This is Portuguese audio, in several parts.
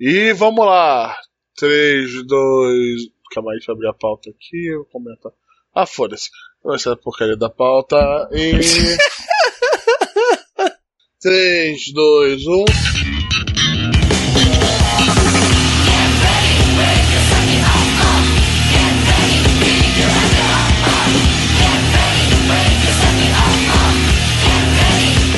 E vamos lá. 3, 2. Calma aí, deixa eu abrir a pauta aqui. Eu comentar. Ah, foda-se. Vai ser a porcaria da pauta. E. 3, 2, 1.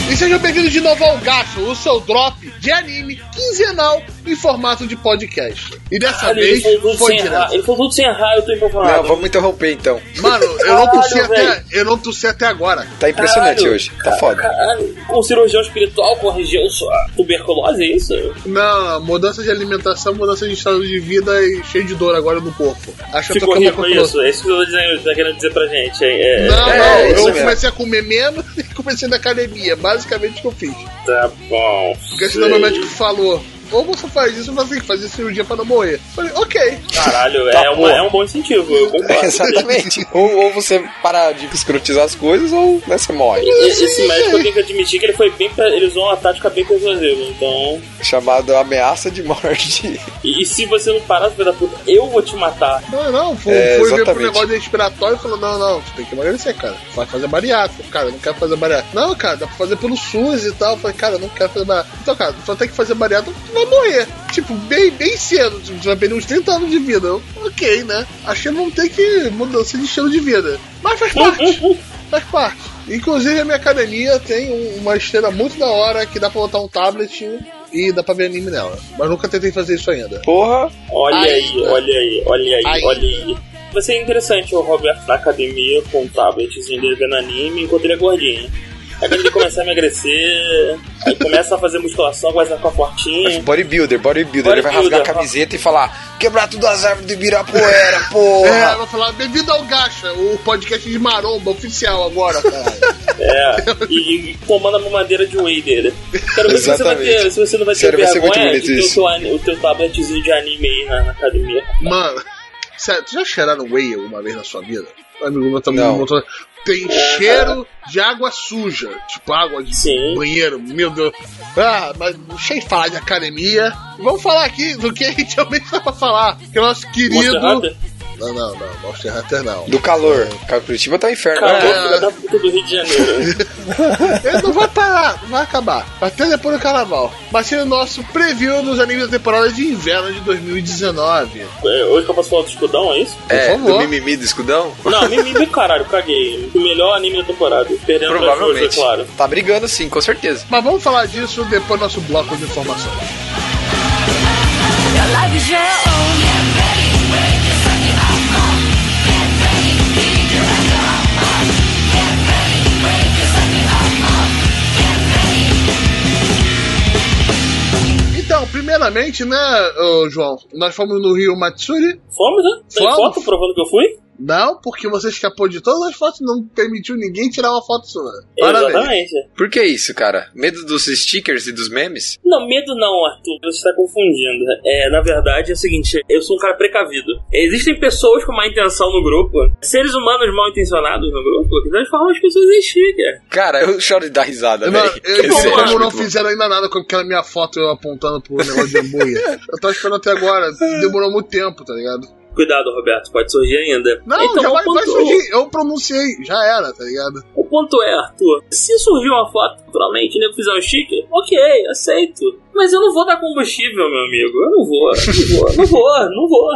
E sejam bem-vindos de novo ao Gacho, o seu drop de anime quinzenal em formato de podcast. E dessa Caralho, vez ele falou tudo foi sem direto. errar. Ele falou tudo sem errar, eu tô impressionado. Não, vamos interromper então. Mano, eu não tossi até, eu não tossi até agora. Tá impressionante Caralho. hoje. Tá foda. Caralho, um cirurgião espiritual corrigiu sua tuberculose, é isso? Não, mudança de alimentação, mudança de estado de vida e cheio de dor agora no corpo. Acho que eu tô Ficou com a rico, é isso? É isso que eu tô dizendo, tá querendo dizer pra gente. É, é, Não, É, não, isso eu mesmo. comecei a comer menos e comecei na academia. Basicamente o que eu fiz. Tá bom. Porque senão meu médico falou: ou você faz isso ou você tem que fazer cirurgia pra não morrer. Falei, ok. Caralho, Tá é, uma- é um bom incentivo, eu concordo. Exatamente. ou, ou você para de escrotizar as coisas ou né, você morre. E- Esse médico eu tenho que admitir que ele foi bem. Ele usou uma tática bem persuasiva, então. Chamado ameaça de morte. E, e se você não parar, filho da puta, eu vou te matar. Não, não, foi, É, foi ver pro negócio de respiratório e falou: não, não, você tem que emagrecer, cara. Vai fazer bariátrica. Cara, eu não quero fazer bariátrica. Não, cara, dá pra fazer pelo SUS e tal. Eu falei, cara, eu não quero fazer bariátrica. Então, cara, só tem que fazer bariátrica, vai morrer. Tipo, bem, bem cedo. Tipo, tu vai perder uns 30 anos de vida. Ok, né? Achei que não tem que mudança de estilo de vida. Mas faz parte. faz parte. Inclusive, a minha academia tem um- uma esteira muito da hora que dá pra botar um tablet e dá pra ver anime nela. Mas nunca tentei fazer isso ainda. Porra. Olha Ainda. aí, olha aí, olha aí, Ainda. olha aí. Vai ser interessante o Roberto na academia com um tabletzinho dele vendo anime enquanto ele é gordinho. Aí quando ele começar a emagrecer, aí começa a fazer musculação, começa a ficar fortinho. Bodybuilder, bodybuilder. Ele vai rasgar a Bodybuilder. camiseta e falar: quebrar tudo as árvores do Ibirapuera, É, porra. vou falar, bem-vindo ao Gacha, o podcast de maromba oficial agora, cara. É, e, e tomando a mamadeira de whey dele. Quero ver se você, vai ter, Exatamente. se você não vai ter Sério, vai ser muito vergonha de bonito ter o teu, ani- o teu tabletzinho de anime aí na, na academia. Mano, sério, tu já cheiraram whey alguma vez na sua vida? Um amigo meu também Não. me mostrou. Tem cheiro de água suja, tipo água de Sim. banheiro, meu Deus. Ah, mas deixa eu falar de academia. Vamos falar aqui do que a gente realmente tá pra falar. Que é o nosso Monster querido. Hunter? Não, não, não, Monster Hunter não. Do calor. Curitiba tá um inferno. É. filha da puta do Rio de Janeiro. Ele não vai parar, não vai acabar. Até depois do carnaval. Mas sim o nosso preview dos animes da temporada de inverno de 2019. É, Hoje que eu posso falar do escudão, é isso? É, favor. do mimimi do escudão? Não, mimimi, caralho, caguei. O melhor anime da temporada. Perdendo pra Jojo, é Provavelmente. claro. Tá brigando sim, com certeza. Mas vamos falar disso depois do nosso bloco de informações. Your life is your own. Primeiramente, né, João? Nós fomos no Rio Matsuri. Fomos, né? Tem Fomos. foto provando que eu fui? Não, porque você escapou de todas as fotos e não permitiu ninguém tirar uma foto sua. Parabéns. Exatamente. Por que isso, cara? Medo dos stickers e dos memes? Não, medo não, Arthur. Você está confundindo. É, na verdade, é o seguinte: eu sou um cara precavido. Existem pessoas com má intenção no grupo, seres humanos mal intencionados no grupo, que transformam as pessoas em sticker. Cara, eu choro de dar risada, Não, velho. eu, como não muito bom. fizeram ainda nada com aquela minha foto eu apontando pro negócio de hambúrguer. eu tô esperando até agora. Demorou muito tempo, tá ligado? Cuidado, Roberto, pode surgir ainda. Não, então, já vai, ponto, vai surgir. Eu pronunciei, já era, tá ligado? O ponto é, Arthur, se surgir uma foto, naturalmente, nego fizer um sticker, ok, aceito. Mas eu não vou dar combustível, meu amigo. Eu não vou, não vou, não vou, não vou.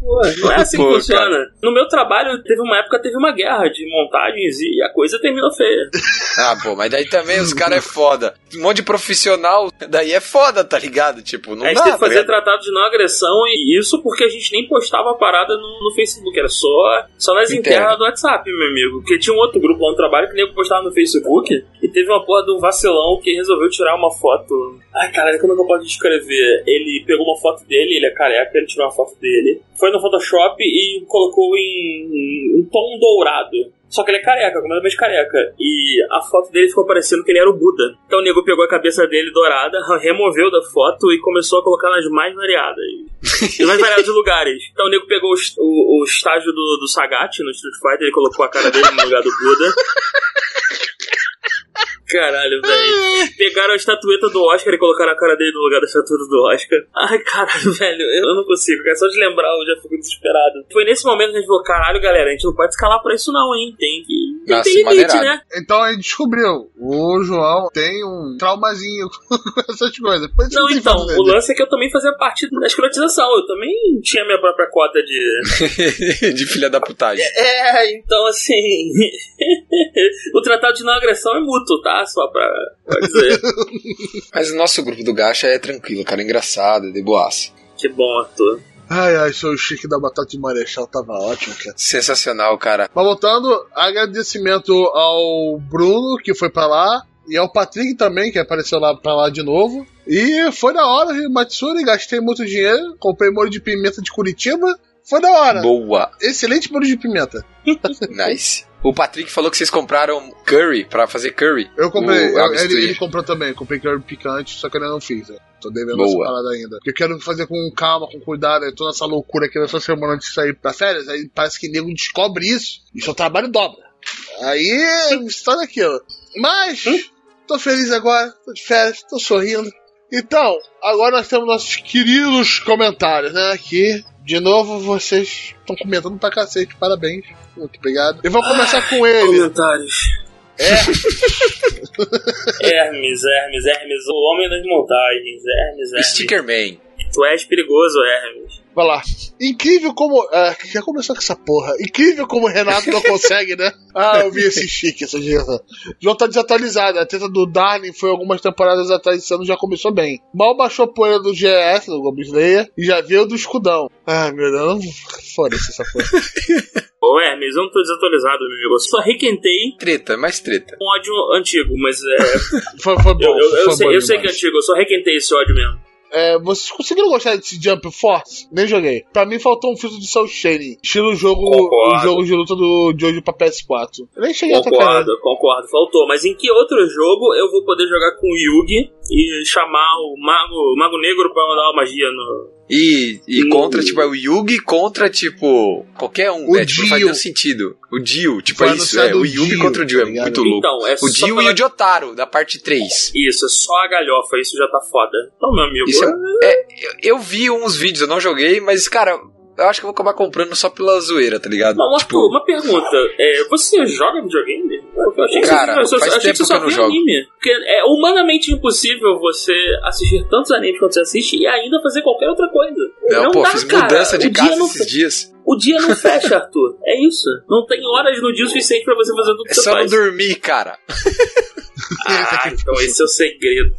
Pô, Não é assim que Pô, funciona. No meu trabalho, teve uma época, teve uma guerra de montagens e a coisa terminou feia. Ah, pô, mas daí também os caras é foda. Um monte de profissional, daí é foda, tá ligado? Tipo, não a gente dá. teve que tá fazer ligado? tratado de não agressão e isso porque a gente nem postava a parada no, no Facebook, era só, só nas internas do WhatsApp, meu amigo. Porque tinha um outro grupo lá no trabalho que nem postava no Facebook e teve uma porra de um vacilão que resolveu tirar uma foto. Ai, caralho, como é que eu posso descrever? Ele pegou uma foto dele, ele é careca, ele tirou uma foto dele, foi no Photoshop e colocou em um tom dourado. Só que ele é careca, completamente careca. E a foto dele ficou parecendo que ele era o Buda. Então o nego pegou a cabeça dele dourada, removeu da foto e começou a colocar nas mais variadas. Em mais variados lugares. Então o nego pegou o, o, o estágio do, do Sagat no Street Fighter, ele colocou a cara dele no lugar do Buda. Caralho, velho. Pegaram a estatueta do Oscar e colocaram a cara dele no lugar da estatueta do Oscar. Ai, caralho, velho. Eu não consigo, cara. Só de lembrar eu já fico desesperado. Foi nesse momento que a gente falou: caralho, galera, a gente não pode escalar pra isso, não, hein? Tem que. Tem, Nossa, tem limite, maneirado. né? Então a gente descobriu. O João tem um traumazinho com essas coisas. Depois Não, então, o lance é que eu também fazia parte da escrotização. Eu também tinha minha própria cota de. de filha da putagem. É, então assim. o tratado de não agressão é mútuo, tá? Só pra, pra dizer. Mas o nosso grupo do Gacha é tranquilo, cara. É engraçado, é de boaça. que bom, Arthur. Ai, ai, seu chique da batata de marechal tava ótimo, cara. Sensacional, cara. Mas voltando, agradecimento ao Bruno, que foi pra lá, e ao Patrick também, que apareceu lá pra lá de novo. E foi da hora, Matsuri, gastei muito dinheiro, comprei molho de pimenta de Curitiba. Foi da hora. Boa. Excelente molho de pimenta. Nice. O Patrick falou que vocês compraram curry pra fazer curry. Eu comprei, eu- ele, ele comprou também, comprei curry picante, só que eu ainda não fiz. né? Tô devendo Boa. essa parada ainda. Porque eu quero fazer com calma, com cuidado. Eu tô nessa loucura aqui nessa semana antes de sair pra férias. Aí parece que nego descobre isso e seu trabalho dobra. Aí está naquilo. Mas, tô feliz agora, tô de férias, tô sorrindo. Então, agora nós temos nossos queridos comentários, né? Aqui, de novo, vocês estão comentando pra cacete, parabéns. Muito obrigado. E vamos começar com ele. Comentários. É, Hermes, Hermes, Hermes, o homem das montagens. Hermes, Hermes. Sticker Man. Tu és perigoso, Hermes. Vai lá. Incrível como. É, já começou com essa porra. Incrível como o Renato não consegue, né? Ah, eu vi esse chique, essa dieta. João tá desatualizado. A teta do Darling foi algumas temporadas atrás esse ano já começou bem. Mal baixou a poeira do GS, do Goblin Slayer, e já veio do escudão. Ah, meu Deus, foda-se essa porra. Ô, Hermes, eu não tô desatualizado, meu amigo. Eu só requentei Treta, mais treta. um ódio antigo, mas é. Foi, foi bom. eu, eu, eu foi sei, bom eu sei que é antigo, eu só requentei esse ódio mesmo. É, vocês conseguiram gostar desse Jump Force? Nem joguei. Pra mim faltou um filtro de Cell Shading. Estilo jogo, o Concordo. jogo de luta do Jojo pra PS4. Eu nem cheguei a tocar. Concordo, concordo, faltou. Mas em que outro jogo eu vou poder jogar com o Yugi e chamar o Mago, o Mago Negro pra mandar uma magia no. E, e Hum. contra, tipo, é o Yugi contra, tipo, qualquer um, O né? Tipo, não faz nenhum sentido. O Dio, tipo, Foi é isso, é. O Yugi Dio, contra o Dio, tá é muito louco. Então, é O Dio pela- e o Jotaro, da parte 3. Isso, é só a galhofa, isso já tá foda. Então, meu amigo. Isso é, é, eu vi uns vídeos, eu não joguei, mas, cara, eu acho que eu vou acabar comprando só pela zoeira, tá ligado? Não, Arthur, tipo, uma pergunta. É, você joga videogame? Eu achei que Cara, você, eu faz achei tempo que você que só eu não jogo. anime. Porque é humanamente impossível você assistir tantos animes quanto você assiste e ainda fazer qualquer outra coisa. não, pô, dá, fiz cara. mudança de O dia casa não esses dias. O dia não fecha, Arthur. É isso. Não tem horas no dia o suficiente pra você fazer tudo que É você só não faz. dormir, cara. Ah, então esse é o segredo.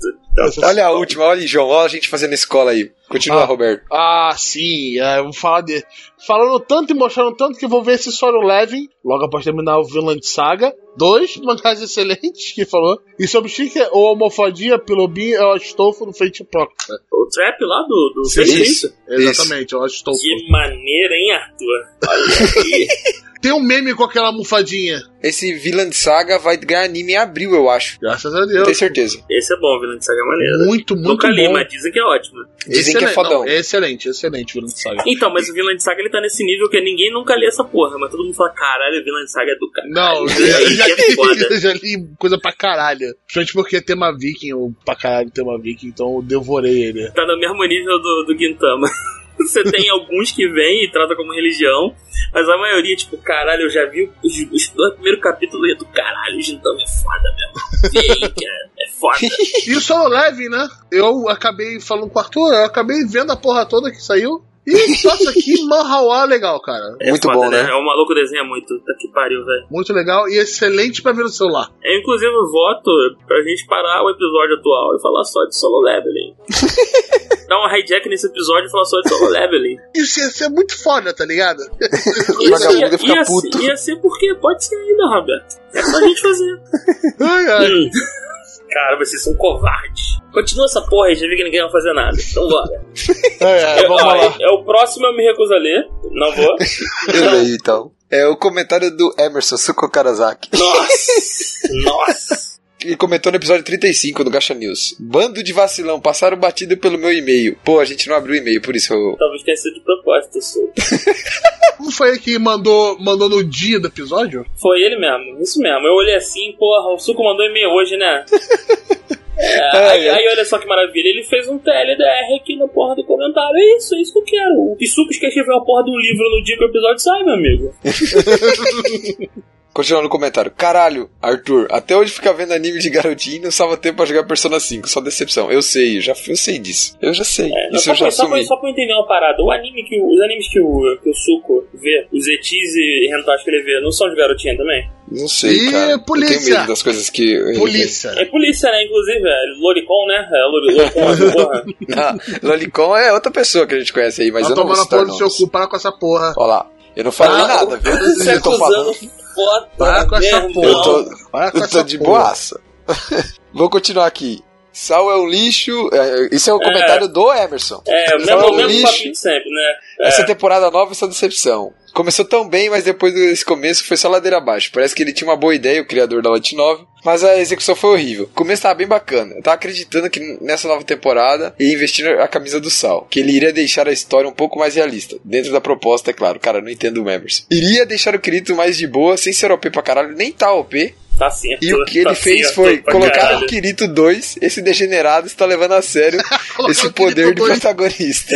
Olha a última, olha aí, João, olha a gente fazendo escola aí. Continua, Ah. Roberto. Ah, sim, é, eu vou falar de. Falando tanto e mostrando tanto que eu vou ver esse Solo Levin logo após terminar o Vinland Saga. Dois mangás excelentes que falou. E sobre Chique, o Homofobia, Pilobin é o Astolfo no Fate Proxa. o trap lá do, do Sim, Facebook, isso. Exatamente, é o Astolfo. Que maneira, hein, Arthur? Olha aí. Tem um meme com aquela almofadinha. Esse Villain Saga vai ganhar anime em abril, eu acho. Graças a Deus. tenho certeza. Esse é bom, Vilã de Saga é maneiro. Muito, muito Nunca li, bom. mas dizem que é ótimo. Dizem que é Excelente, fodão. não, excelente, excelente Vinland Saga. Então, mas o de Saga ele tá nesse nível que ninguém nunca lê essa porra, mas todo mundo fala, caralho, o de Saga é do caralho. Não, eu já, é li, eu já li coisa pra caralho. Principalmente porque é tema viking, ou pra caralho tema viking, então eu devorei ele. Tá no mesmo nível do, do Gintama. Você tem alguns que vêm e tratam como religião, mas a maioria, tipo, caralho, eu já vi os, os dois primeiros capítulos e é do caralho, o Gintama é foda mesmo. Aí, cara, é foda. E o Solo Levin, né? Eu acabei falando com o Arthur, eu acabei vendo a porra toda que saiu. E, nossa, que manhwa legal, cara. É Muito foda, bom, né? É um maluco desenha muito. Tá que pariu, velho. Muito legal e excelente pra ver no celular. Eu, inclusive, voto pra gente parar o episódio atual e falar só de solo leveling. Dar um hijack nesse episódio e falar só de solo leveling. Isso ia ser muito foda, tá ligado? O vagabundo ia ia. Ser, ia ser porque pode ser ainda, Roberto. É só a gente fazer. Ai, ai. Hum. Cara, vocês são covardes. Continua essa porra aí, já vi que ninguém vai fazer nada. Então bora. Eu- vamos ó, lá. É o próximo eu me recuso a ler. Não vou. Eu leio, então. É o comentário do Emerson Suko Karazaki. Nossa! Nossa! Ele comentou no episódio 35 do Gacha News. Bando de vacilão, passaram batido pelo meu e-mail. Pô, a gente não abriu o e-mail, por isso eu. Talvez tenha sido de propósito, Su. Não foi ele que mandou, mandou no dia do episódio? Foi ele mesmo, isso mesmo. Eu olhei assim, porra, o Suco mandou e-mail hoje, né? É, aí, aí olha só que maravilha, ele fez um TLDR aqui na porra do comentário. É isso, é isso que eu quero. E Sucos quer escrever uma porra de um livro no dia que o episódio sai, meu amigo. Continuando no comentário. Caralho, Arthur, até hoje fica vendo anime de garotinho e não salva tempo pra jogar Persona 5. Só decepção. Eu sei, eu já eu sei disso. Eu já sei. É, não, Isso só, eu já pra, só, pra, só pra eu entender uma parada, o anime que o- os animes que o, que o Suco vê, os etis e hentais que ele vê, não são de garotinha também? Não sei, Ih, cara. polícia. Eu tenho medo das coisas que. Polícia. É polícia, né? Inclusive, é Loricon, né? É Lori- Loricon, essa porra. Ah, Lolicon é outra pessoa que a gente conhece aí, mas Vai eu não vou tomar na citar porra do seu nomes. cu, para com essa porra. Olha lá. Eu não falei Ah, nada, viu? Você Eu tô falando. acusando foda. Para com essa porra. Eu tô, Para com eu tô essa de porra. boaça. Vou continuar aqui. Sal é um lixo. é, Isso é o comentário do Emerson. É, o mesmo, um mesmo lixo. sempre, né? Essa temporada nova é só decepção. Começou tão bem, mas depois desse começo foi só ladeira abaixo. Parece que ele tinha uma boa ideia, o criador da Light 9, mas a execução foi horrível. O começo tava bem bacana. Eu tava acreditando que nessa nova temporada ia investir a camisa do Sal, que ele iria deixar a história um pouco mais realista. Dentro da proposta, é claro. Cara, não entendo o Emerson. Iria deixar o Kirito mais de boa, sem ser OP pra caralho, nem tá OP. Tá certo. E o que ele tá fez certo foi colocar caralho. o Kirito 2, esse degenerado está levando a sério esse poder 2. protagonista.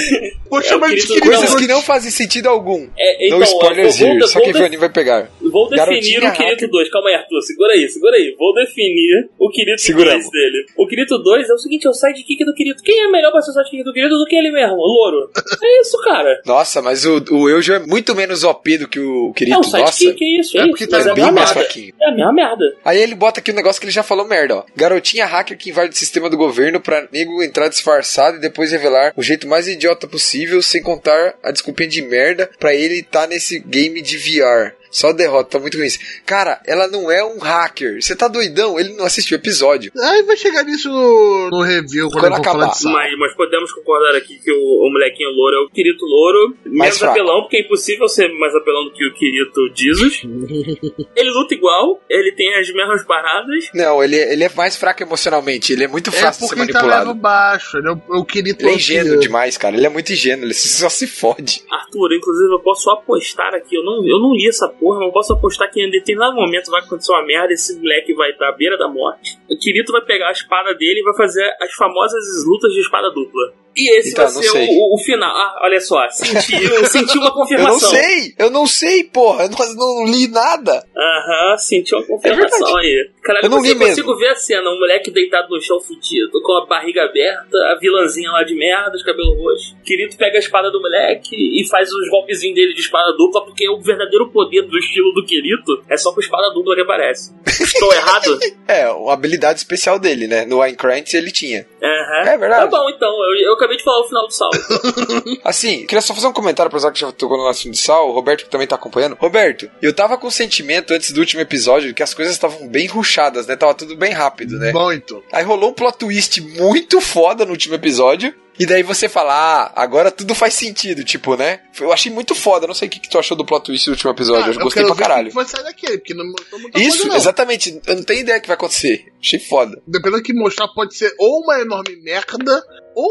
Vou chamar ele de Kirito. Coisas que não fazem sentido algum. É, então, no spoilers here, só quem viu o anime vai pegar. Vou definir Garotinha o Kirito hacker. 2. Calma aí, Arthur. Segura aí, segura aí. Vou definir o Kirito Seguramos. 2 dele. O Kirito 2 é o seguinte: é o sidekick do Kirito. Quem é melhor pra ser o sidekick do Kirito do que ele mesmo? O Louro. É isso, cara. Nossa, mas o, o Eujo é muito menos OP do que o É Kirito. um Nossa, sidekick, é isso. É É, porque isso. tá Mas é é bem mais fraquinho. É a mesma merda. Aí ele bota aqui um negócio que ele já falou merda, ó. Garotinha hacker que invade o sistema do governo pra nego entrar disfarçado e depois revelar o jeito mais idiota possível, sem contar a desculpinha de merda pra ele tá nesse game de VR. Só derrota, tá muito ruim. Cara, ela não é um hacker. Você tá doidão? Ele não assistiu o episódio. Aí vai chegar nisso no, no review quando, Quando acabar. Mas, mas podemos concordar aqui que o, o molequinho louro é o Kirito louro. Menos fraco. apelão, porque é impossível ser mais apelão do que o Kirito Jesus. ele luta igual, ele tem as mesmas paradas. Não, ele, ele é mais fraco emocionalmente. Ele é muito É fácil de ser porque ele tá manipulado. lendo baixo. Ele é o, é o querido Ele é ingênuo demais, cara. Ele é muito ingênuo. Ele só se fode. Arthur, inclusive eu posso apostar aqui, eu não, eu não li essa porra, mas eu posso apostar que em determinado momento vai acontecer uma merda, esse moleque vai à beira da morte. O Kirito vai pegar a espada dele e vai fazer as famosas lutas de espada dupla. E esse Então, vai ser o, o final. Ah, olha só, senti, eu senti uma Eu não confirmação. sei! Eu não sei, porra! Eu não, não li nada! Aham, senti uma confirmação aí. Caralho, Eu não li consigo mesmo. ver a cena, um moleque deitado no chão fudido, com a barriga aberta, a vilãzinha lá de merda, de cabelo roxo. Kirito pega a espada do moleque e faz os golpezinhos dele de espada dupla, porque o verdadeiro poder do estilo do Kirito é só com espada dupla que aparece. Estou errado? É, uma habilidade especial dele, né? No Aincrant ele tinha. Aham. É verdade. Tá bom, então. Eu, eu acabei de falar o final do salto. Assim, queria só fazer um comentário pra usar que já tocou no assunto de sal, o Roberto que também tá acompanhando. Roberto, eu tava com o sentimento antes do último episódio que as coisas estavam bem ruchadas, né? Tava tudo bem rápido, né? Muito. Aí rolou um plot twist muito foda no último episódio. E daí você fala, ah, agora tudo faz sentido, tipo, né? Eu achei muito foda, não sei o que, que tu achou do plot twist do último episódio, Ah, eu gostei quero pra ver caralho. vai sair daquele, porque não mostrou muita Isso, coisa, não. exatamente, eu não tenho ideia do que vai acontecer. Achei foda. Dependendo do que mostrar, pode ser ou uma enorme merda ou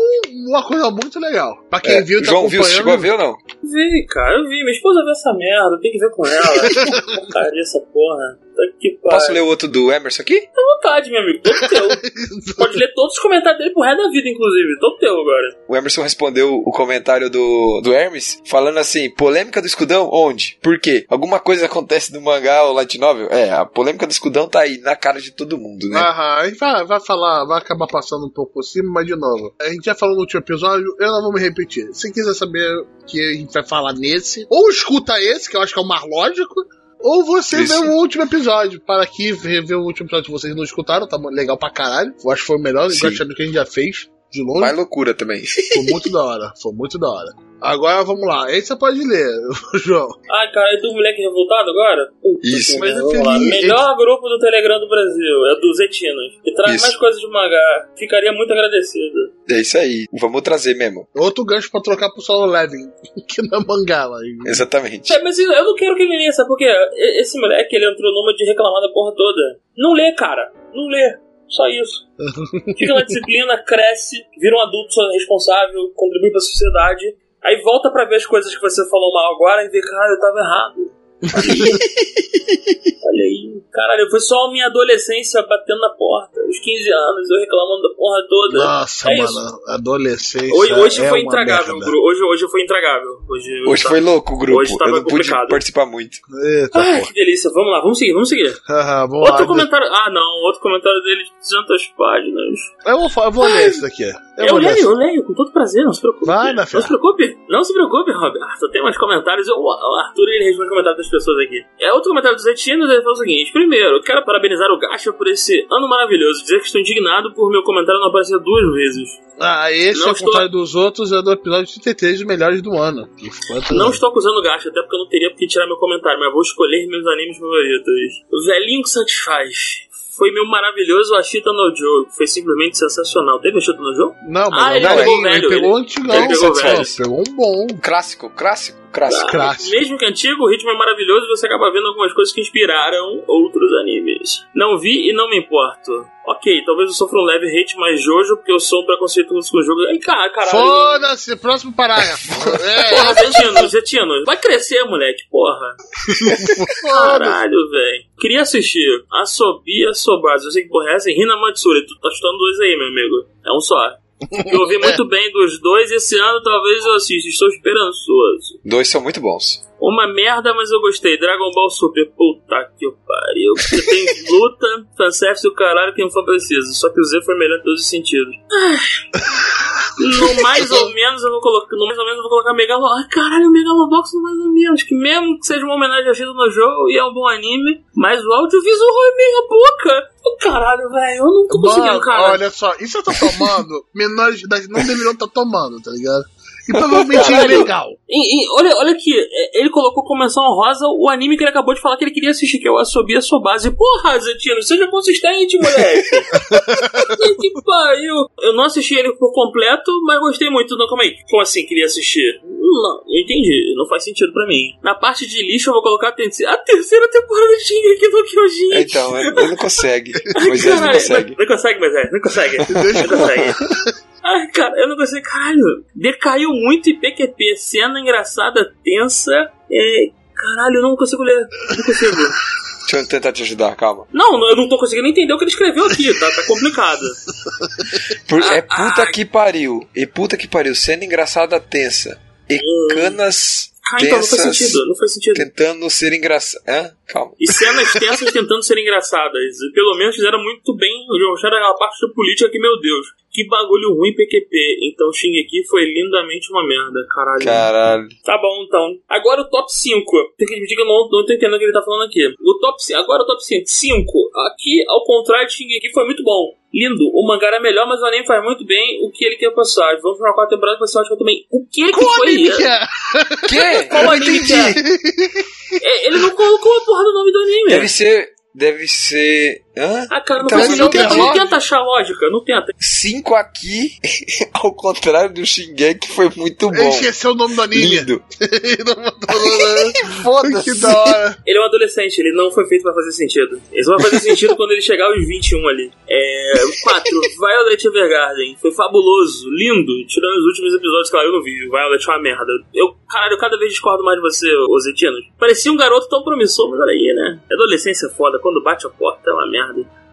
uma coisa muito legal. Pra quem É, viu, tá João viu, você chegou a acompanhando. ver ou não? Vi, cara, eu vi. Minha esposa viu essa merda, tem que ver com ela. Porcaria essa porra. Tá que Posso ler o outro do Emerson aqui? vontade, meu amigo. Todo teu. Pode ler todos os comentários dele pro resto da vida, inclusive. Todo teu agora. O Emerson respondeu o comentário do, do Hermes, falando assim: polêmica do escudão? Onde? Por quê? Alguma coisa acontece no mangá ou light novel? É, a polêmica do escudão tá aí, na cara de todo mundo, né? Aham, vai, vai falar, vai acabar passando um pouco por cima, mas de novo. A gente já falou no último episódio, eu não vou me repetir. Se quiser saber que a gente vai falar nesse, ou escuta esse, que eu acho que é o mais lógico, ou você Isso. vê o último episódio. Para aqui rever o último episódio que vocês não escutaram, tá legal pra caralho. Eu acho que foi o melhor, Sim. que a gente já fez. De longe, Mais loucura também. foi muito da hora. Foi muito da hora. Agora vamos lá. Esse você pode ler, João. Ai, cara, é do moleque revoltado agora? Puta Isso. Mas vamos lá. Melhor grupo do Telegram do Brasil, é dos Etinos. E traz Isso. mais coisas de mangá. Ficaria muito agradecido. É isso aí. Vamos trazer mesmo. Outro gancho pra trocar pro solo Levin, que não é mangá lá. Exatamente. É, mas eu não quero que ele leia, sabe por quê? Esse moleque, ele entrou numa de reclamar da porra toda. Não lê, cara. Não lê. Só isso. Fica na disciplina, cresce, vira um adulto responsável, contribui pra sociedade. Aí volta pra ver as coisas que você falou mal agora e vê, cara, eu tava errado. Olha aí. Caralho, foi só a minha adolescência batendo na porta. Os 15 anos, eu reclamando da porra toda. Nossa, É mano, isso. adolescência. Hoje, hoje é foi uma intragável, merda. Gru. Hoje, hoje foi intragável. Hoje, eu Hoje tava- foi louco o grupo. Hoje tava Eu não pude complicado. participar muito. Eita, Ai, porra. que delícia. Vamos lá, vamos seguir, vamos seguir. Vamos Outro lá. comentário. Ah, não, outro comentário dele de 200 páginas. Eu vou, eu vou ler esse daqui. Eu, Eu, ler leio, eu leio, com todo prazer, não se preocupe. Vai, na não se preocupe, não se preocupe, Roberto. Tem mais comentários. Eu- o Arthur ele responde comentários das pessoas aqui. É outro comentário dos retinos, ele fala o seguinte: primeiro, quero parabenizar o Gacha por esse ano maravilhoso. Dizer que estou indignado por meu comentário não aparecer duas vezes. Ah, esse, Não ao estou- contrário dos outros, é do episódio 33 dos melhores do ano. Outro- Não estou acusando o Gacha, até porque eu não teria porque tirar meu comentário, mas vou escolher meus animes favoritos. O Velhinho que Satisfaz. Foi meu maravilhoso Ashita no Joe. Foi simplesmente sensacional. Teve Ashita no Joe? Não, mas Ah, é ele o pegou velho, ele pegou o ele- antigão. ele pegou velho. Pegou um bom. Clássico, clássico, clássico. Clássico. Mesmo que antigo, o ritmo é maravilhoso e você acaba vendo algumas coisas que inspiraram outros animes. Não vi e não me importo. Ok, talvez eu sofra um leve hate mais Jojo, porque eu sou um preconceituoso com o jogo. Ai, cara, caralho. Foda-se, próximo parágrafo. É, Porra, Zetino, Zetino. Vai crescer, moleque, porra. Caralho, velho. Queria assistir Asobi Asobase. Eu sei que porra é essa. E Hina Matsuri. Tu tá chutando dois aí, meu amigo. É um só. Eu ouvi muito bem dos dois. Esse ano talvez eu assista. Estou esperançoso. Dois são muito bons. Uma merda, mas eu gostei. Dragon Ball Super. Puta que pariu. Tem luta, fanservice e o caralho que não for preciso. Só que o Z foi melhor em todos os sentidos. No mais ou menos eu vou colocar. No mais ou menos eu vou colocar Megalo. Ai, caralho, Megalobox no mais ou menos. Que mesmo que seja uma homenagem a Shida no jogo e é um bom anime, mas o audiovisual é meia boca. Caralho, velho, eu não tô conseguindo, cara. olha só, isso eu tô tomando, menores de idade não deveriam estar tomando, tá ligado? E provavelmente é ilegal. E- e olha, olha aqui, é, ele colocou como menção honrosa o anime que ele acabou de falar que ele queria assistir, que é o Asobi Asobase. Porra, Zetino, seja consistente, moleque. que pariu. Eu não assisti ele por completo, mas gostei muito. Não, calma aí. Como assim queria assistir? Não, eu entendi. Não faz sentido pra mim. Na parte de lixo eu vou colocar a terceira, a terceira temporada de Shingeki no Kyojin. Então, ele não consegue. Moisés não consegue. Não, não consegue, Moisés. Não consegue. Não consegue. Ai, cara, eu não consigo. Caralho, decaiu muito em PQP. Cena engraçada, tensa. É. Caralho, eu não consigo ler. Não consigo. Deixa eu tentar te ajudar, calma. Não, eu não tô conseguindo entender o que ele escreveu aqui. Tá, tá complicado. É Ah, puta que pariu. E puta que pariu. Cena engraçada tensa. E canas Ah, então não faz sentido. Não faz sentido. tentando ser engraçadas. Calma. E cenas tensas tentando ser engraçadas. Pelo menos fizeram muito bem. Mostraram aquela parte da política que, meu Deus, que bagulho ruim PQP. Então Shingeki foi lindamente uma merda. Caralho. Caralho. Tá bom, então. Agora o top 5. Tem que admitir que eu não, não tô entendendo o que ele tá falando aqui. O top 5. Agora o top 5. 5. Aqui, ao contrário de Shingeki, foi muito bom. Lindo. O mangá era melhor, mas o anime faz muito bem o que ele quer passar. Vamos pra uma quarta temporada pra ser ótimo também. O que que Qual foi isso? que é? Que? Qual anime que entendi. É, ele não colocou a porra do nome do anime. Deve ser. Deve ser. Hã? Ah, cara, não, Então, ele não, tenta, tem não lógica. tenta achar lógica. Não tenta. Cinco aqui, ao contrário do Shingeki, foi muito Ele bom. esqueceu o nome do anime. Lindo. Ele. Foda-se. que da hora. Ele é um adolescente, ele não foi feito pra fazer sentido. Ele só vai fazer sentido quando ele chegar aos 21 ali. É. 4. Violet Evergarden. Foi fabuloso, lindo. Tirando os últimos episódios que ela eu não vi. Violet é uma merda. Eu, caralho, eu cada vez discordo mais de você, Ozetino. Parecia um garoto tão promissor, mas olha aí, né? Adolescência é foda. Quando bate a porta é uma merda.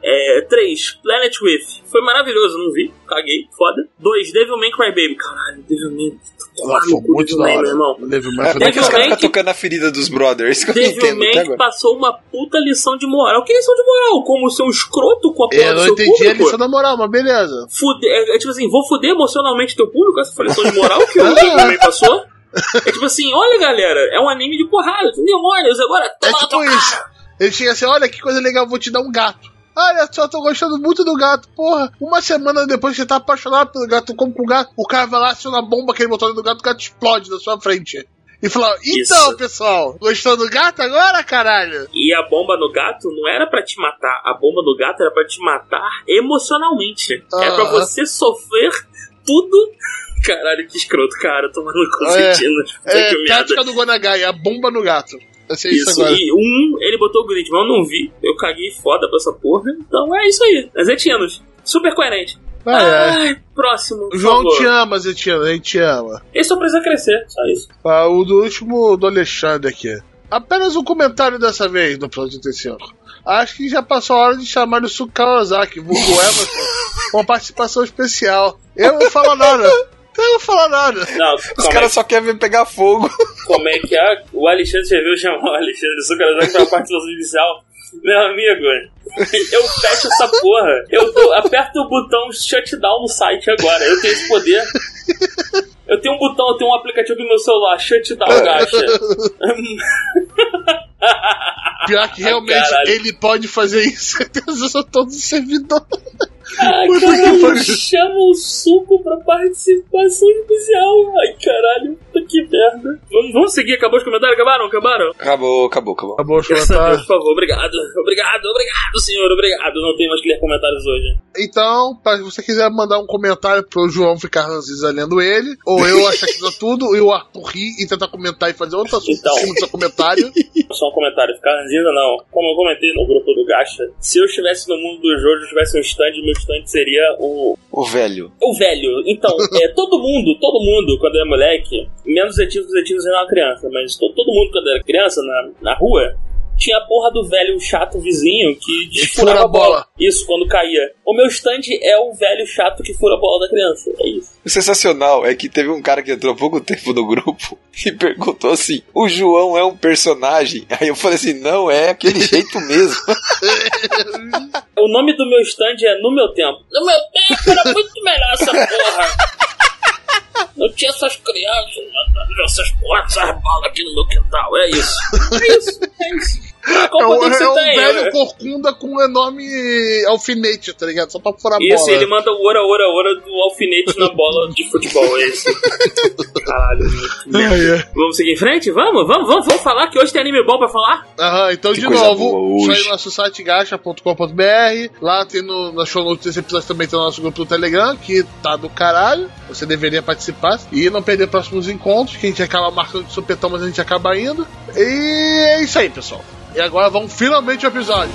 É, 3. Planet Rift. Foi maravilhoso, não vi. Caguei, foda. 2. Devilman Crybaby. Caralho, Devilman. Nossa, foi muito da hora. meu irmão. Devil May É, Cry por que os caras ficam que- tocando na ferida dos brothers? Que eu não até Devilman agora. passou uma puta lição de moral. Que lição de moral? Como ser um escroto com a porra Eu do não seu entendi a público? lição da moral, mas beleza. Fuder, é, é tipo assim, vou fuder emocionalmente teu público? Essa foi a lição de moral que o Devilman passou? É tipo assim, olha galera, é um anime de porrada, tem demônios, agora É tipo isso. Ele chega assim, olha que coisa legal, vou te dar um gato. Olha só, tô gostando muito do gato. Porra, uma semana depois que você tá apaixonado pelo gato, como com o gato, o cara vai lá, aciona a bomba que ele botou do gato, o gato explode na sua frente. E fala, então, Isso. pessoal, gostou do gato agora, caralho? E a bomba no gato não era pra te matar. A bomba no gato era pra te matar emocionalmente. É pra Aham. você sofrer tudo. Caralho, que escroto, cara. Tomando com É, sentido. É, merda. tática do Gonagai, a bomba no gato. Isso, Isso, agora. e um, ele botou o grid, mas eu não vi. Eu caguei foda pra essa porra. Então é isso aí. Zetianos. Super coerente. Ah, é. Ai, próximo. por João favor. te ama, Zetiano, a gente te ama. Esse só precisa crescer, só isso. Ah, o do último do Alexandre aqui. Apenas um comentário dessa vez no Plano 35. Acho que já passou a hora de chamar o Suki Kawasaki, vulgo Emerson, com uma participação especial. Eu não falo nada. Eu não falo nada. Não, Os como, é, caras só querem ver pegar fogo. como é que é? O Alexandre Serviu chamou o Alexandre Sucarazaki pra participação inicial. Meu amigo, eu fecho essa porra. Eu dou- aperto o botão shutdown no site agora. Eu tenho esse poder. Eu tenho um botão, eu tenho um aplicativo no meu celular, shutdown, gacha. Pior que realmente Caralho. ele pode fazer isso. Certeza, eu sou todo servidor. Puta que caralho, chama o suco pra participação especial. Ai, caralho, puta que merda. Vamos, vamos seguir, acabou os comentários? Acabaram? Acabaram? Acabou, acabou, acabou. Acabou os comentários. por favor, obrigado. Obrigado, obrigado, senhor, obrigado. Não tenho mais que ler comentários hoje. Então, pra- se você quiser mandar um comentário pro João ficar ranzinza lendo ele, ou eu achar que dá tudo, e o Arthur rir e tentar comentar e fazer outro assunto Então. em cima do seu comentário. Só um comentário, ficar ranzinza não. Como eu comentei no grupo do Gacha, se eu estivesse no mundo do jogo, tivesse um stand, meu stand seria o O velho. O velho, então, é, todo mundo, todo mundo, quando é moleque, menos Zetivos, Zetivos era uma criança, mas to- todo mundo, quando era criança, na, na rua, tinha a porra do velho chato vizinho que desfurava fura a a bola. bola. Isso, quando caía. O meu stand é o velho chato que fura a bola da criança. É isso. O sensacional é que teve um cara que entrou há pouco tempo no grupo e perguntou assim: o João é um personagem? Aí eu falei assim: não, é aquele jeito mesmo. O nome do meu stand é No Meu Tempo. No meu tempo era muito melhor essa porra. Não tinha essas crianças, essas porra, essas bolas aqui no meu quintal. É isso. É isso, é isso. Qual É poder um, que você é um tem? velho corcunda com um enorme alfinete, tá ligado? Só pra furar a Isso, bola. ele manda o ora, ora, ora do alfinete na bola de futebol, é isso. Caralho, merda. Ai, ai. Vamos seguir em frente? Vamos, vamos, vamos, vamos falar que hoje tem anime bom pra falar? Aham, então Que de novo, hoje. aí no nosso site gacha.com.br. Lá tem no, na show notes desse episódio também tem o nosso grupo do Telegram, que tá do caralho. Você deveria participar e não perder próximos encontros, que a gente acaba marcando de supetão, mas a gente acaba indo. E é isso aí, pessoal. E agora vamos finalmente ao episódio.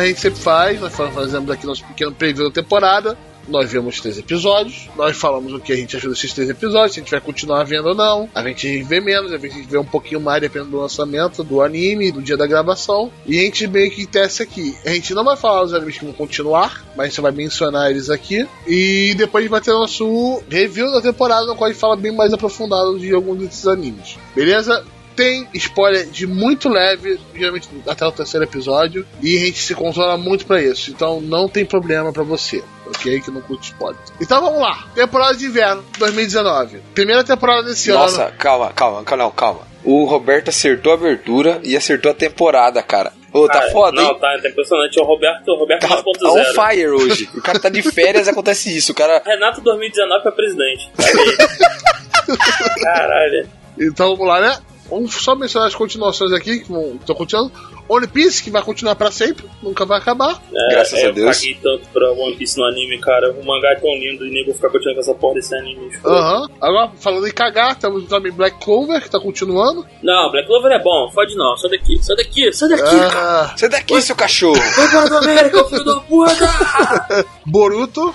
A gente sempre faz, nós fa- fazemos aqui nosso pequeno preview da temporada. Nós vemos três episódios, nós falamos o que a gente achou desses três episódios, se a gente vai continuar vendo ou não. A gente vê menos, a gente vê um pouquinho mais dependendo do lançamento, do anime, do dia da gravação. E a gente meio que testa aqui. A gente não vai falar os animes que vão continuar, mas a gente vai mencionar eles aqui. E depois a gente vai ter nosso review da temporada, no qual a gente fala bem mais aprofundado de alguns desses animes. Beleza? Tem spoiler de muito leve, geralmente até o terceiro episódio, e a gente se controla muito pra isso. Então não tem problema pra você, ok? Que não curte spoiler. Então vamos lá. Temporada de inverno 2019. Primeira temporada desse ano. Nossa, calma, calma, calma, não, calma. O Roberto acertou a abertura e acertou a temporada, cara. Ô, tá Cara, foda, Não, hein? tá, tá impressionante. O Roberto, o Roberto Tá, tá on 2.0. fire hoje. O cara tá de férias e acontece isso. O cara. Renato 2019 pra presidente. Caralho. Então vamos lá, né? Vamos só mencionar as continuações aqui que estão continuando. One Piece, que vai continuar pra sempre, nunca vai acabar. É, Graças é, a Deus. Eu caguei tanto pra One Piece no anime, cara. O mangá é tão lindo e nem vou ficar continuando com essa porra desse anime. Aham. Agora, falando em cagar, temos também Black Clover, que tá continuando. Não, Black Clover é bom. Fode não. Sai daqui. Sai daqui. Sai daqui, cara. Ah, Sai daqui, seu cachorro! Vai para a América, filho da puta! Boruto.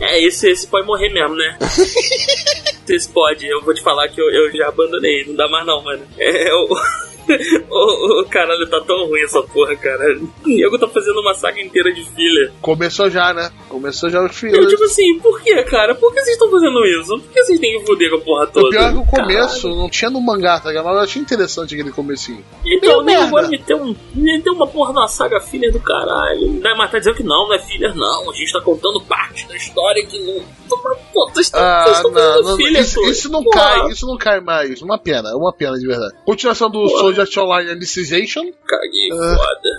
É, esse, esse pode morrer mesmo, né? esse pode, eu vou te falar que eu, eu já abandonei, não dá mais não, mano. É, eu... Ô, caralho, tá tão ruim essa porra, cara. O Diego tá fazendo uma saga inteira de filha. Começou já, né? Começou já os Eu, filhos. tipo assim, por que, cara? Por que vocês estão fazendo isso? Por que vocês têm que foder com a porra toda? O pior é que o começo não tinha no mangá, tá ligado? Mas eu achei interessante aquele comecinho. Então, nem agora meteu, um, meteu uma porra na saga filha do caralho. Vai matar dizendo que não, não é filha, não. A gente tá contando parte da história que não. Pô, vocês estão Ah, não, fazendo não, filha, isso, pô. isso não Porra. cai, isso não cai mais. Uma pena, é uma pena de verdade. Continuação do Porra. Art Online Alicization. Caguei, Ah. foda.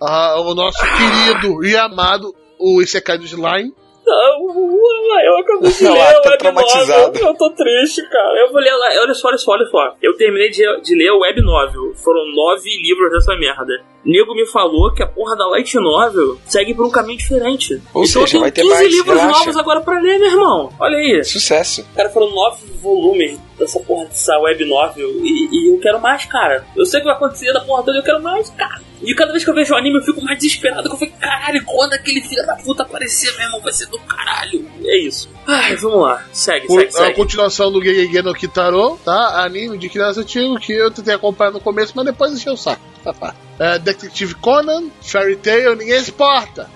Ah, o nosso querido e amado, o Isekai do Slime. Não, eu acabei de ler o tá web traumatizado. novel, eu tô triste, cara. Eu vou ler lá, olha só, olha só, olha só. Eu terminei de, de ler o web novel. Foram nove livros dessa merda. Nego me falou que a porra da light novel segue por um caminho diferente. Ou então seja, eu vai ter tenho 15 mais, livros relaxa. novos agora pra ler, meu irmão. Olha aí. Sucesso. Cara, foram nove volumes dessa porra dessa web novel e, e eu quero mais, cara. Eu sei o que vai acontecer da porra toda, eu quero mais, cara. E cada vez que eu vejo o anime eu fico mais desesperado, que eu fico, caralho, quando aquele filho da puta aparecer, meu irmão, vai ser do caralho. É isso. Ai, vamos lá. Segue, Por- segue, a segue. continuação do Gegege no Kitaro, tá? Anime de criança antigo que eu tentei acompanhar no começo, mas depois deixei o saco. É, Detective Conan, Fairy Tail, ninguém se importa.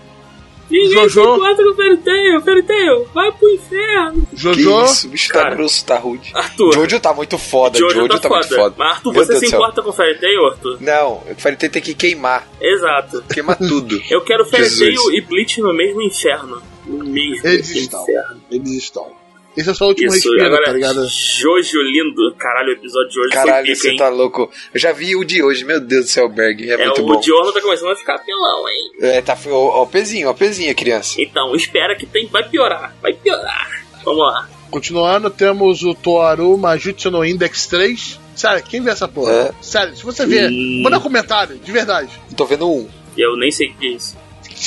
Ninguém se Jojo. importa com o Fairy Tail, Fairy Tail, vai pro inferno. Que Jojo, isso, o bicho tá grosso, tá rude. Arthur, Jojo tá muito foda, Jojo, Jojo, tá, tá, muito foda. foda. Mas Arthur, Meu você Deus se importa com o Fairy Tail, Arthur? Não, o Fairy Tail tem que queimar. Exato. Queimar tudo. Eu quero Fairy. Tail e Bleach no mesmo inferno. No mesmo Eles estão. inferno. eles estão. Esse é só o último Isso, respiro, agora, tá ligado? Jojo lindo. Caralho, o episódio de hoje Caralho, foi pica, você hein? tá louco. Eu já vi o de hoje, meu Deus do céu, Berg. É, É, muito o bom. Diorno tá começando a ficar pelão, hein? É, tá. Ó, ó, pezinho, ó, pezinho, criança. Então, espera que tem, vai piorar. Vai piorar. Vamos lá. Continuando, temos o Toaru Majutsu no Index 3. Sério, quem vê essa porra? É. Sério, se você vê, Hum. manda um comentário, de verdade. Tô vendo um. Eu nem sei o que é isso.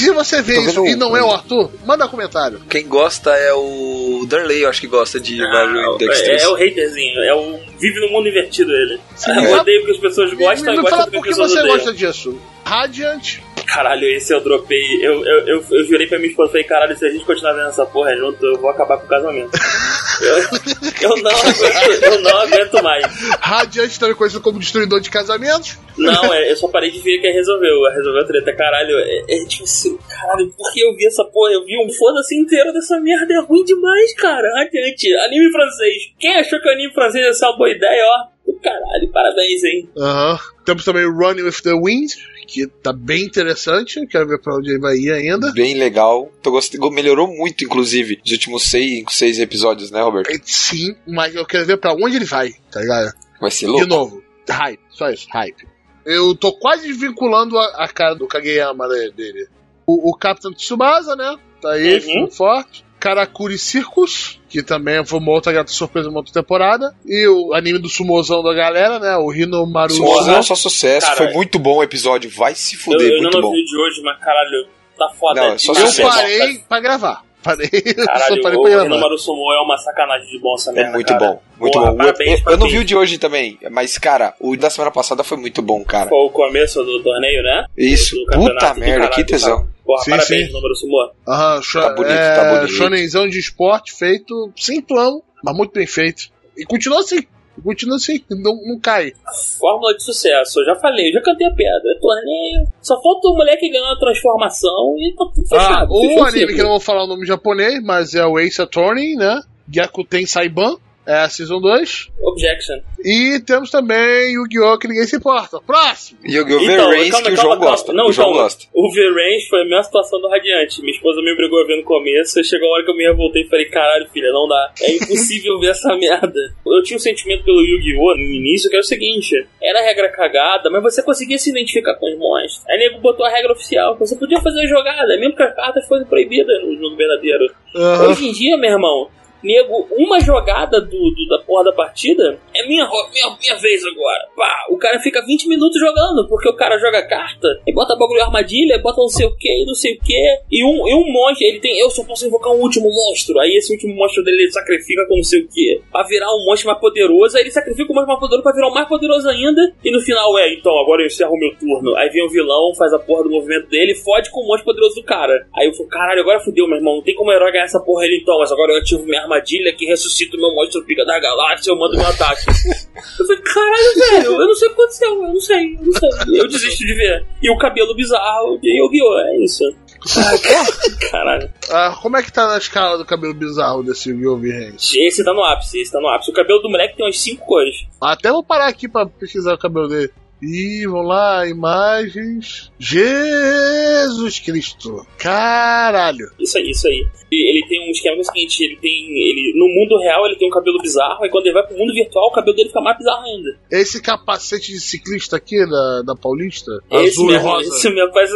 Se você vê isso vendo e um. não é o Arthur, manda um comentário. Quem gosta é o Darley, eu acho que gosta de Ah, Mario é, 3. é o haterzinho. É o vive no mundo invertido ele. Sim. eu odeio que as pessoas gostam me, me que por as que pessoas você odeiam. gosta disso. Radiant, Caralho, esse eu dropei. Eu, eu, eu, eu jurei pra minha esposa, falei, caralho, se a gente continuar vendo essa porra junto, eu vou acabar com o casamento. eu, eu não aguento, eu não aguento mais. Radiant também conhecido como destruidor de casamentos. Não, é, eu só parei de ver que resolveu. Resolveu a treta, caralho. É, é tipo assim, caralho, por que eu vi essa porra? Eu vi um foda-se inteiro dessa merda. É ruim demais, cara. Adiante. Anime francês. Quem achou que o anime francês ia ser uma boa ideia, ó? Caralho, parabéns, hein? Aham. Temos também Running with the Wind, que tá bem interessante. Quero ver pra onde ele vai ir ainda. Bem legal. Tô gostando, melhorou muito, inclusive, nos últimos seis, seis episódios, né, Roberto? É, Sim, mas eu quero ver pra onde ele vai, tá ligado? Vai ser De louco. novo, hype, só isso, hype. Eu tô quase vinculando a, a cara do Kageyama né, dele. O, o Capitão Tsubasa, né? Tá aí, Uhum. forte. Karakuri Circus, que também foi uma outra grata surpresa, uma outra temporada. E o anime do sumozão da galera, né? O Hino Maru. Sumozão, só sucesso. Foi muito bom o episódio. Vai se Eu, fuder, eu muito não bom. vi o de hoje, mas caralho, tá foda. Não, é só. Eu sucesso. parei pra gravar. Parei, Caralho, só parei o pra gravar. Renomaru Sumo é uma sacanagem de bom essa É merda, muito cara. bom, muito Porra, bom. Parabéns, eu, eu não vi o de hoje também, mas, cara, o da semana passada foi muito bom, cara. Foi o começo do torneio, né? Isso, Do campeonato puta do merda, caralho, que tesão. Porra, Sim, parabéns, sim. Renomaru Sumo. Aham, Tá bonito, é, tá bonito. Shonenzão de esporte feito sem plano, mas muito bem feito. E continua assim. Continua assim, não, não cai. Fórmula de sucesso, eu já falei, eu já cantei a pedra. É torneio. Só falta o moleque ganhar uma transformação e tá tudo Ah, fechado. fechou o anime que eu não vou falar o nome japonês, mas é o Ace Attorney, né? Gyakuten Saiban, é a Season 2. Objection. E temos também Yu-Gi-Oh! que ninguém se importa. Próximo! Yu-Gi-Oh! Então, calma, que o João calma. gosta. Não, o João então, gosta. O V-Range foi a mesma situação do Radiante. Minha esposa me obrigou a ver no começo, chegou a hora que eu me revoltei e falei, caralho, filha, não dá. É impossível ver essa merda. Eu tinha um sentimento pelo Yu-Gi-Oh! no início, que era o seguinte, era regra cagada, mas você conseguia se identificar com os monstros. Aí nego botou a regra oficial, que você podia fazer a jogada, mesmo que as cartas fossem proibidas no jogo verdadeiro. Aham. Hoje em dia, meu irmão, nego, uma jogada do, do- da porra da partida é minha, minha, minha, vez agora. Pá, o cara fica 20 minutos jogando, porque o cara joga carta e bota bagulho armadilha, bota não sei o que, não sei o que. E um, e um monstro, ele tem, eu só posso invocar um último monstro. Aí esse último monstro dele ele sacrifica com não sei o que. Pra virar um monstro mais poderoso, aí ele sacrifica o monstro mais poderoso pra virar o mais poderoso ainda. E no final é, então, agora eu encerro meu turno. Aí vem o vilão, faz a porra do movimento dele, fode com o monstro poderoso do cara. Aí eu falo, caralho, agora fudeu, meu irmão. Não tem como o herói ganhar essa porra ele então, mas agora eu ativo minha armadilha que ressuscita o meu monstro pica da galáxia, eu mando meu ataque. eu falei, caralho, velho, eu não sei o que aconteceu, eu não sei, eu não sei. Eu desisto de ver. E o cabelo bizarro de Yu-Gi-Oh! É isso. Caralho. Ah, como é que tá na escala do cabelo bizarro desse Yu-Gi-Oh! V-Hands? Esse tá no ápice, esse tá no ápice. O cabelo do moleque tem umas 5 cores. Até vou parar aqui pra pesquisar o cabelo dele. Ih, vamos lá, imagens. Jesus Cristo. Caralho. Isso aí, isso aí. E ele tem um esquema que é o seguinte, ele tem. Ele, no mundo real ele tem um cabelo bizarro, aí quando ele vai pro mundo virtual, o cabelo dele fica mais bizarro ainda. Esse capacete de ciclista aqui da, da Paulista, esse azul e mesmo, rosa. esse mesmo faz.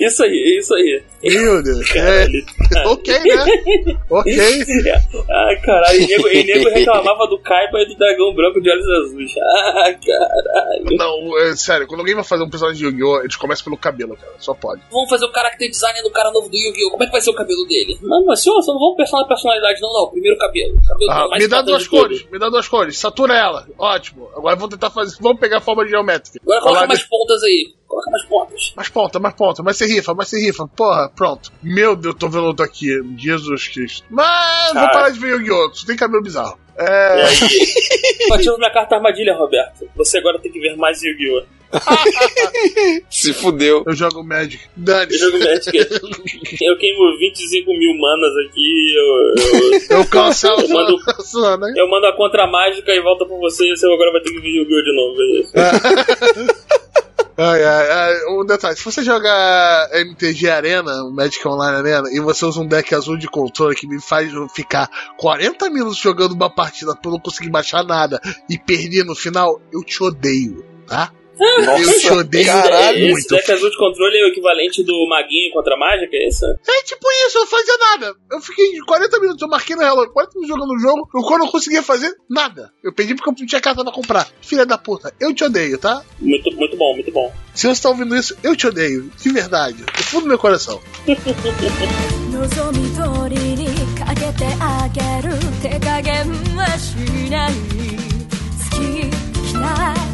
Isso aí, isso aí. Meu Deus. É, Caralho. ok, né? Ok. Ai, caralho, e nego, e nego reclamava do Kaiba e do dragão branco de olhos azuis. Ah, caralho. Não, é sério, quando alguém vai fazer um personagem de Yu-Gi-Oh!, eles começam pelo cabelo, cara. Só pode. Vamos fazer o character design do cara novo do Yu-Gi-Oh! Como é que vai ser o cabelo dele? Não, mas senhor, só não vamos pensar na personalidade, não, não. Primeiro o cabelo. Cabelo Ah, é me dá duas cores, me dá duas cores. Satura ela. Ótimo. Agora vamos tentar fazer. Vamos pegar a forma geométrica. Agora coloca mais de- pontas aí. Coloca mais pontas. Mais ponta, mais ponta, mais se rifa, mais se rifa. Porra, pronto. Meu Deus, tô vendo outro aqui. Jesus Cristo. Mas vou Cara. parar de ver Yu-Gi-Oh! Tu tem cabelo bizarro. E É. aí, partiu minha carta armadilha, Roberto. Você agora tem que ver mais Yu-Gi-Oh! Se fudeu. Eu jogo Magic. Dane. Eu jogo Magic. Eu queimo 25 mil manas aqui, eu, eu, Eu cancelo Eu mando- né? eu mando a contra mágica e volta pra você e você agora vai ter que ver Yu-Gi-Oh! de novo. É isso. Ai, ai, ai, um detalhe, se você joga MTG Arena, Magic Online Arena, e você usa um deck azul de controle que me faz ficar 40 minutos jogando uma partida pra eu não conseguir baixar nada e perder no final, eu te odeio, tá? eu te odeio caralho, Esse muito. deck azul de controle é o equivalente do maguinho contra a mágica, é isso? É tipo isso, eu não fazia nada. Eu fiquei 40 minutos, eu marquei no relógio, 40 minutos jogando o jogo, eu quando não conseguia fazer nada. Eu perdi porque eu não tinha carta pra comprar. Filha da puta, eu te odeio, tá? Muito, muito bom, muito bom. Se você tá ouvindo isso, eu te odeio. De verdade. Do fundo do meu coração. 望み通りにかけてあげる手加減はしない好き嫌い好き嫌い最初は誰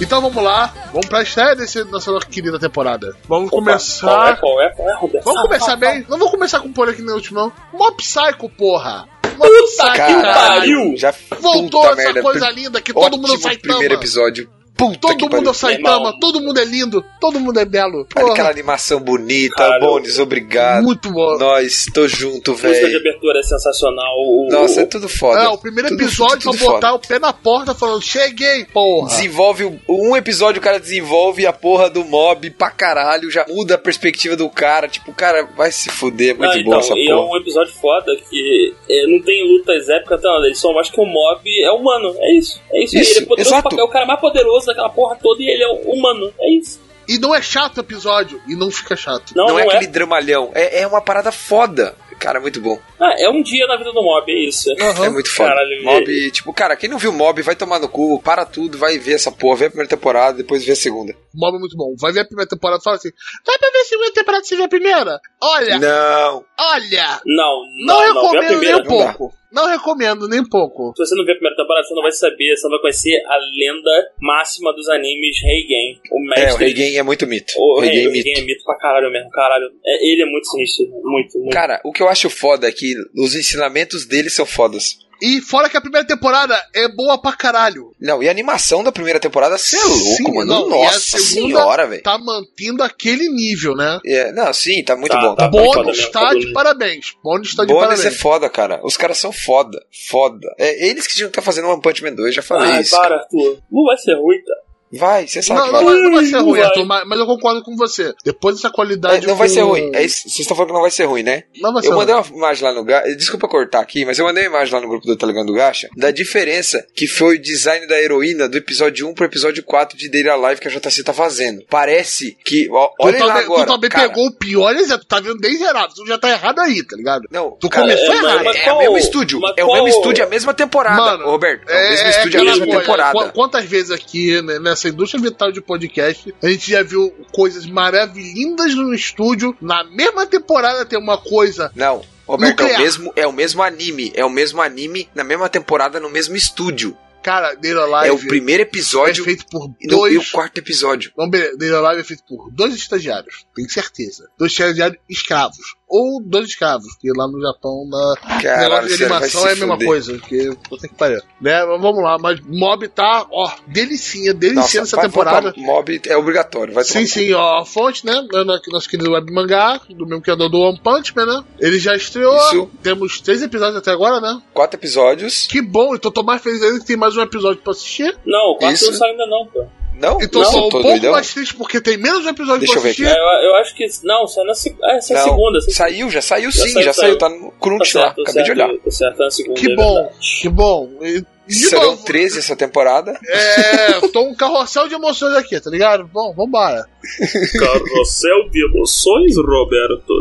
então vamos lá, vamos pra estreia desse, dessa querida temporada. Vamos Qual é, começar. qual é, qual é, Roberto? Vamos começar bem? Não vou começar com por aqui no último, não. Mob Psycho, porra! Puta Psycho, que pariu! Já Voltou essa merda. coisa linda que todo mundo Ótimo sai primeiro episódio. Puta Todo que mundo é Saitama, todo mundo é lindo, todo mundo é belo. Olha aquela Porra, animação bonita, Cara, Bones, obrigado. muito bom. Nós, tô junto, A música de velho. abertura é sensacional. Nossa, é tudo foda. É, o primeiro Tudo- episódio tudo pra botar foda. o pé na porta falando, cheguei, porra. Desenvolve um episódio, o cara desenvolve a porra do mob pra caralho, já muda a perspectiva do cara. Tipo, o cara vai se fuder, é muito Ah, boa então, essa e é porra. um episódio foda que é, não tem lutas épicas, não, eles só mostram que o mob é humano, é isso. É isso, Isso, ele é poderoso, exato. é o cara mais poderoso daquela porra toda e ele é humano, é isso. E não é chato o episódio, e não fica chato. Não, Não, não, é é. aquele dramalhão, é, é uma parada foda. Cara, muito bom. Ah, é um dia na vida do mob, é isso. Aham. É muito foda. Caralho, mob, tipo, cara, quem não viu Mob, vai tomar no cu, para tudo, vai ver essa porra, vê a primeira temporada, depois vê a segunda. Mob é muito bom. Vai ver a primeira temporada e fala assim: vai pra ver a segunda temporada se vê a primeira? Olha, Não. olha! Não, Não, não, recomendo nem um pouco. Não recomendo nem um pouco. Se você não vê a primeira temporada, você não vai saber, você não vai conhecer a lenda máxima dos animes Reigen, o mestre. É, o Reigen é muito mito. O Reigen é Reigen, mito. É mito pra caralho mesmo, caralho. É, ele é muito sinistro, muito, muito. Cara, o que eu acho foda é que os ensinamentos dele são fodas. E fora que a primeira temporada é boa pra caralho. Não, e a animação da primeira temporada, você é louco, Sim, mano. não, e a Nossa segunda senhora, velho. Tá mantendo aquele nível, né? É, não, sim, tá muito Tá, bom. tá Tá Bônus mesmo, tá tá de parabéns. Bônus tá de Bones é parabéns. foda, cara. Os caras são foda. Foda. É eles que tinham que estar fazendo One Punch Man 2, já falei Ai, isso. para, Arthur. Não vai ser ruim, tá? Vai, você sabe. Não, que não, não vai ser ruim, Vai. Arthur, mas, mas eu concordo com você. Depois dessa qualidade. É, não vai com- ser ruim. É isso, vocês estão falando que não vai ser ruim, né? Não vai ser Eu mandei ruim. uma imagem lá no Gacha. Desculpa cortar aqui, mas eu mandei uma imagem lá no grupo do Telegram do Gacha da diferença que foi o design da heroína do episódio 1 pro episódio 4 de Daily Alive que a JC tá fazendo. Parece que. Ó, Tu olhem lá também, agora. tu também cara. pegou o pior exemplo. Tu tá vendo bem errado. Tu já tá errado aí, tá ligado? Não, Tu cara, começou é, errado. mas- É qual- o mesmo estúdio. É o mesmo estúdio, é a mesma temporada. Mano, Roberto, é o mesmo estúdio, é a aquela mesma temporada. qu- Quantas vezes aqui, né, nessa indústria vital de podcast, a gente já viu coisas maravilhindas no estúdio, na mesma temporada tem uma coisa. Não, Roberto, é o, mesmo, é o mesmo anime. É o mesmo anime na mesma temporada, no mesmo estúdio. Cara, Data Live é o primeiro é episódio feito por e, dois. e o quarto episódio. Não. Data Live é feito por dois estagiários, tenho certeza. Dois estagiários escravos. Ou dois escravos, que lá no Japão, na Caralho, negócio de animação é a mesma fuder. coisa. Que puta que pariu. Né, mas vamos lá, mas Mob tá, ó, delicinha, delicinha Nossa, nessa vai temporada. Mob é obrigatório. Vai Sim, sim, ó, a fonte, né? no- no- Nosso querido web mangá, do mesmo criador do One Punch Man, né? Ele já estreou. Isso. Temos três episódios até agora, né? Quatro episódios. Que bom, então tô mais feliz ainda que tem mais um episódio pra assistir. Não, o quarto Isso. não saiu ainda não, pô. Não? Então não, tô um pouco doidão. mais triste porque tem menos um episódio Deixa pra eu ver assistir. É, eu, eu acho que. Não, saiu na se- ah, essa é Não, segunda. essa- Saiu, já saiu Já sim, saiu, já saiu. saiu. Tá no Tá crunch lá. certo, Acabei de certo, olhar. Tá certo, tá na segunda. Que é bom, que bom. E, de Serão novo, 13 essa temporada. É, tô um carrossel de emoções aqui, tá ligado? Bom, vambora. Carrossel de emoções, Roberto.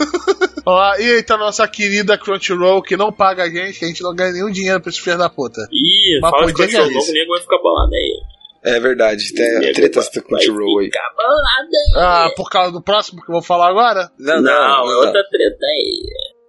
Ó, e aí tá nossa querida Crunchyroll que não paga a gente, que a gente não ganha nenhum dinheiro pra esse filho da puta. Ih, Mas fala de podia Crunchyroll o nego vai ficar bolado aí. É verdade, tem tretas vai- do Crunchyroll aí. Aí. Ah, por causa do próximo que eu vou falar agora? Não, Não, não, é não. outra treta aí.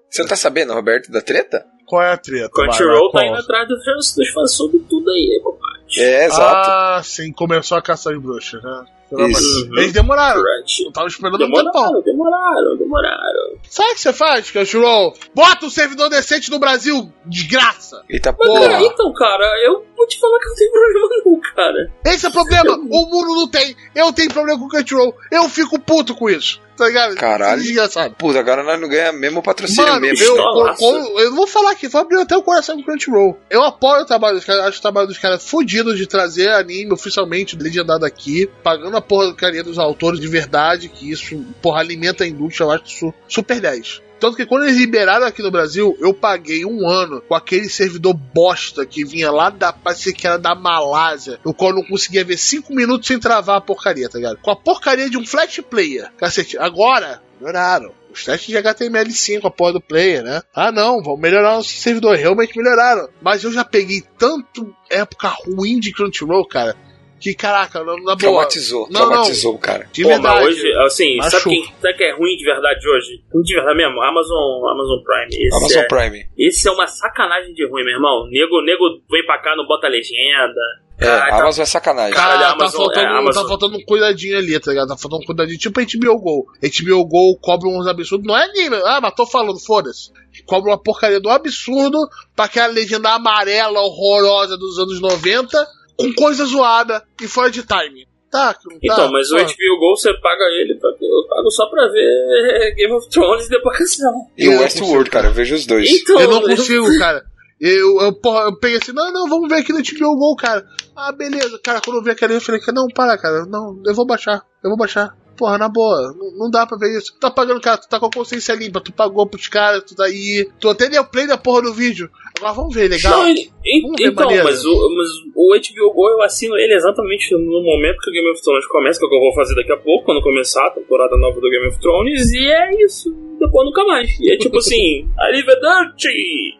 Você não tá sabendo, Roberto, da treta? Qual é a treta? Vai, Crunchyroll tá indo atrás dos, dos fãs sobre tudo aí, papai. É, exato. Ah, sim, começou a caçar as bruxas, né? Pelo amor de Isso. Deus. Eles demoraram. Crunch. Eu tava esperando um tempão. Demoraram, demoraram, demoraram. Sabe o que você faz, Crunchyroll? Bota um servidor decente no Brasil, desgraça! Eita Mas porra. peraí, então, cara, eu vou te falar que não tem problema não, cara. Esse é o problema. o mundo não tem. Eu tenho problema com o Crunchyroll. Eu fico puto com isso. Tá ligado? Caralho. Desgraçado. Puta, agora nós não ganhamos mesmo patrocínio Mano, mesmo. eu, eu, eu não vou falar aqui, vou abrir até o coração do Crunchyroll. Eu apoio o trabalho dos caras, acho o trabalho dos caras fudidos de trazer anime oficialmente legendado aqui, pagando a porra do carinha dos autores de verdade, que isso, porra, alimenta a indústria, eu acho isso super 10. Tanto que quando eles liberaram aqui no Brasil, eu paguei um ano com aquele servidor bosta que vinha lá da, parecia que era da Malásia, no qual eu não conseguia ver 5 minutos sem travar a porcaria, tá ligado? Com a porcaria de um flash player. Cacete, agora, melhoraram. Os testes de HTML5, a porra do player, né? Ah, não, vão melhorar o servidor. Realmente melhoraram. Mas eu já peguei tanto época ruim de Crunchyroll, cara, que caraca, na, na boa. Traumatizou, Não, traumatizou o cara. De Pô, verdade. mas hoje, assim, Machuca. sabe quem sabe que é ruim de verdade hoje? Ruim de verdade mesmo? Amazon, Amazon Prime. Esse, Amazon é, Prime. esse é uma sacanagem de ruim, meu irmão. Nego, nego vem pra cá, não bota legenda. É, Caralho, tá- Amazon é sacanagem. Cara, Cara, Amazon- tá, faltando, é, Amazon. tá faltando um cuidadinho ali, tá ligado? Tá faltando um cuidadinho. Tipo a HBO Go. HBO Go cobra uns absurdos. Não é anime. Ah, mas tô falando, foda-se. Cobra uma porcaria do absurdo pra aquela legenda amarela horrorosa dos anos 90 com coisa zoada e fora de time. Tá, tá. Então, mas o Pô, HBO Go você paga ele, pra- eu pago só pra ver Game of Thrones e depois canção. E o Westworld, cara, eu vejo os dois. Então, Eu não consigo, cara. Eu, eu, porra, eu peguei assim, não, não, vamos ver aqui no HBO Go, cara. Ah, beleza. Cara, quando eu vi aquele, eu falei, não, para, cara, não, eu vou baixar, eu vou baixar. Porra, na boa, não, não dá pra ver isso. Tu tá pagando, cara, tu tá com a consciência limpa, tu pagou pros caras, tu tá aí. Tu até deu play da porra do vídeo. Agora vamos ver, legal. Não, e- e- ver então, maneiro. mas o, mas o HBO Go eu assino ele exatamente no momento que o Game of Thrones começa, que é o que eu vou fazer daqui a pouco, quando começar a temporada nova do Game of Thrones, e é isso. Depois nunca mais. E é tipo assim, Arrivederci!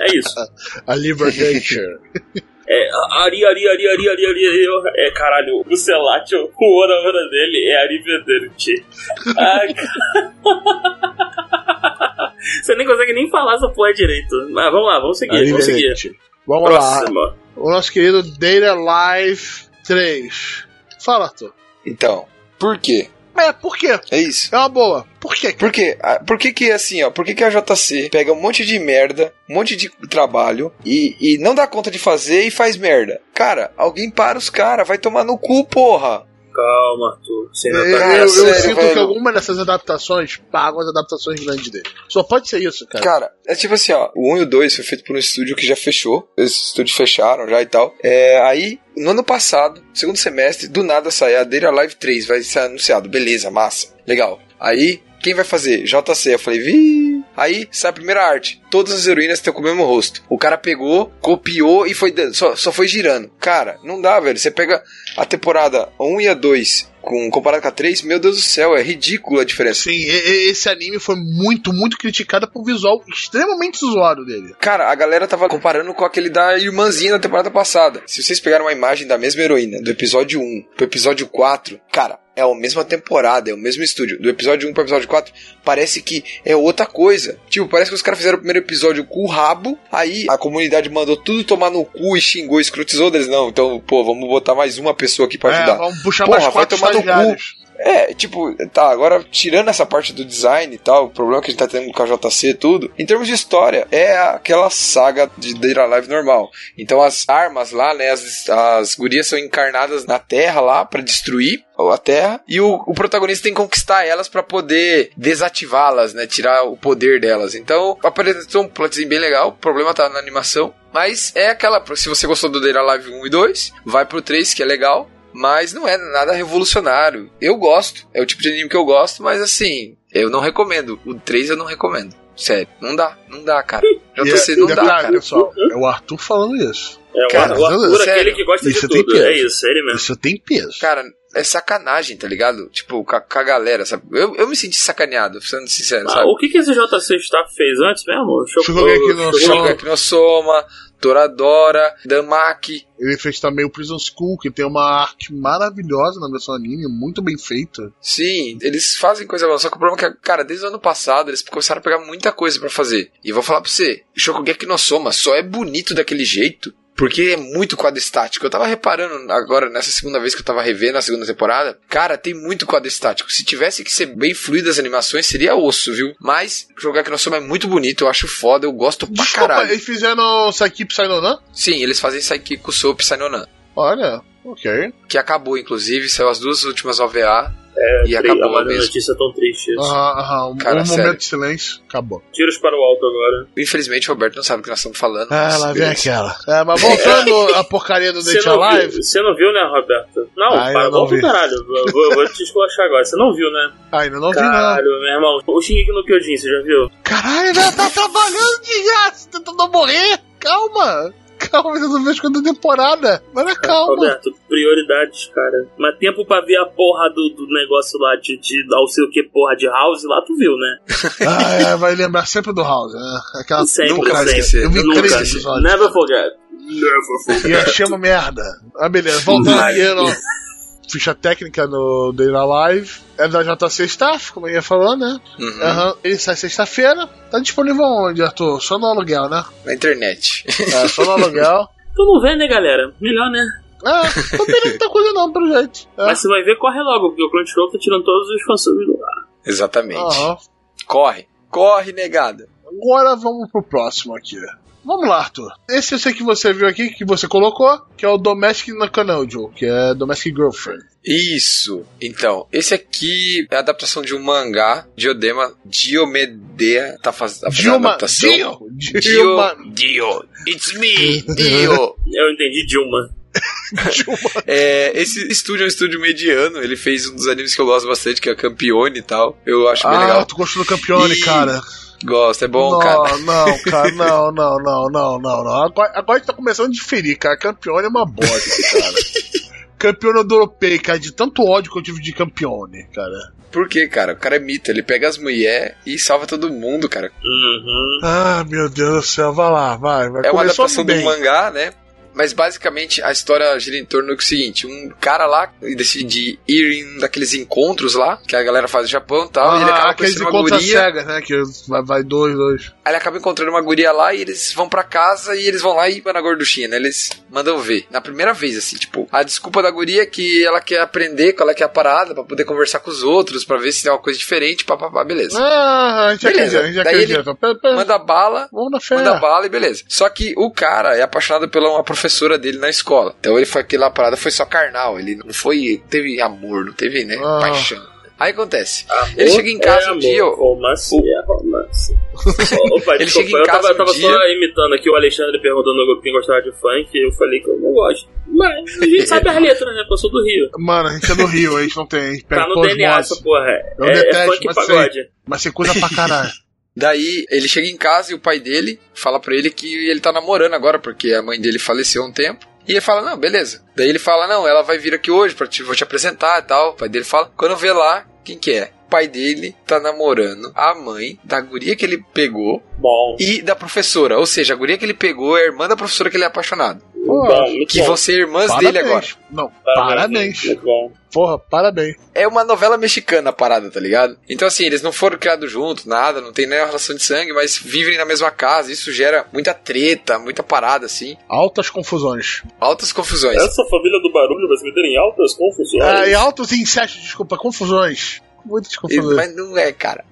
É isso. A Libertation. É, Ari, Ari, Ari, Ari, Ari, Ari, Ari, é caralho, o Celate, o hora hora dele é Arrivederci. Ai, cara. Você nem consegue nem falar essa porra direito. Mas vamos lá, vamos seguir, vamos seguir. Vamos lá. Próxima. O nosso querido Data Life 3. Fala, Arthur. Então, por quê? É, por quê? É isso. É uma boa. Por quê? Por quê? Ah, Por que que assim, ó? Por que que a JC pega um monte de merda, um monte de trabalho e, e não dá conta de fazer e faz merda? Cara, alguém para os caras, vai tomar no cu, porra. Calma, Arthur. Você ainda Eu, tá eu- eu sério, sinto velho. que alguma dessas adaptações pagam as adaptações grandes dele. Só pode ser isso, cara. Cara, é tipo assim, ó, o 1 e o 2 foi feito por um estúdio que já fechou. Esses estúdios fecharam já e tal. É, aí, no ano passado, segundo semestre, do nada sai a Data Live 3, vai ser anunciado. Beleza, massa, legal. Aí, quem vai fazer? JC. Eu falei, vi. Aí sai a primeira arte. Todas as heroínas estão com o mesmo rosto. O cara pegou, copiou e foi só, só foi girando. Cara, não dá, velho. Você pega a temporada 1 e a 2 com, comparado com a 3, meu Deus do céu, é ridícula a diferença. Sim, esse anime foi muito, muito criticado por visual extremamente zoado dele. Cara, a galera tava comparando com aquele da irmãzinha da temporada passada. Se vocês pegaram uma imagem da mesma heroína, do episódio 1 pro episódio 4, cara, é a mesma temporada, é o mesmo estúdio. Do episódio 1 pro episódio 4, parece que é outra coisa. Tipo, parece que os caras fizeram o primeiro episódio com o rabo, aí a comunidade mandou tudo tomar no cu e xingou, escrotizou deles. Não, então, pô, vamos botar mais uma pessoa aqui pra É, ajudar. vamos puxar Porra, mais vai quatro tomar no cu. É, tipo, tá, agora tirando essa parte do design e tal, o problema que a gente tá tendo com a JC e tudo, em termos de história, é aquela saga de Data Live normal. Então as armas lá, né, as, as gurias são encarnadas na Terra lá pra destruir a Terra e o, o protagonista tem que conquistar elas pra poder desativá-las, né, tirar o poder delas. Então, apresentou um plotzinho bem legal, o problema tá na animação, mas é aquela, se você gostou do Data Live 1 e 2, vai pro 3 que é legal, mas não é nada revolucionário. Eu gosto, é o tipo de anime que eu gosto, mas assim, eu não recomendo. O 3 eu não recomendo. Sério, não dá, não dá, cara. JC E- não e dá, detalhe, cara. pessoal, é o Arthur falando isso. É, o Cara, Ar- o Arthur, sério, aquele que gosta isso de tem tudo. peso. É isso, é ele mesmo. Isso tem peso. Cara, é sacanagem, tá ligado? Tipo, com a, com a galera, sabe? Eu, eu me senti sacaneado, sendo sincero, Ah, sabe? o que, que esse JC Staff fez antes mesmo? Shokugeki- Soma. Shokugeki no Soma, Toradora, Damaki. Ele fez também o Prison School, que tem uma arte maravilhosa na versão anime, muito bem feita. Sim, eles fazem coisa boa, só que o problema é que, cara, desde o ano passado eles começaram a pegar muita coisa pra fazer. E vou falar pra você, Shokugeki no Soma só é bonito daquele jeito porque é muito quadro estático. Eu tava reparando agora, nessa segunda vez que eu tava revendo a segunda temporada, cara, tem muito quadro estático. Se tivesse que ser bem fluido as animações, seria osso, viu? Mas Shokugeki no Soma é muito bonito, eu acho foda, eu gosto pra Desculpa, caralho. eles fizeram Saiki Psynonan? Sim, eles fazem Saiki Kusou Psynonan, Olha, ok. que acabou, inclusive, saiu as duas últimas OVA e Tri- acabou uma mesmo. notícia tão triste isso. Aham, aham. Um, Cara, um momento de silêncio, acabou. Tiros para o alto agora. Infelizmente, o Roberto não sabe o que nós estamos falando. Ah, lá vem aquela. É, mas voltando à porcaria do Date Alive. viu, você não viu, né, Roberto? Não, Ah, para, eu não volta pro caralho. Eu vou, eu vou te esculachar agora. Você não viu, né? Ah, ainda não vi, não. Caralho, meu irmão. O Shingeki no Kyojin, você já viu? Caralho, ela tá trabalhando de graça, tentando morrer. Calma. Calma, você não vê coisas da temporada. Mas calma. Roberto, prioridades, cara. Mas tempo pra ver a porra do, do negócio lá de, de não sei o que, porra de House, lá tu viu, né? Ah, é, vai lembrar sempre do House, né? Aquela Sempre, nunca vai sempre. esquecer. Eu vi Nunca. Never forget. Never forget. E uma merda. Ah, beleza. Voltando aqui no ficha técnica no Data Live. É da JC Staff, como eu ia falando, né? Uhum. Aham. Ele sai sexta-feira. Tá disponível onde, Arthur? Só no aluguel, né? Na internet. É, só no aluguel. Tu não vê, né, galera? Melhor, né? Ah, não tem muita coisa não, pelo jeito. É. Mas você vai ver, corre logo, porque o Crunchyroll tá tirando todos os fansubs do ar. Exatamente. Aham. Corre. Corre, negada. Agora vamos pro próximo aqui. Vamos lá, Arthur. Esse eu sei que você viu aqui, que você colocou, que é o Domestic Nakanojo, que é Domestic Girlfriend. Isso. Então, esse aqui é a adaptação de um mangá de Odema. Diomedea tá tá fazendo a Dilma, adaptação. Dio, Dio. Dilma, Dio. It's me, Dio. Eu entendi Dilma. É, esse estúdio é um estúdio mediano. Ele fez um dos animes que eu gosto bastante, que é Campione e tal. Eu acho bem Ah, legal. tu gostou do Campione, E- cara. Gosto, é bom, não, cara. não, cara, não, não, não, não, não, não. Agora, agora a gente tá começando a diferir, cara. Campione é uma bosta, cara. Campione eu dropei, cara, de tanto ódio que eu tive de Campione, cara. Por quê, cara? O cara é mito. Ele pega as mulheres e salva todo mundo, cara. Uhum. Ah, meu Deus do céu, vai lá, vai, vai. É uma Começou adaptação do mangá, né? Mas basicamente a história gira em torno do seguinte: um cara lá decide ir em um daqueles encontros lá, que a galera faz no Japão e tal, e ele Ah, acaba conhecendo uma guria. cegas, né? Que vai, dois, dois. Aí ele acaba encontrando uma guria lá e eles vão pra casa e eles vão lá e vão na gorduchinha, né? Eles mandam ver. Na primeira vez, assim, tipo, a desculpa da guria é que ela quer aprender qual é que é a parada pra poder conversar com os outros, pra ver se tem uma coisa diferente, papapá, beleza. Ah, a gente Beleza. acredita, a gente Daí acredita. Pera, pera, Manda bala, Vamos na fé. manda bala e beleza. Só que o cara é apaixonado pela uma professora dele na escola. Então ele foi aquela parada foi só carnal, ele não foi, teve amor, não teve, né, Ah. paixão. Aí acontece, Amor ele chega em casa é um dia, amor, Romance é romance. Opa, Ele desculpa, chega em eu tava, casa eu tava um só dia- imitando aqui o Alexandre perguntando quem gostava de funk, e eu falei que eu não gosto. Mas a gente sabe as letras, né? Eu sou do Rio. Mano, a gente é do Rio, a gente não tem. A gente pega Tá no DNA essa porra. É, Eu é detesto, funk e mas pagode. Mas você coisa pra caralho. Daí ele chega em casa e o pai dele fala pra ele que ele tá namorando agora, porque a mãe dele faleceu há um tempo. E ele fala, não, beleza. Daí ele fala, não, ela vai vir aqui hoje pra te, vou te apresentar e tal. O pai dele fala, quando vê lá, quem que é? O pai dele tá namorando a mãe da guria que ele pegou Bom, e da professora. Ou seja, a guria que ele pegou é a irmã da professora que ele é apaixonado. Bom, muito Que bom. vão ser irmãs dele agora. Parabéns. Não, parabéns. Muito bom. Porra, parabéns. É uma novela mexicana a parada, tá ligado? Então, assim, eles não foram criados juntos, nada, não tem nenhuma relação de sangue, mas vivem na mesma casa. Isso gera muita treta, muita parada, assim. Altas confusões. Altas confusões. Essa família do barulho vai se meter em altas confusões. Ah, e altos incestos, desculpa, confusões. Muitas E- confusões. Mas não é, cara.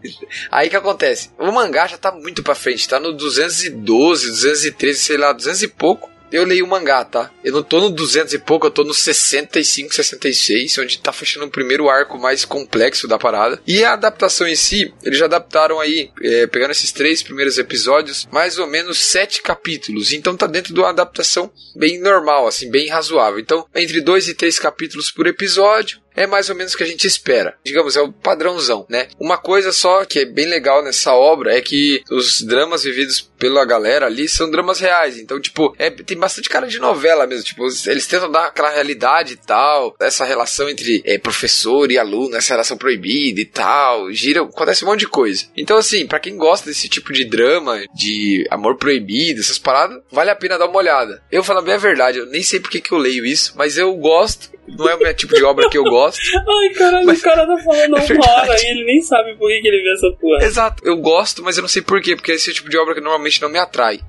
Aí que acontece? O mangá já tá muito pra frente, tá no 212, 213, sei lá, 200 e pouco. Eu leio o mangá, tá? Eu não tô no 200 e pouco, eu tô no 65, 66, onde tá fechando o primeiro arco mais complexo da parada. E a adaptação em si, eles já adaptaram aí, é, pegando esses três primeiros episódios, mais ou menos sete capítulos. Então tá dentro de uma adaptação bem normal, assim, bem razoável. Então, entre dois e três capítulos por episódio, é mais ou menos o que a gente espera. Digamos, é o padrãozão, né? Uma coisa só que é bem legal nessa obra é que os dramas vividos pela galera ali são dramas reais. Então, tipo, é, tem bastante cara de novela mesmo. Tipo, eles tentam dar aquela realidade e tal. Essa relação entre é, professor e aluno, essa relação proibida e tal. Gira, acontece um monte de coisa. Então, assim, pra quem gosta desse tipo de drama, de amor proibido, essas paradas, vale a pena dar uma olhada. Eu falo bem a verdade, eu nem sei porque que eu leio isso, mas eu gosto. Não é o meu tipo de obra que eu gosto. Ai, caralho, Mas- o cara tá falando É hora e ele nem sabe por que, que ele vê essa porra. Exato, eu gosto, mas eu não sei porquê, porque esse é o tipo de obra que normalmente não me atrai.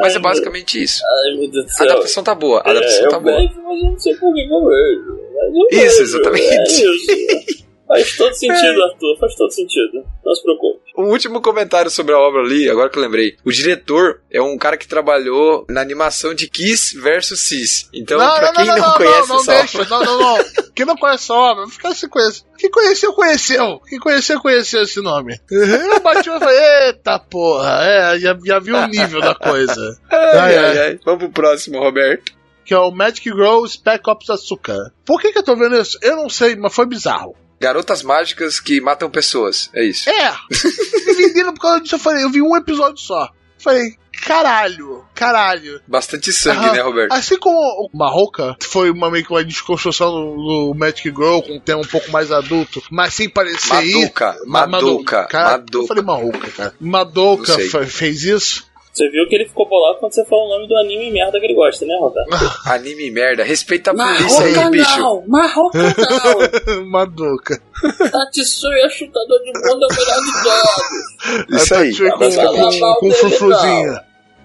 Mas é basicamente isso. Ai, meu Deus do A céu. adaptação tá boa, a adaptação é, tá eu boa. vejo, mas eu não sei por que eu vejo. Eu Isso, vejo, exatamente. É. Faz todo sentido, Arthur, faz todo sentido. Não se preocupe. Um último comentário sobre a obra ali, agora que eu lembrei. O diretor é um cara que trabalhou na animação de Kiss versus Sis. Então, pra quem não, conhece não, essa deixa, obra, não, não, não. Quem não conhece a obra, fica se conhece. Quem conheceu, conheceu. Quem conheceu, conheceu esse nome. Eu bati e falei, eita porra, é, já, já vi o nível da coisa. Ai, Ai, ai, ai. ai. Vamos pro próximo, Roberto. Que é o Magic Girl Spec Ops Açúcar. Por que que eu tô vendo isso? Eu não sei, mas foi bizarro. Garotas mágicas que matam pessoas. É isso. É, me venderam por causa disso. Eu falei, eu vi um episódio só. Falei, caralho, caralho. Bastante sangue, Aham. né, Roberto? Assim como o Marroca, que foi uma meio que uma desconstrução do, do Magic Girl, com um tema um pouco mais adulto, mas sem parecer isso. Maduca, Ma- Maduca, Cara, Eu falei Marroca, cara. Madoka fez isso. Você viu que ele ficou bolado quando você falou o nome do anime merda que ele gosta, né, Roberto? Anime merda. Respeita a polícia aí, bicho. não! Marroca não! Madoka. Tatsuya chutador de bunda é o melhor de todos! Isso aí. Tia com, com, com frufruzinha.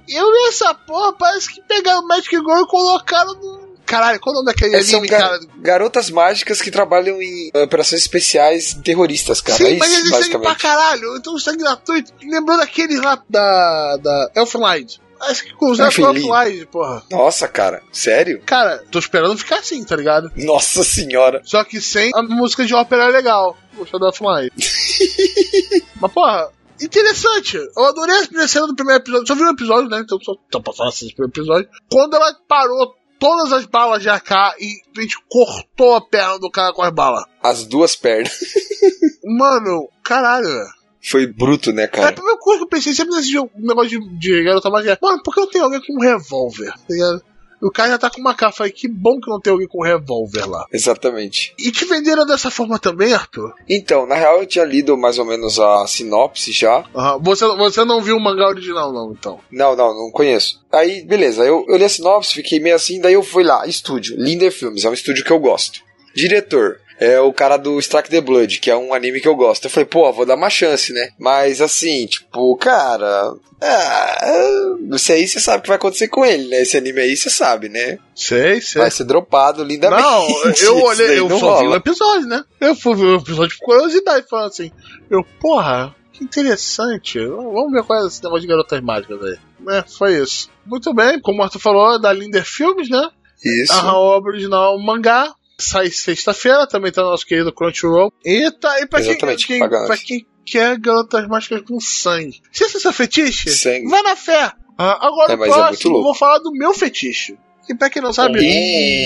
Eu vi essa porra, parece que pegaram o Magic Girl e colocaram no. Caralho, qual o nome daquele É, são anime, gar- cara? garotas mágicas que trabalham em eh, operações especiais terroristas, cara. Sim, é mas isso, eles têm pra caralho, então isso é gratuito. Lembrou daquele lá da. da Elfenlight. Acho que com os Elfenlight. Elfenlight, porra. Nossa, cara. Sério? Cara, tô esperando ficar assim, tá ligado? Nossa senhora. Só que sem a música de ópera legal. Gostou da Elfenlight. mas, porra. Interessante, eu adorei a primeira cena do primeiro episódio. Só vi um episódio, né? Então só tô pra falar assim do primeiro episódio. Quando ela parou todas as balas de AK e a gente cortou a perna do cara com as balas. As duas pernas. Mano, caralho, velho. Foi bruto, né, É a cara? primeira coisa que eu pensei sempre nesse jogo, negócio de, de garota mágica. é, Mano, por que não tem alguém com um revólver? Tá ligado? O cara já tá com uma cara. Falei, que bom que não tem alguém com revólver lá. Exatamente. E te venderam dessa forma também, Arthur? Então, na real eu tinha lido mais ou menos a sinopse já. Aham. Você, você não viu o mangá original, não, então. Não, não, não conheço. Aí, beleza, eu, eu li a sinopse, fiquei meio assim, daí eu fui lá, estúdio, Linder Filmes, é um estúdio que eu gosto. Diretor, é o cara do Strike the Blood, que é um anime que eu gosto. Eu falei, pô, vou dar uma chance, né? Mas assim, tipo, cara. Ah, isso aí você sabe o que vai acontecer com ele, né? Esse anime aí você sabe, né? Sei, sei. Vai ser dropado lindamente. Não, eu olhei, eu só vi o rola. episódio, né? Eu fui ver o episódio por curiosidade, falando assim, eu, porra, que interessante. Vamos ver qual é esse negócio de garotas mágicas aí. É, foi isso. Muito bem, como o Arthur falou, é da Linder Filmes, né? Isso. A obra original é mangá. Sai sexta-feira, também tá no nosso querido Crunchyroll. E tá aí pra quem, Exatamente, quem, paga pra quem quer garotas mágicas com sangue. Se esse é seu fetiche, Sangue. vai na fé. Ah, agora É, o é próximo, louco. vou falar do meu fetiche. E pra quem não sabe,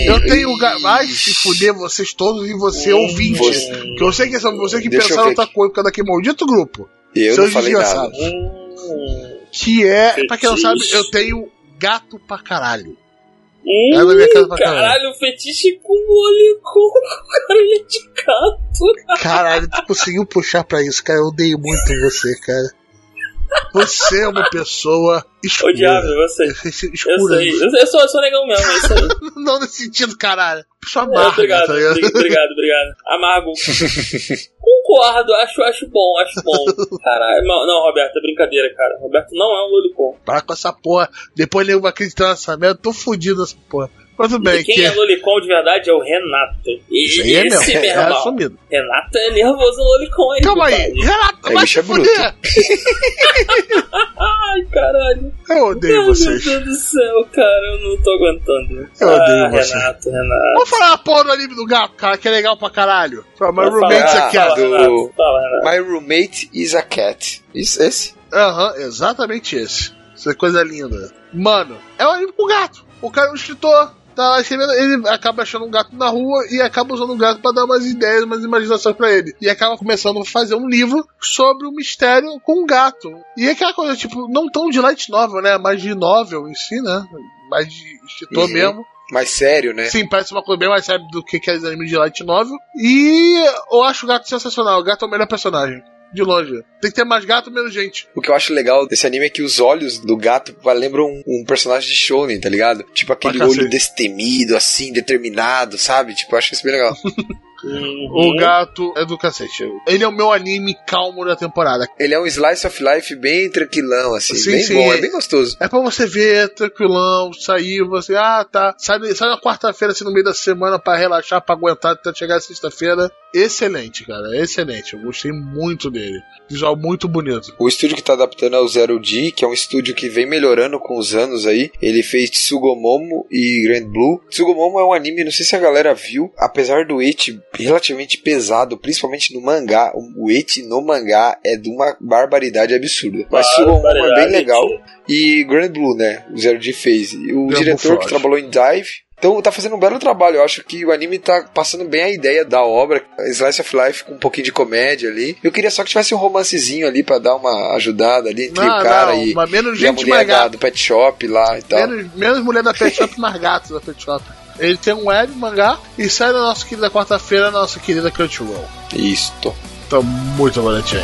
eu tenho. Vai se fuder vocês todos e você ouvinte. Você- Que eu sei que são você que Deixa pensaram outra coisa por causa daquele maldito grupo. Eu Seus não falei nada. Que é, pra quem não sabe, Fetiche. eu tenho gato pra caralho. Da minha casa pra caralho. caralho, fetiche com olho com orelha de gato. Caralho, tu conseguiu puxar pra isso, cara. Eu odeio muito você, cara. Você é uma pessoa escura. Odiável, eu sei. Eu escura. sei. Eu, eu sou, eu sou negão mesmo, é isso aí. Não nesse sentido, caralho. Pessoa É, amarga, obrigado, tá obrigado, obrigado. Amargo. Concordo, acho, acho bom, acho bom. Caralho, não, não, Roberto, é brincadeira, cara. Roberto não é um lolicon. Para com essa porra. Depois ele vai acreditar nessa merda. Tô fudido nessa porra. Mas tudo bem, E quem que é lolicon de verdade é o Renato. E Isso aí é esse, mesmo. meu É irmão. assumido. Renato é nervoso lolicon, hein? Calma aí. Renato, É, vai se é bruto. fuder. Ai, caralho. Eu odeio Ai, vocês. Meu Deus do céu, cara, eu não tô aguentando. Eu odeio ah, você. Renato, Renato. Vamos falar a porra do anime do gato, cara, que é legal pra caralho. My Fala, Roommate's fala, a Cat. Fala, do- Renato, fala, Renato. My roommate is a cat. Isso, esse? Aham, exatamente esse. Isso é coisa linda. Mano, é um anime com gato. O cara é um escritor, tá lá escrevendo, ele acaba achando um gato na rua e acaba usando o gato pra dar umas ideias, umas imaginações pra ele. E acaba começando a fazer um livro sobre o mistério com um gato. E é aquela coisa, tipo, não tão de light novel, né? Mais de novel em si, né? Mais de escritor Uhum. mesmo. Mais sério, né? Sim, parece uma coisa bem mais séria do que aqueles animes de light novel. E eu acho o gato sensacional. O gato é o melhor personagem. De longe. Tem que ter mais gato, menos gente. O que eu acho legal desse anime é que os olhos do gato lembram um, um personagem de shounen, tá ligado? Tipo aquele olho destemido, assim, determinado, sabe? Tipo, eu acho isso bem legal. Uhum. O gato é do cacete. Ele é o meu anime calmo da temporada. Ele é um slice of life bem tranquilão, assim, Sim, bem sim. bom, é bem gostoso. É pra você ver, tranquilão, sair, você, ah, tá. Sai, sai na quarta-feira, assim, no meio da semana, pra relaxar, pra aguentar até chegar sexta-feira. Excelente, cara, excelente. Eu gostei muito dele. Visual muito bonito. O estúdio que tá adaptando é o Zero D, que é um estúdio que vem melhorando com os anos aí. Ele fez Tsugomomo e Grand Blue. Tsugomomo é um anime, não sei se a galera viu, apesar do eti relativamente pesado, principalmente no mangá, o eti no mangá é de uma barbaridade absurda. Mas Tsugomomo é bem legal. E Grand Blue, né? O Zero D fez. O Grand diretor Blue que trabalhou em Dive. Então tá fazendo um belo trabalho. Eu acho que o anime tá passando bem a ideia da obra. Slice of Life com um pouquinho de comédia ali. Eu queria só que tivesse um romancezinho ali pra dar uma ajudada ali entre Não, o cara não, e, mas menos e a mulher mais da- gato. do pet shop lá e tal. Menos, menos mulher da Pet Shop, mais gatos da Pet Shop. Ele tem um web mangá e sai na nossa querida quarta-feira, na nossa querida Crunchyroll. Isto. Então, muito bonitinho.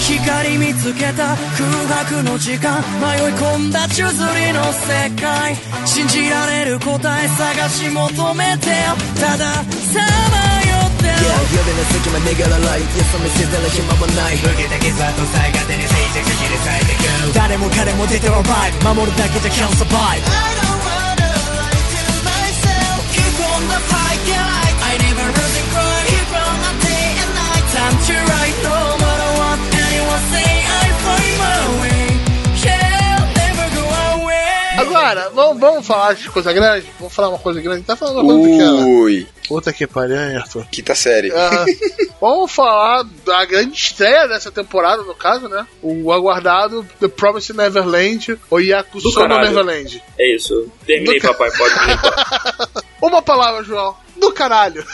光見つけた空白の時間迷い込んだ宙づりの世界信じられる答え探し求めてよたださまよってる Yeah, 夜の隙間逃げらないよそ見せてる暇もない無限だけさとさがてに静寂切り裂いてく誰も彼も出てはバイブ守るだけじゃ can't survive Agora, vamos, vamos falar de coisa grande? Vamos falar uma coisa grande? Tá falando uma coisa pequena. Ui, Puta que pariu, hein, Arthur? quinta série. Ah, vamos falar da grande estreia dessa temporada, no caso, né? O aguardado The Promised Neverland, ou Yakuza. Neverland. É isso. Terminei, Do papai, pode me limpar. Uma palavra, João. Do caralho.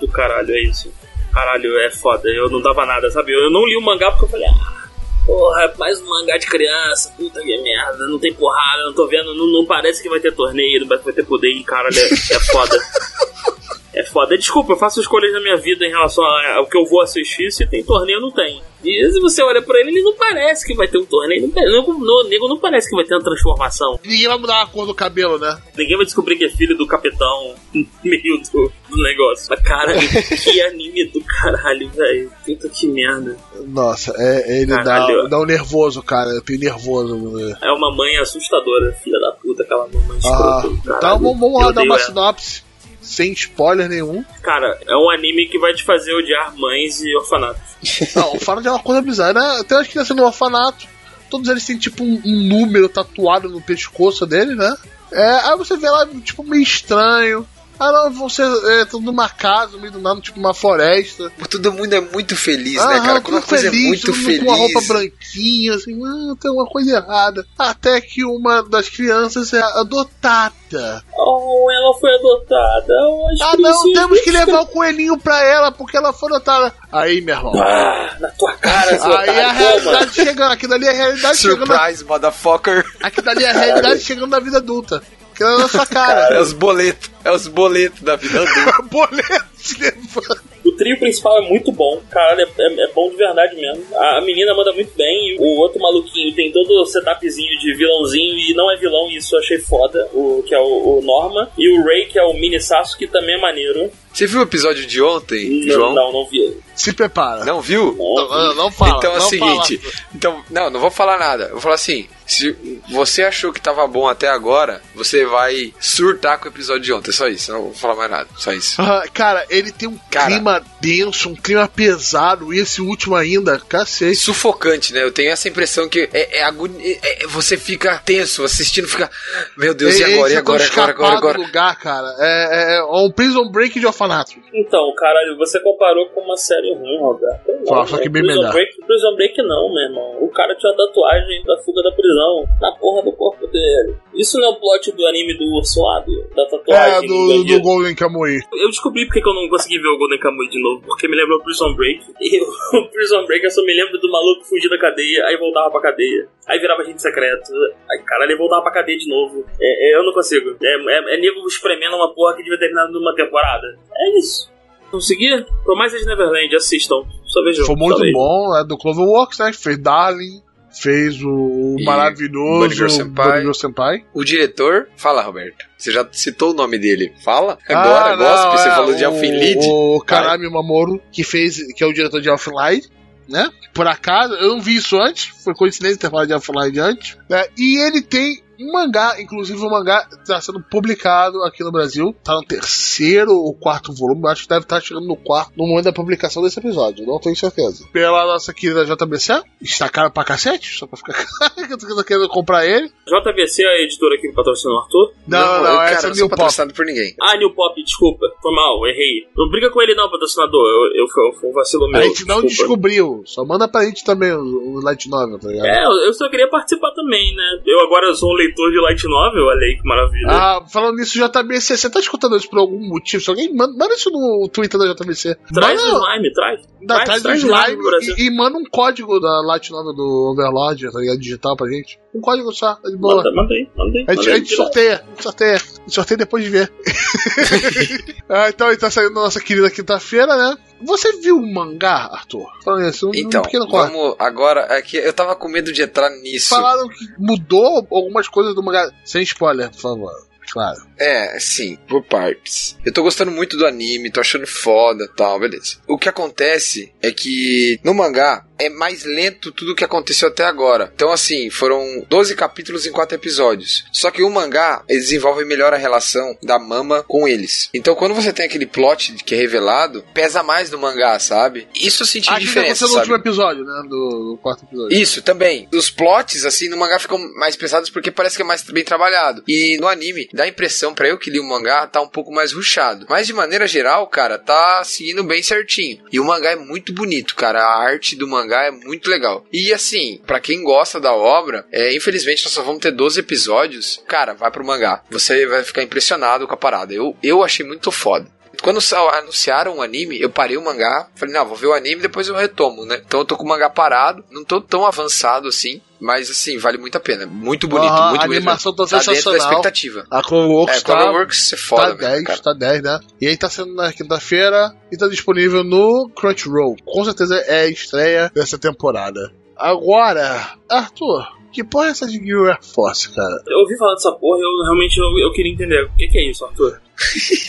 Do caralho, é isso. Caralho, é foda. Eu não dava nada, sabe? Eu não li o mangá porque eu falei, ah, porra, é mais um mangá de criança, puta que merda, não tem porrada, não tô vendo, não, não parece que vai ter torneio, não vai ter poder, caralho, é, é foda. É foda. Desculpa, eu faço escolhas na minha vida em relação ao que eu vou assistir. Se tem torneio, não tem. E se você olha pra ele, ele não parece que vai ter um torneio. Não, parece- não, no nego não parece que vai ter uma transformação. Ninguém vai mudar a cor do cabelo, né? Ninguém vai descobrir que é filho do capitão no meio do, do negócio. Mas caralho, que anime do caralho, velho. Puta que merda. Nossa, é, ele dá, Caralho. dá um nervoso, cara. Eu tenho nervoso. É uma mãe assustadora, filha da puta, aquela mamãe Ah, escrota. então vamos, lá dar uma ela. sinopse. Sem spoiler nenhum. Cara, é um anime que vai te fazer odiar mães e orfanatos. Não, orfanato é uma coisa bizarra? Tem umas crianças no orfanato. Todos eles têm tipo um, um número tatuado no pescoço dele, né? É, aí você vê lá, tipo, meio estranho. Ah, não, você é, tudo numa casa, no meio do nada, tipo uma floresta. Todo mundo é muito feliz, né, Aham, cara? Quando a tudo coisa feliz, é muito todo mundo feliz. Com uma roupa branquinha, assim, ah, tem uma coisa errada. Até que uma das crianças é adotada. Oh, ela foi adotada. Oh, Ah, não, temos que levar o coelhinho pra ela, porque ela foi adotada. Aí, meu irmão. Ah, na tua cara, seu Aí a otário, realidade chegando, aquilo ali é a realidade chegando. Surprise, motherfucker. Aquilo ali é a realidade chegando na vida adulta. Aquilo é na sua cara. É os boletos. É os boletos da vida adulta. Boleto se levando. O trio principal é muito bom, caralho, é, é- é bom de verdade mesmo. A, a menina manda muito bem, e o outro maluquinho tem todo o setupzinho de vilãozinho e não é vilão, e isso eu achei foda, o, que é o, o Norma. E o Ray, que é o mini Sasso, que também é maneiro. Você viu o episódio de ontem, Não, João? não, não vi. Se prepara. Não viu? Não, não, não fala. então é o não seguinte, fala. então, não, não vou falar nada. Eu vou falar assim, se você achou que tava bom até agora, você vai surtar com o episódio de ontem, só isso. Não vou falar mais nada, só isso. Ah, cara, ele tem um Cara. clima denso, um clima pesado, e esse último ainda, cacete. Sufocante, né? Eu tenho essa impressão que é, é agoni- é- é- você fica tenso assistindo, fica, meu Deus, e agora, e agora, e agora, agora, agora. do lugar, cara. É, é, é um prison break de orfanato. Então, caralho, você comparou com uma série ruim, Roberto. Não, Só- que bem Prison melhor. Break, Prison Break não, meu irmão. O cara tinha uma tatuagem da fuga da prisão na porra do corpo dele. Isso não é o plot do anime do urso lá, do- da É, tatuagem do, do bandido? Golden Kamuy. Eu descobri porque que eu não consegui ver o Golden Kamuy de novo, porque me lembrou Prison Break. E o Prison Break eu só me lembro do maluco fugir da cadeia, aí voltava pra cadeia. Aí virava agente secreto. Aí, caralho, ele voltava pra cadeia de novo. É, é, eu não consigo. É, é, é nego espremendo uma porra que devia ter terminado numa temporada. É isso. Conseguir? Promessas de Neverland, assistam. Só vejam. Foi muito bom, é do Cloverworks, né? Fez Darling, fez o E maravilhoso Bunny Girl Senpai. Senpai. O diretor, fala, Roberto. Você já citou o nome dele. Fala. Agora, Ah, gosto não, que você é, falou de Lead. O Karami Mamoru, que fez, que é o diretor de Light, né? Por acaso, eu não vi isso antes, foi coincidência ter falado de Light antes, né? E ele tem um mangá, inclusive o mangá está sendo publicado aqui no Brasil, tá no terceiro ou quarto volume, eu acho que deve estar chegando no quarto no momento da publicação desse episódio, não tenho certeza. Pela nossa querida JBC, está caro pra cacete, só pra ficar claro que eu tô querendo comprar ele. JVC é a editora que patrocina o Arthur? Não, não, eu, essa cara, é não New Pop. patrocinado por ninguém. Ah, New Pop, desculpa. Foi mal, errei. Não briga com ele não, patrocinador. Eu, eu, foi, foi um vacilo meu. A gente não desculpa. descobriu, só manda pra gente também o, o Light Novel, tá ligado? É, eu eu só queria participar também, né? Eu agora sou um leitor de light novel, olha aí que maravilha. Ah, falando nisso, JBC, você tá escutando isso por algum motivo? Se alguém manda, manda isso no Twitter da JBC. traz manda, o slime, traz. dá, traz, o o slime e, e manda um código da Light Novel do Overlord, tá ligado? Digital pra gente. Um código só, tá de boa. Manda, manda aí, manda aí. A gente, manda a aí, gente sorteia, a gente sorteia. Sorteia depois de ver. ah, então, ele tá saindo na nossa querida quinta-feira, né? Você viu o mangá, Arthur? Falando isso, um, Então, um pequeno corte. vamos agora. É que eu tava com medo de entrar nisso. Falaram que mudou algumas coisas do mangá. Sem spoiler, por favor. Claro. É, sim, por partes. Eu tô gostando muito do anime, tô achando foda tal, beleza. O que acontece é que no mangá é mais lento tudo o que aconteceu até agora. Então, assim, foram 12 capítulos em 4 episódios. Só que o mangá eles desenvolve melhor a relação da Mama com eles. Então, quando você tem aquele plot que é revelado, pesa mais no mangá, sabe? Isso eu senti que diferença, aconteceu no último episódio, né? Do, do quarto episódio. Isso, também. Os plots, assim, no mangá ficam mais pesados porque parece que é mais bem trabalhado. E no anime, dá a impressão, pra eu que li o mangá, tá um pouco mais ruchado. Mas de maneira geral, cara, tá seguindo bem certinho. E o mangá é muito bonito, cara. A arte do mangá é muito legal. E assim, pra quem gosta da obra, é, infelizmente nós só vamos ter 12 episódios. Cara, vai pro mangá. Você vai ficar impressionado com a parada. Eu, eu achei muito foda. Quando anunciaram o anime, eu parei o mangá. Falei, não, vou ver o anime depois eu retomo, né? Então eu tô com o mangá parado. Não tô tão avançado assim. Mas assim, vale muito a pena. Muito bonito, muito a bonito. animação tá tá dentro da sensacional. expectativa. A Cloverworks É, tá, Cloverworks é tá foda, 10, mesmo, cara. tá 10, né? E aí tá sendo na quinta-feira e tá disponível no Crunchyroll. Com certeza é a estreia dessa temporada. Agora, Arthur, que porra é essa de Gear Air Force, cara? Eu ouvi falar dessa porra e eu realmente eu, eu queria entender. O que, que é isso, Arthur?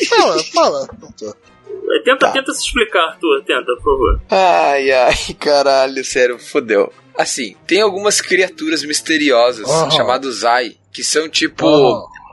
Fala, fala, Arthur. É, Tenta, Tá. tenta se explicar, Arthur. Tenta, por favor. Ai, ai, caralho, sério, fodeu. Assim, tem algumas criaturas misteriosas chamadas Zai, que são tipo.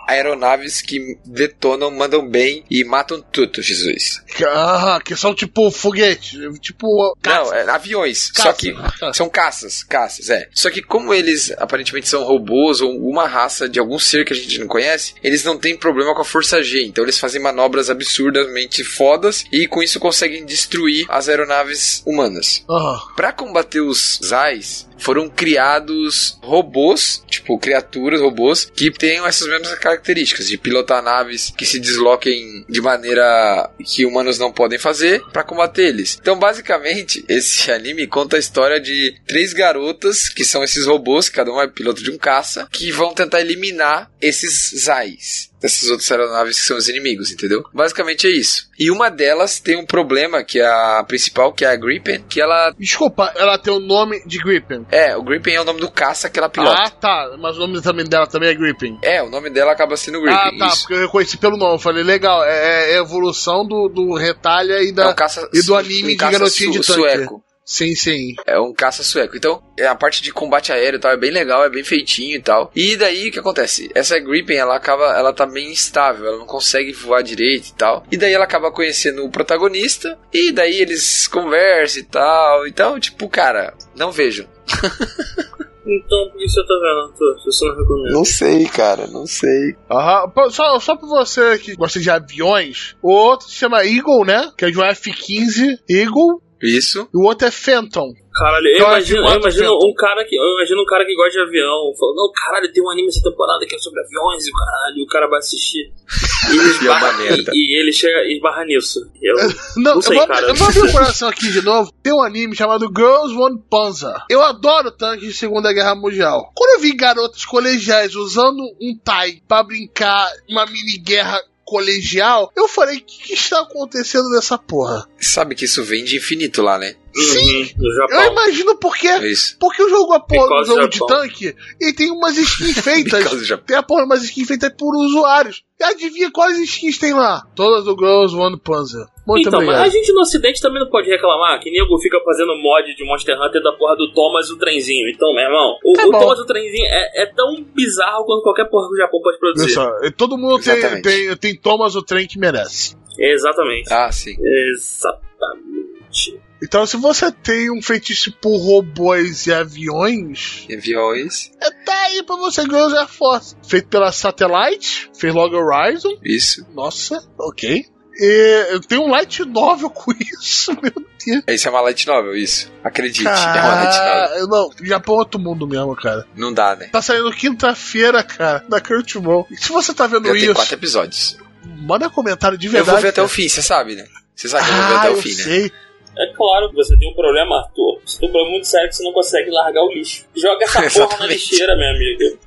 Aeronaves que detonam, mandam bem e matam tudo, Jesus. Ah, que são tipo foguete, tipo. Não, é aviões. Caça. Só que são caças, caças, é. Só que como eles aparentemente são robôs ou uma raça de algum ser que a gente não conhece, eles não têm problema com a força G. Então eles fazem manobras absurdamente fodas e com isso conseguem destruir as aeronaves humanas. Aham. Pra combater os Zais, foram criados robôs, tipo criaturas, robôs, que tenham essas mesmas características de pilotar naves que se desloquem de maneira que humanos não podem fazer pra combater eles. Então, basicamente, esse anime conta a história de três garotas que são esses robôs, cada um é piloto de um caça, que vão tentar eliminar esses Zais. Dessas outras aeronaves que são os inimigos, entendeu? Basicamente é isso. E uma delas tem um problema, que é a principal, que é a Gripen, que ela. Desculpa, ela tem o nome de Gripen. É, o Gripen é o nome do caça que ela pilota. Ah, tá. Mas o nome também dela também é Gripen. É, o nome dela acaba sendo Gripen. Ah, tá, isso. porque eu reconheci pelo nome. Eu falei, legal, é, é a evolução do, do retalha e, da, É um caça, e do anime um de garotinho de su- tanque. sueco. Sim, sim. É um caça sueco. Então, é, a parte de combate aéreo e tal é bem legal, é bem feitinho e tal. E daí o que acontece? Essa Gripen, ela acaba, ela tá bem instável, ela não consegue voar direito e tal. E daí ela acaba conhecendo o protagonista e daí eles conversam e tal. Então, tipo, cara, não vejo. Então, por que você tá vendo, Arthur? Se você não recomenda. Não sei, cara, não sei. Aham. Só, só pra você que gosta de aviões, o outro se chama Eagle, né? Que é de um F-15 Eagle. Isso. E o outro é Phantom. Caralho, eu Então, imagino, F4 eu imagino Phantom. um cara que. Eu imagino um cara que gosta de avião. Falando, não, caralho, tem um anime essa temporada que é sobre aviões e o caralho, e o cara vai assistir. E ele, é uma esbarra, merda. e, e ele chega e esbarra nisso. Eu, Não, Não sei, eu, vou, cara. eu vou abrir o coração aqui de novo. Tem um anime chamado Girls One Panzer. Eu adoro tanques de Segunda Guerra Mundial. Quando eu vi garotas colegiais usando um Tai pra brincar uma mini guerra colegial, eu falei, o que, que está acontecendo nessa porra? Sabe que isso vem de infinito lá, né? Sim, no Eu imagino porque É isso. Porque eu jogo a porra jogo de tanque e tem umas skins feitas. Tem a porra umas skins feitas por usuários. E adivinha quais skins tem lá? Todas do Girls One Panzer. Muito então, mas obrigado. a gente no ocidente também não pode reclamar que nego fica fazendo mod de Monster Hunter da porra do Thomas o trenzinho. Então, meu irmão, o, Tá o. Thomas o trenzinho é, é tão bizarro quanto qualquer porra que o Japão pode produzir. só, todo mundo tem, tem, tem Thomas o trem que merece. Exatamente. Ah, sim. Exatamente. Então, se você tem um feitiço por robôs e aviões, Aviões. é tá aí pra você Girls Air Force. Feito pela Satellite, fez logo Horizon. Isso. Nossa, ok. E eu tenho um light novel com isso, meu Deus. Esse é uma light novel, isso. Acredite, é uma light novel. Cara, não, Japão é outro mundo mesmo, cara. Não dá, né? Tá saindo quinta-feira, cara, da Crunchyroll. E se você tá vendo tem isso, quatro episódios. manda comentário de Eu verdade. vou ver até o cara. fim, você sabe, né? Você sabe que eu vou ver Ah, até o eu fim, né? sei. É claro que você tem um problema, Arthur. Você tem um problema muito sério que você não consegue largar o lixo. Joga essa porra na lixeira, meu amigo.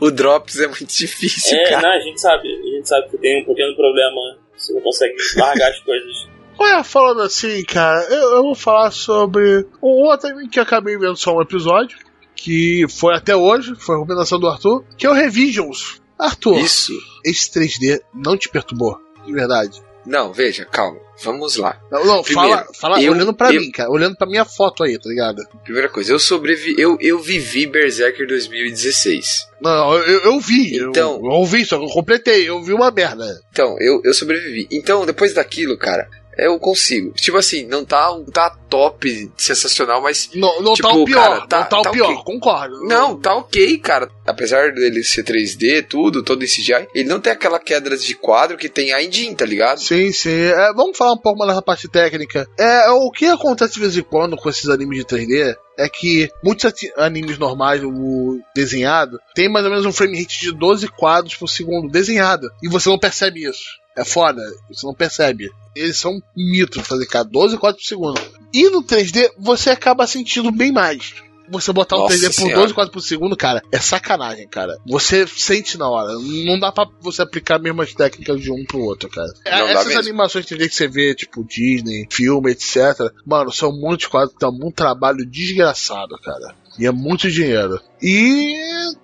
O Drops é muito difícil, É, cara. não, a gente sabe. A gente sabe que tem um pequeno problema. Você não consegue largar as coisas. Olha, falando assim, cara, eu, eu vou falar sobre um outro anime que eu acabei vendo só um episódio, que foi até hoje, foi a recomendação do Arthur, que é o Revisions. Arthur, Isso. esse 3D não te perturbou, de verdade. Não, veja, calma. Vamos lá. Não, não Primeiro, fala, fala eu- olhando pra eu- mim, cara, olhando pra minha foto aí, tá ligado? Primeira coisa, eu sobrevivi. Eu, eu vivi Berserker 2016. Não, eu, eu vi, eu- Então- eu, ouvi, só que eu completei, eu vi uma merda. Então, eu, eu sobrevivi. Então, depois daquilo, cara, eu consigo. Tipo assim, não tá, não tá top, sensacional, mas. Não, não Tipo, tá o pior, cara, tá- não tá o tá pior, ok. concordo. Não, tá ok, cara. Apesar dele ser 3D, tudo, todo esse CGI, ele não tem aquela queda de quadro que tem a Indin, tá ligado? Sim, sim. É, vamos falar um pouco mais dessa parte técnica. É, o que acontece de vez em quando com esses animes de 3D é que muitos animes normais, o desenhado, tem mais ou menos um frame rate de 12 quadros por segundo desenhado. E você não percebe isso. É foda, você não percebe. Eles são mitos fazer cada 12 quadros por segundo. E no 3D, você acaba sentindo bem mais. Você botar um Nossa 3D por Senhora. 12 quadros por segundo, cara, é sacanagem, cara. Você sente na hora. Não dá pra você aplicar as mesmas técnicas de um pro outro, cara. Não dá Essas animações 3D que você vê, tipo Disney, filme, etc. Mano, são muitos quadros, dá um trabalho desgraçado, cara. E é muito dinheiro. E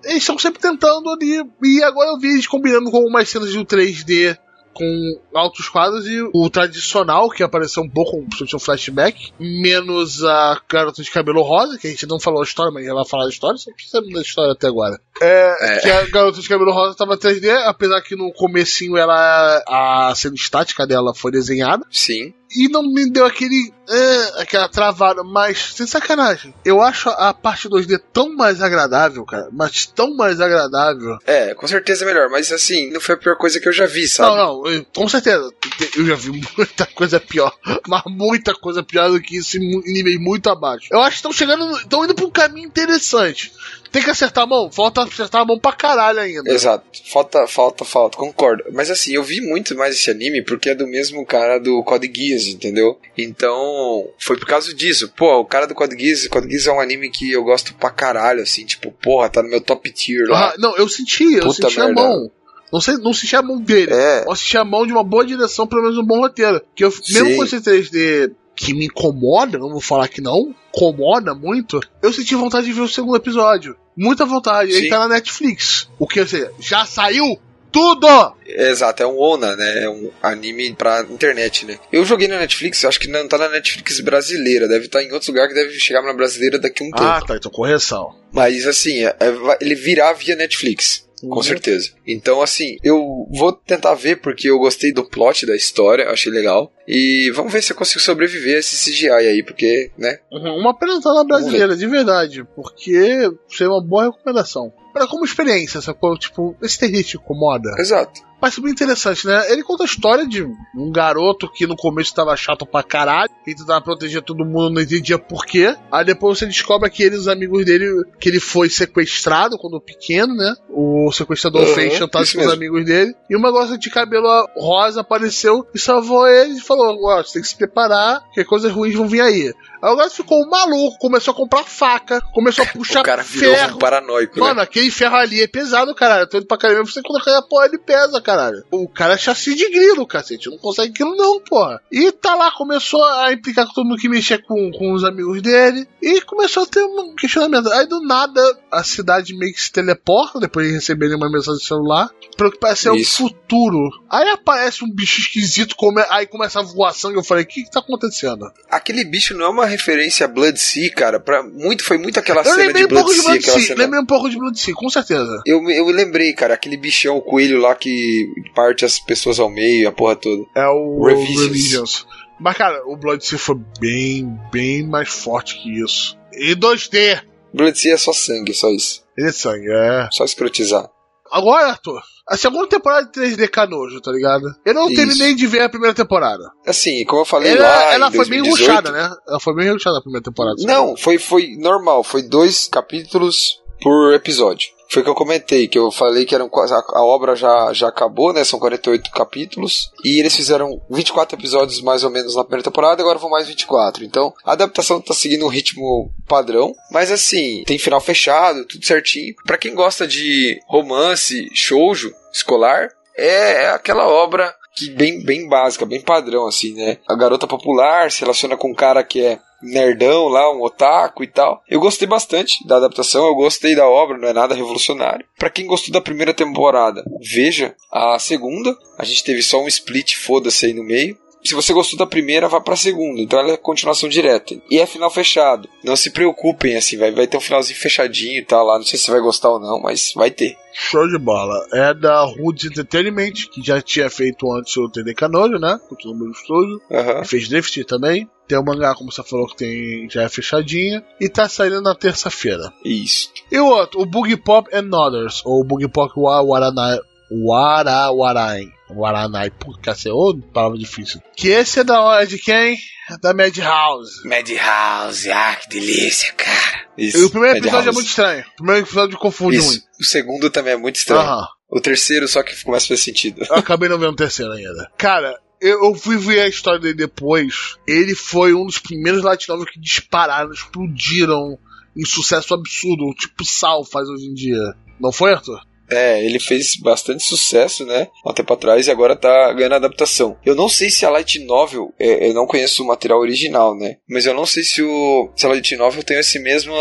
eles estão sempre tentando ali. E agora eu vi eles combinando com umas cenas de 3D com altos quadros e o tradicional, que apareceu um pouco, um flashback, menos a garota de cabelo rosa, que a gente não falou a história, mas ela vai falar a história, só precisa da história até agora. É, É. Que a garota de cabelo rosa tava 3D, apesar que no comecinho ela, a cena estática dela foi desenhada, Sim. E não me deu aquele. é, aquela travada, mas sem sacanagem. Eu acho a parte 2D tão mais agradável, cara. Mas tão mais agradável. É, com certeza é melhor, mas assim, não foi a pior coisa que eu já vi, sabe? Não, não, eu- com certeza. Eu já vi muita coisa pior. Mas muita coisa pior do que isso em níveis muito abaixo. Eu acho que estão chegando. Estão indo pra um caminho interessante. Tem que acertar a mão? Falta acertar a mão pra caralho ainda. Exato. Falta, falta, falta, concordo. Mas assim, eu vi muito mais esse anime porque é do mesmo cara do Code Geass, entendeu? Então, foi por causa disso. Pô, o cara do Code Geass, Code Geass é um anime que eu gosto pra caralho, assim, tipo, porra, tá no meu top tier lá. Ah, não, eu senti, eu Puta senti a merda. mão. Não, sei, não senti a mão dele. É. Senti a mão de uma boa direção, pelo menos um bom roteiro. Que eu, mesmo Sim. com esse 3D que me incomoda, não vou falar que não, incomoda muito, eu senti vontade de ver o segundo episódio. Muita vontade. Ele Sim. tá na Netflix. O que, ou seja, já saiu tudo! Exato, é um ONA, né? É um anime pra internet, né? Eu joguei na Netflix, acho que não tá na Netflix brasileira, deve estar em outro lugar que deve chegar na brasileira daqui a um Ah, tempo. tá, então correção. Mas assim, é- é- ele virá via Netflix. Com certeza. Então, assim, eu vou tentar ver porque eu gostei do plot da história, achei legal. E vamos ver se eu consigo sobreviver a esse CGI aí, porque, né? Uhum, Uma na brasileira, de verdade. Porque seria uma boa recomendação. Pra como experiência, sacou? Tipo, esse terror te incomoda. Exato. Parece bem interessante, né? Ele conta a história de um garoto que no começo tava chato pra caralho, e tentava proteger todo mundo, não entendia por quê. Aí depois você descobre que ele os amigos dele, que ele foi sequestrado quando pequeno, né? O sequestrador Uhum, fez chantagem com os amigos dele. E uma gosta de cabelo rosa apareceu e salvou ele e falou: Ó, você tem que se preparar, que coisas ruins vão vir aí. Aí o garoto ficou um maluco, começou a comprar faca, começou a puxar o cara virou ferro. um paranoico, Mano, né? aquele ferro ali é pesado, caralho. Tô indo pra academia, você quando cai a porra, ele pesa, caralho. O cara é chassi de grilo, cacete. Não consegue aquilo não, porra. E tá lá, começou a implicar com todo mundo que mexia com, com os amigos dele. E começou a ter um questionamento. Aí do nada, a cidade meio que se teleporta, depois de receberem uma mensagem de celular. Pelo que parece ser o futuro. Aí aparece um bicho esquisito, come... aí começa a voação e eu falei, o que que tá acontecendo? Aquele bicho não é uma referência a Blood Sea, cara. Pra muito, foi muito aquela Eu cena lembrei de um pouco Blood de Sea, Blood Sea, lembrei um pouco de Blood Sea, com certeza. Eu, eu lembrei, cara, aquele bichão, o coelho lá que parte as pessoas ao meio, a porra toda. É o Revisions. Revisions. Mas, cara, o Blood Sea foi bem, bem mais forte que isso. E 2D. Blood Sea é só sangue, só isso. Ele é sangue, é. Só escrotizar. Agora, Arthur, a segunda temporada de 3D Canojo, tá ligado? Eu não Isso. terminei de ver a primeira temporada. Assim, como eu falei Ela, lá ela foi bem 2018, ruxada, né? Ela foi bem ruxada a primeira temporada. Não, foi, foi normal. Foi dois capítulos por episódio. Foi que eu comentei, que eu falei que eram a, obra já, já acabou, né? São 48 capítulos. E eles fizeram 24 episódios mais ou menos na primeira temporada, agora vão mais 24. Então a adaptação tá seguindo um ritmo padrão. Mas assim, tem final fechado, tudo certinho. Pra quem gosta de romance, shoujo, escolar, é, é aquela obra que bem, bem básica, bem padrão, assim, né? A garota popular se relaciona com um cara que é nerdão lá, um otaku e tal. Eu gostei bastante da adaptação, eu gostei da obra, não é nada revolucionário. Pra quem gostou da primeira temporada, veja a segunda. A gente teve só um split, foda-se aí no meio. Se você gostou da primeira, vá pra segunda. Então ela é continuação direta. E é final fechado. Não se preocupem, assim, vai, vai ter um finalzinho fechadinho e tal lá. Não sei se vai gostar ou não, mas vai ter. Show de bola. É da Roots Entertainment, que já tinha feito antes o TD Canojo, né? Continua no mesmo estúdio. Aham. Fez Drift também. Tem o mangá, como você falou, que tem, já é fechadinha. E tá saindo na terça-feira. Isso. E o outro, o Boogie Pop and Others, ou Boogie Pop Wa Waranai. Warawarain. Waranai, puta, cacete, ô, palavra difícil. Que esse é da hora de quem? Da Madhouse. Madhouse, ah, que delícia, cara. Isso. E o primeiro episódio é Madhouse. muito estranho. O primeiro episódio confunde Isso. muito. O segundo também é muito estranho. Aham. O terceiro só que começa a fazer sentido. Eu acabei não vendo o terceiro ainda. Cara, eu, eu fui ver a história dele depois. Ele foi um dos primeiros novels que dispararam, explodiram em sucesso absurdo, tipo Sal faz hoje em dia. Não foi, Arthur? É, ele fez bastante sucesso, né? Há um tempo atrás e agora tá ganhando adaptação. Eu não sei se a Light Novel, é, eu não conheço o material original, né? Mas eu não sei se o se a Light Novel tem essa mesma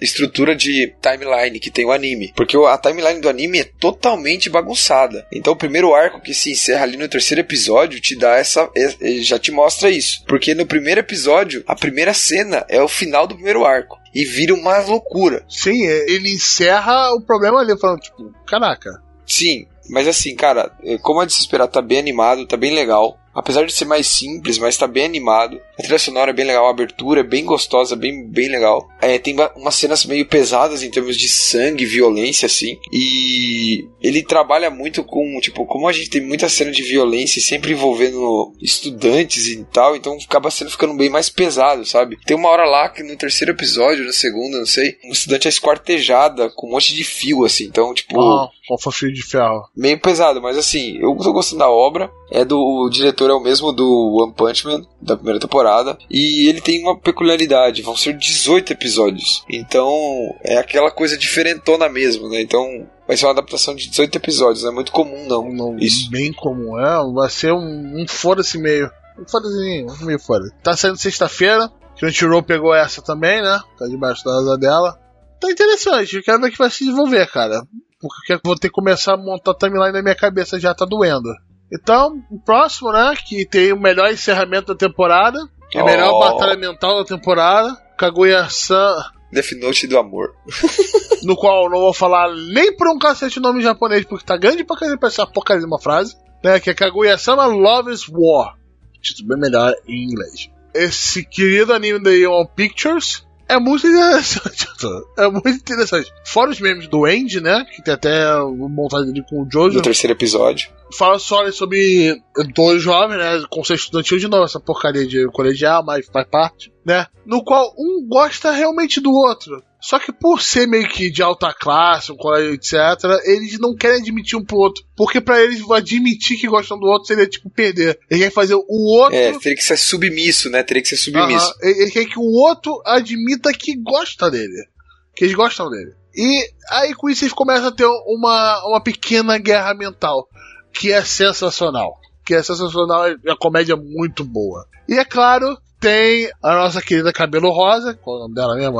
estrutura de timeline que tem o anime. Porque a timeline do anime é totalmente bagunçada. Então o primeiro arco que se encerra ali no terceiro episódio te dá essa. é- já te mostra isso. Porque no primeiro episódio, a primeira cena é o final do primeiro arco. E vira uma loucura. Sim, é, ele encerra o problema ali, falando, tipo, caraca. Sim, mas assim, cara, é, como é de se esperar, tá bem animado, tá bem legal. Apesar de ser mais simples, mas tá bem animado. A trilha sonora é bem legal, a abertura é bem gostosa, bem, bem legal. É, tem umas cenas meio pesadas em termos de sangue, violência, assim. E ele trabalha muito com, tipo, como a gente tem muita cena de violência sempre envolvendo estudantes e tal, então acaba sendo ficando bem mais pesado, sabe? Tem uma hora lá que no terceiro episódio, no segundo, não sei, um estudante é esquartejada com um monte de fio, assim. Então, tipo com fio de ferro. meio pesado, mas assim, eu tô gostando da obra. É do o diretor é o mesmo do One Punch Man da primeira temporada e ele tem uma peculiaridade, vão ser 18 episódios. Então, é aquela coisa diferentona mesmo, né? Então, vai ser uma adaptação de 18 episódios, não é muito comum não. Não, Isso. Bem comum, é. Vai ser um, um foda-se meio. Um foda-se, meio foda. Tá saindo sexta-feira. Crunchyroll pegou essa também, né? Tá debaixo da asa dela. Tá interessante, eu quero ver que vai se desenvolver, cara. Porque eu vou ter que começar a montar a timeline na minha cabeça, já tá doendo. Então, o próximo, né? Que tem o melhor encerramento da temporada. A melhor Oh. batalha mental da temporada. Kaguya-san, Death Note do amor. no qual eu não vou falar nem por um cacete o nome japonês, porque tá grande pra pra essa porcaria de uma frase, né? Que é Kaguya-sama Love is War. Título bem melhor em inglês. Esse querido anime da Ion Pictures é muito interessante. É muito interessante. Fora os memes do Andy, né? Que tem até o montagem ali com o Jojo. No terceiro episódio. Fala só sobre dois jovens, né? Conceito estudantil de novo, essa porcaria de colegial, mas faz parte, né? No qual um gosta realmente do outro. Só que por ser meio que de alta classe, um colégio, etc., eles não querem admitir um pro outro. Porque pra eles admitir que gostam do outro seria tipo perder. Eles querem fazer o outro. É, teria que ser submisso, né? Teria que ser submisso. Ele ele quer que o outro admita que gosta dele. Que eles gostam dele. E aí com isso eles começam a ter uma, uma pequena guerra mental. Que é sensacional. Que é sensacional, é uma comédia muito boa. E é claro, tem a nossa querida Cabelo Rosa. Qual é o nome dela mesmo?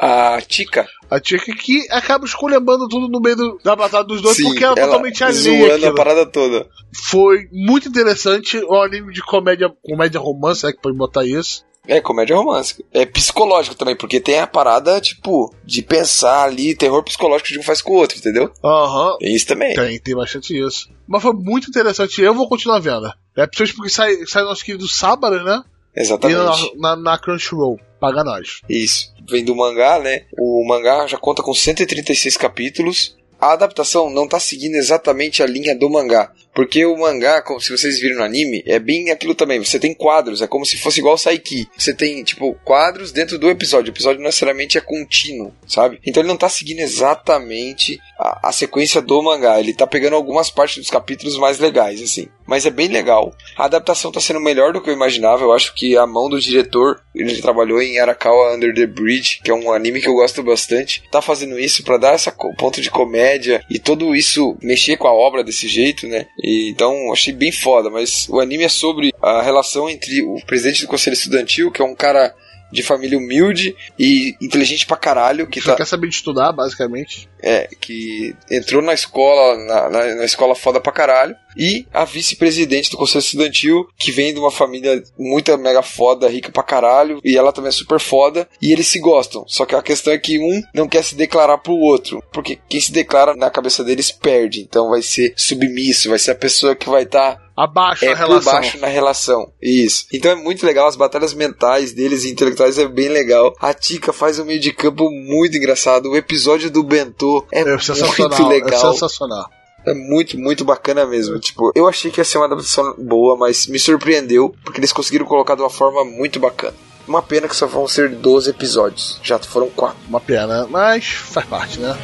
A Tika, A tia que acaba esculhambando tudo no meio do- da batalha dos dois sim, porque ela é ela totalmente alheia. zoando a parada toda. Foi muito interessante. O anime de comédia, comédia romance, é que pode botar isso. É, comédia romântica. É psicológico também, porque tem a parada, tipo, de pensar ali, terror psicológico que um faz com o outro, entendeu? Aham. Tem isso também. Tem, tem bastante isso. Mas foi muito interessante. Eu vou continuar vendo. É principalmente porque sai, sai nosso querido Sábado, né? E Exatamente. na, na, na Crunchyroll. Paga nós. Isso. Vem do mangá, né? O mangá já conta com 136 capítulos. A adaptação não tá seguindo exatamente a linha do mangá. Porque o mangá, como se vocês viram no anime, é bem aquilo também. Você tem quadros, é como se fosse igual o Saiki. Você tem, tipo, quadros dentro do episódio. O episódio não necessariamente é contínuo, sabe? Então ele não tá seguindo exatamente a, a sequência do mangá. Ele tá pegando algumas partes dos capítulos mais legais, assim. Mas é bem legal. A adaptação tá sendo melhor do que eu imaginava. Eu acho que a mão do diretor, ele trabalhou em Arakawa Under the Bridge, que é um anime que eu gosto bastante. Tá fazendo isso pra dar esse ponto de comédia e tudo isso mexer com a obra desse jeito, né? Então achei bem foda. Mas o anime é sobre a relação entre o presidente do conselho estudantil, que é um cara de família humilde e inteligente pra caralho, que Só tá, quer saber de estudar, basicamente. é, que entrou na escola, na, na, na escola foda pra caralho, e a vice-presidente do conselho estudantil, que vem de uma família muito mega foda, rica pra caralho, e ela também é super foda, e eles se gostam. Só que a questão é que um não quer se declarar pro outro, porque quem se declara na cabeça deles perde, então vai ser submisso, vai ser a pessoa que vai estar Abaixo é a por relação. baixo na relação. Isso. Então é muito legal, as batalhas mentais deles e intelectuais é bem legal. A Tika faz um meio de campo muito engraçado. O episódio do Bentô é, É muito. É legal. sensacional. É muito, muito bacana mesmo. Tipo, eu achei que ia ser uma adaptação boa, mas me surpreendeu, porque eles conseguiram colocar de uma forma muito bacana. Uma pena que só vão ser 12 episódios. Já foram 4. Uma pena, mas faz parte, né?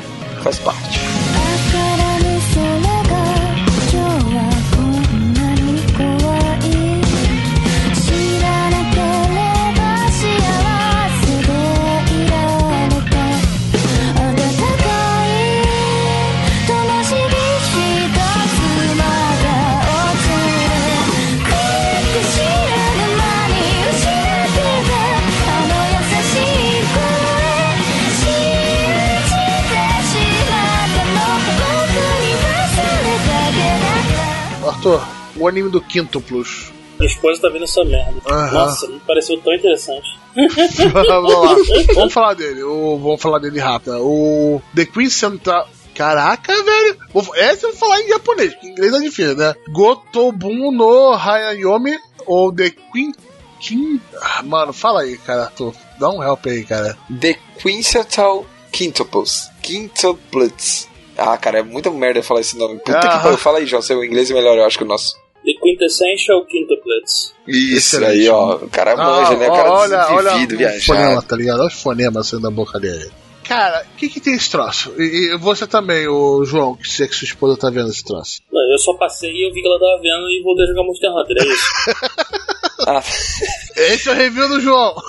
Faz parte. Vitor, o anime do Quintuplus. Minha esposa tá vendo essa merda. Aham. Nossa, me pareceu tão interessante. vamos lá. Vamos falar dele. O, vamos falar dele rápido. O The Queen Central. Caraca, velho. Essa eu vou falar em japonês, porque em inglês é difícil, né? Gotobun no Hayayomi ou The Queen King. Ah, Mano, fala aí, cara. Tu, dá um help aí, cara. The Quintuple Quintuples. Quintuplets. Ah, cara, é muita merda falar esse nome. Puta que Aham. pariu. Fala aí, João. Seu inglês é melhor, eu acho que o nosso. The Quintessential Quintuplets. Isso Excelente. aí, ó. O cara manja, né? O cara Ah, olha, olha desenvolvido, o fonema, viajado. tá ligado? Olha os fonemas saindo da boca dele. Cara, o que que tem esse troço? E, e você também, o João, que sei que sua esposa tá vendo esse troço. Não, eu só passei e eu vi que ela tava vendo e voltei a jogar Monster Hunter, é isso. Ah, Esse é o review do João.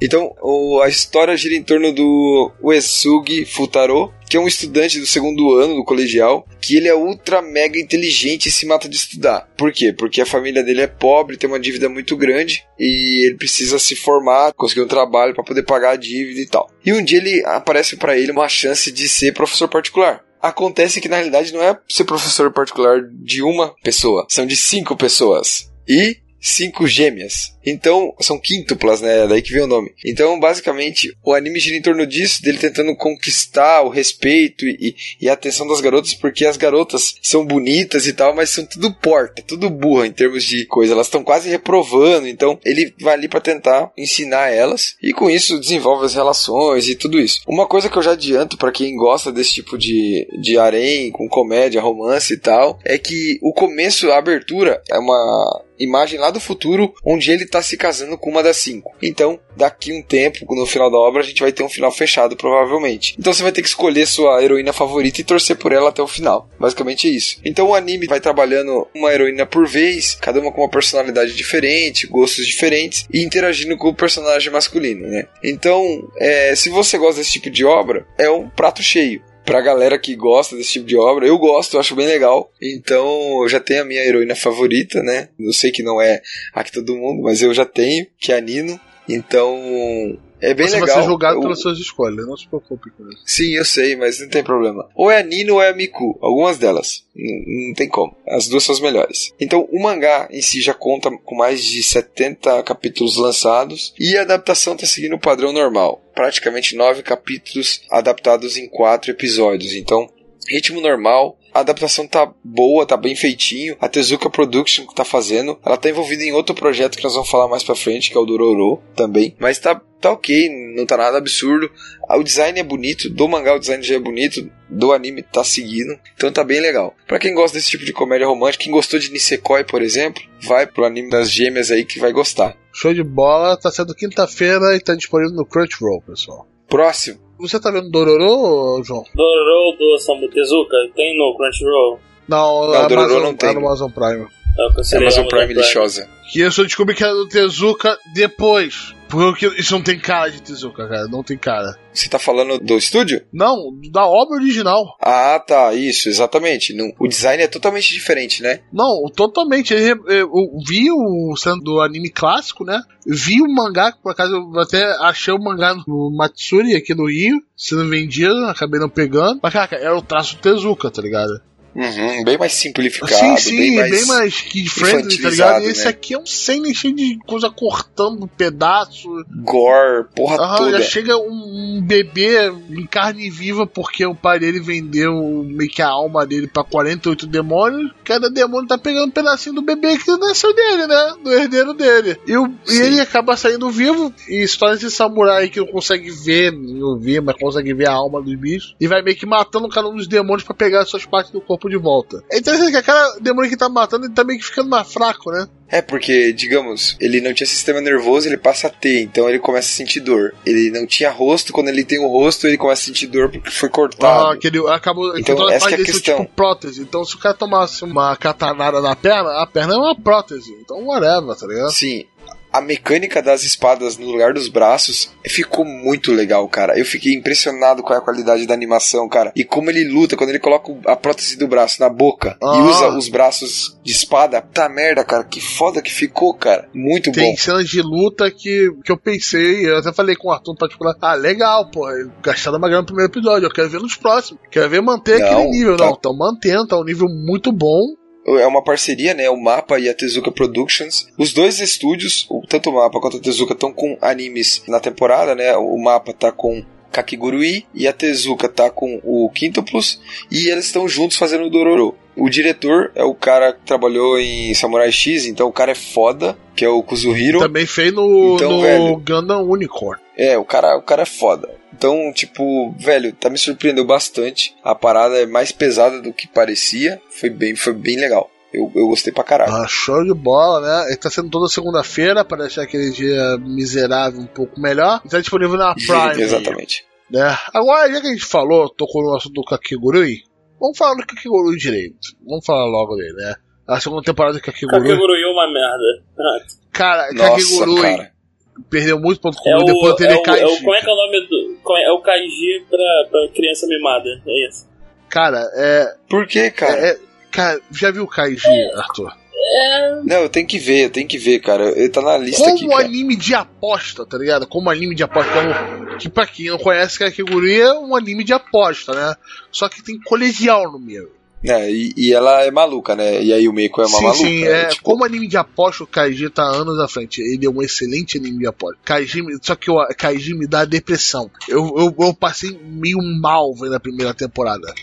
Então, o- a história gira em torno do Uesugi Futaro, que é um estudante do segundo ano do colegial, que ele é ultra mega inteligente e se mata de estudar. Por quê? Porque a família dele é pobre, tem uma dívida muito grande e ele precisa se formar, conseguir um trabalho para poder pagar a dívida e tal. E um dia ele aparece para ele uma chance de ser professor particular. Acontece que na realidade não é ser professor particular de uma pessoa, são de cinco pessoas. E cinco gêmeas. Então, são quíntuplas, né? Daí que vem o nome. Então, basicamente, o anime gira em torno disso, dele tentando conquistar o respeito e, e a atenção das garotas, porque as garotas são bonitas e tal, mas são tudo porta, tudo burra em termos de coisa. Elas estão quase reprovando, então ele vai ali pra tentar ensinar elas e com isso desenvolve as relações e tudo isso. Uma coisa que eu já adianto pra quem gosta desse tipo de, de harém, com comédia, romance e tal, é que o começo, a abertura, é uma imagem lá do futuro onde ele tá se casando com uma das cinco. Então, daqui um tempo, no final da obra, a gente vai ter um final fechado, provavelmente. Então você vai ter que escolher sua heroína favorita e torcer por ela até o final. Basicamente é isso. Então o anime vai trabalhando uma heroína por vez, cada uma com uma personalidade diferente, gostos diferentes, e interagindo com o personagem masculino, né? Então, é, se você gosta desse tipo de obra, é um prato cheio pra galera que gosta desse tipo de obra. Eu gosto, eu acho bem legal. Então, eu já tenho a minha heroína favorita, né? Eu sei que não é a que todo mundo, mas eu já tenho, que é a Nino. Então, é bem você legal. vai ser julgado Eu- pelas suas escolhas, não se preocupe com isso. Sim, eu sei, mas não tem problema. Ou é a Nino ou é a Miku, algumas delas. Não, não tem como. As duas são as melhores. Então, o mangá em si já conta com mais de 70 capítulos lançados e a adaptação está seguindo o padrão normal. Praticamente nove capítulos adaptados em quatro episódios. Então, ritmo normal. A adaptação tá boa, tá bem feitinho. A Tezuka Production que tá fazendo, ela tá envolvida em outro projeto que nós vamos falar mais pra frente, que é o Dororo também. Mas tá, tá ok, não tá nada absurdo. O design é bonito, do mangá o design já é bonito, do anime tá seguindo, então tá bem legal. Pra quem gosta desse tipo de comédia romântica, quem gostou de Nisekoi, por exemplo, vai pro anime das gêmeas aí que vai gostar. Show de bola, tá sendo quinta-feira e tá disponível no Crunchyroll, pessoal. Próximo. Você tá vendo Dororo, João? Dororo do Samu Tezuka tem no Crunchyroll. Não, Não, Dororo Amazon, não tem. a Amazon Prime. É o que eu sei, Amazon Prime lixosa. Que eu descobri que era do Tezuka depois. Porque isso não tem cara de Tezuka, cara. Não tem cara. Você tá falando do estúdio? Não, da obra original. Ah, tá, isso, exatamente. O design é totalmente diferente, né? Não, totalmente. Eu, vi o sendo do anime clássico, né? Vi o mangá, por acaso eu até achei o mangá no Matsuri aqui no Rio, sendo vendido, acabei não pegando. Mas, cara, era o traço do Tezuka, tá ligado? Uhum, bem mais simplificado, sim, sim, bem mais... bem mais kid friendly, tá ligado? E esse né? aqui é um sem cheio de coisa cortando pedaço. gore, porra Aham, já toda. chega um bebê em carne viva porque o pai dele vendeu meio que a alma dele pra 48 demônios. Cada demônio tá pegando um pedacinho do bebê que nasceu dele, né? Do herdeiro dele. E, o- e ele acaba saindo vivo. E histórias de samurai que não consegue ver, não ouvir, mas consegue ver a alma dos bichos. E vai meio que matando cada um dos demônios pra pegar as suas partes do corpo de volta. É interessante que cada demônio que tá matando, ele tá meio que ficando mais fraco, né? É porque, digamos, ele não tinha sistema nervoso, ele passa a ter, então ele começa a sentir dor. Ele não tinha rosto, quando ele tem o rosto, ele começa a sentir dor porque foi cortado. Ah, que ele acabou. Então, toda essa é a questão. tipo prótese. Então, se o cara tomasse uma catanada na perna, a perna é uma prótese. Então, whatever, tá ligado? Sim. A mecânica das espadas no lugar dos braços ficou muito legal, cara. Eu fiquei impressionado com a qualidade da animação, cara. E como ele luta, quando ele coloca a prótese do braço na boca e Ah. usa os braços de espada. Tá merda, cara. Que foda que ficou, cara. Muito Tem bom. cenas de luta que, que eu pensei, eu até falei com o Arthur em particular, ah, legal, pô, gastaram uma grana no primeiro episódio, eu quero ver nos próximos, quero ver manter Não, aquele nível, tá. não, estão mantendo, tá um nível muito bom, É uma parceria, né? O Mapa e a Tezuka Productions. Os dois estúdios, tanto o Mapa quanto a Tezuka, estão com animes na temporada, né? O Mapa tá com Kakigurui e a Tezuka tá com o Quintuplus. E eles estão juntos fazendo o Dororo. O diretor é o cara que trabalhou em Samurai X, então o cara é foda, que é o Kuzuhiro. também fez no, Então, no velho. Gundam Unicorn. É, o cara, o cara é foda. Então, tipo, velho, tá me surpreendeu bastante. A parada é mais pesada do que parecia. Foi bem, foi bem legal. Eu, eu gostei pra caralho. Ah, show de bola, né? Ele tá sendo toda segunda-feira, para deixar aquele dia miserável um pouco melhor. E tá disponível na Prime. Exatamente. Né? Agora, já que a gente falou, tocou no assunto do Kakigurui, vamos falar do Kakigurui direito. Vamos falar logo dele, né? A segunda temporada do Kakigurui. Kakegurui é uma merda. Cara, Nossa, Kakigurui cara. perdeu muito ponto É comum o, depois de é, é Kaiji. o. Como é que é o nome do. é, é o Kaiji pra, pra criança mimada. É isso. Cara, é, Por que, cara? é- é- Cara, já viu o Kaiji, Arthur? Não, eu tenho que ver, eu tenho que ver, cara. Ele tá na lista Como aqui, cara. anime de aposta, tá ligado? Como anime de aposta. Como, que pra quem não conhece, Kakigurui é um anime de aposta, né? Só que tem colegial no meio. É, e, e ela é maluca, né? E aí o Meiko é uma sim, maluca. sim, né? é, Tipo, como anime de aposta, o Kaiji tá anos à frente. Ele é um excelente anime de aposta. Kaiji, só que o Kaiji me dá depressão. Eu, eu, eu passei meio mal vendo a primeira temporada.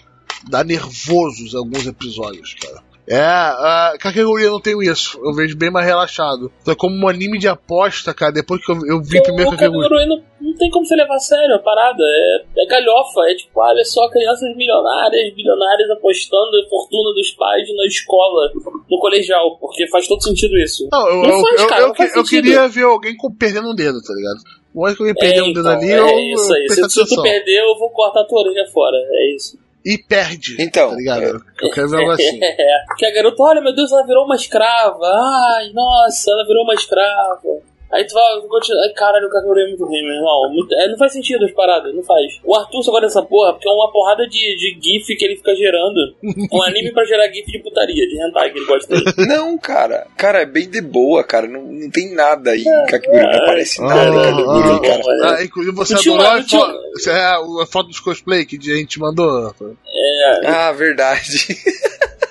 Dá nervosos alguns episódios, cara. É, a eu não tenho isso. Eu vejo bem mais relaxado. Então, como um anime de aposta, cara, depois que eu, eu vi primeiro o Kakegurui. Kakegurui não, não tem como você levar a sério a parada. É, é galhofa. É tipo, olha só, crianças milionárias, bilionárias apostando a fortuna dos pais na escola, no colegial. Porque faz todo sentido isso. Não, eu, Não eu, faz, eu, cara, eu, não faz eu queria ver alguém com- perdendo um dedo, tá ligado? Mais que alguém perder um dedo então, ali, é eu, isso aí. Se, se tu perder, eu vou cortar a tua orelha fora. É isso. E perde. Então, tá ligado? Eu quero ver algo assim. É, que a garota, olha, meu Deus, ela virou uma escrava. Ai, nossa, ela virou uma escrava. Aí tu vai, continua. Ai, caralho, o Kakegurui é muito ruim, meu irmão. Muito- é, não faz sentido as paradas, não faz. O Arthur só gosta dessa porra porque é uma porrada de, de GIF que ele fica gerando. Um anime pra gerar GIF de putaria, de hentai que ele gosta dele. Não, cara. Cara, é bem de boa, cara. Não, não tem nada aí em Kakegurui. Não aparece nada em Kakegurui, cara. ah, inclusive você Não tinha adorou uma- a, tinha fo Isso é a foto dos cosplay que a gente mandou. É, Ah, verdade.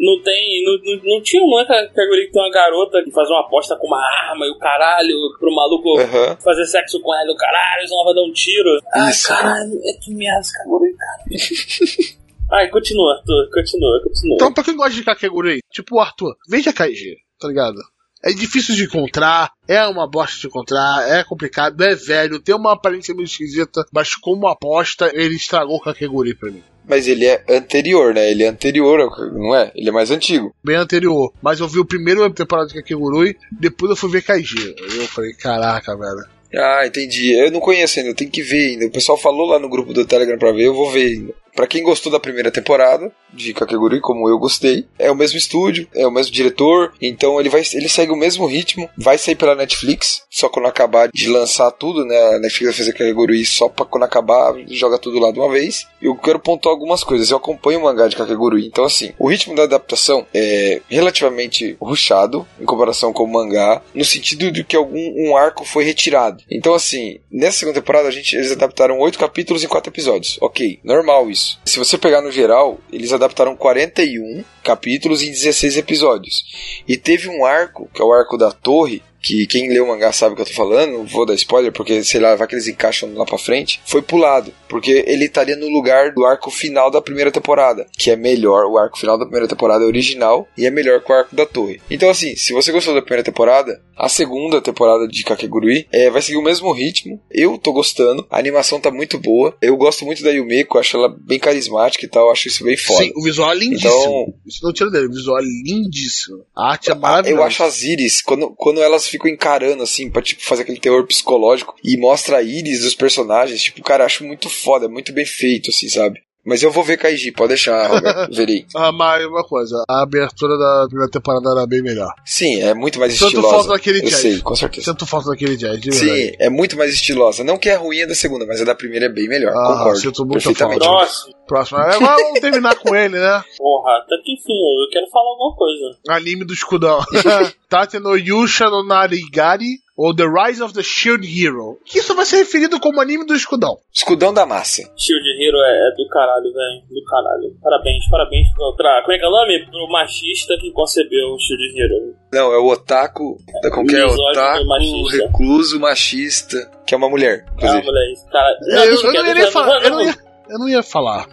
não tem. Não, não, não tinha uma Kakegurui que tem uma garota que faz uma aposta com uma arma e o caralho pro maluco Aham. fazer sexo com ela, o caralho, senão vai dar um tiro. Ai, Isso. caralho, é que merda esse Kakegurui, cara. Ai, continua, Arthur, continua, continua. Então, pra quem gosta de Kakegurui, tipo o Arthur, veja Kaiji, tá ligado? É difícil de encontrar, é uma bosta de encontrar, é complicado, é velho, tem uma aparência meio esquisita, mas como aposta, ele estragou o Kakegurui pra mim. Mas ele é anterior, né? Ele é anterior, não é? Ele é mais antigo. Bem anterior. Mas eu vi o primeiro temporada de Kakegurui, depois eu fui ver Kaiji. Eu falei, caraca, velho. Ah, entendi. Eu não conheço ainda, eu tenho que ver ainda. O pessoal falou lá no grupo do Telegram pra ver, eu vou ver ainda. Pra quem gostou da primeira temporada de Kakegurui, como eu gostei, é o mesmo estúdio, é o mesmo diretor, então ele vai ele segue o mesmo ritmo, vai sair pela Netflix, só quando acabar de lançar tudo, né? A Netflix vai fazer Kakegurui só pra quando acabar, joga tudo lá de uma vez. Eu quero pontuar algumas coisas. Eu acompanho o mangá de Kakegurui, então assim, o ritmo da adaptação é relativamente ruchado em comparação com o mangá, no sentido de que algum um arco foi retirado. Então assim, nessa segunda temporada a gente eles adaptaram oito capítulos em quatro episódios. OK, normal isso. Se você pegar no geral, eles adaptaram 41 capítulos em 16 episódios. E teve um arco, que é o arco da torre, que quem leu o mangá sabe o que eu tô falando, não vou dar spoiler, porque sei lá, vai que eles encaixam lá pra frente, foi pulado, porque ele estaria no lugar do arco final da primeira temporada, que é melhor, o arco final da primeira temporada é original e é melhor que o arco da torre. Então assim, se você gostou da primeira temporada, a segunda temporada de Kakegurui é, vai seguir o mesmo ritmo, eu tô gostando, a animação tá muito boa, eu gosto muito da Yumeko, acho ela bem carismática e tal, acho isso bem foda. Sim, o visual é lindíssimo. Então- Isso não tira dele, o visual é lindíssimo. A arte é maravilhosa. Eu acho as íris, quando, quando elas ficam encarando, assim, pra tipo, fazer aquele terror psicológico e mostra a íris dos personagens, tipo, cara, acho muito foda, muito bem feito, assim, sabe? Mas eu vou ver Kaiji, pode deixar, Roberto. Verei. Ah, mas uma coisa, a abertura da primeira temporada era bem melhor. Sim, é muito mais Sinto estilosa. falta daquele eu jazz. sei, com certeza. Sinto falta daquele jazz, de verdade. Sim, é muito mais estilosa. Não que é ruim a da segunda, mas a da primeira é bem melhor. Ah, Concordo. sinto muita perfeitamente. falta. Próximo. Próximo. Agora vamos terminar com ele, né? Porra, até que enfim, eu quero falar alguma coisa. Anime do escudão. Tate no Yusha no Narigari ou The Rise of the Shield Hero. Que isso vai ser referido como anime do escudão. Escudão da massa. Shield Hero é, é do caralho, velho. Do caralho. Parabéns, parabéns pra. Como é que é o nome? Pro machista que concebeu o Shield Hero. Não, é o otaku. Da como que é? misógino, Otaku, machista. recluso, machista. Que é uma mulher, Ah, inclusive. moleque. Cara, Eu, deixa eu quieto, não ia nem deixa- falar. Eu não ia, eu não ia falar.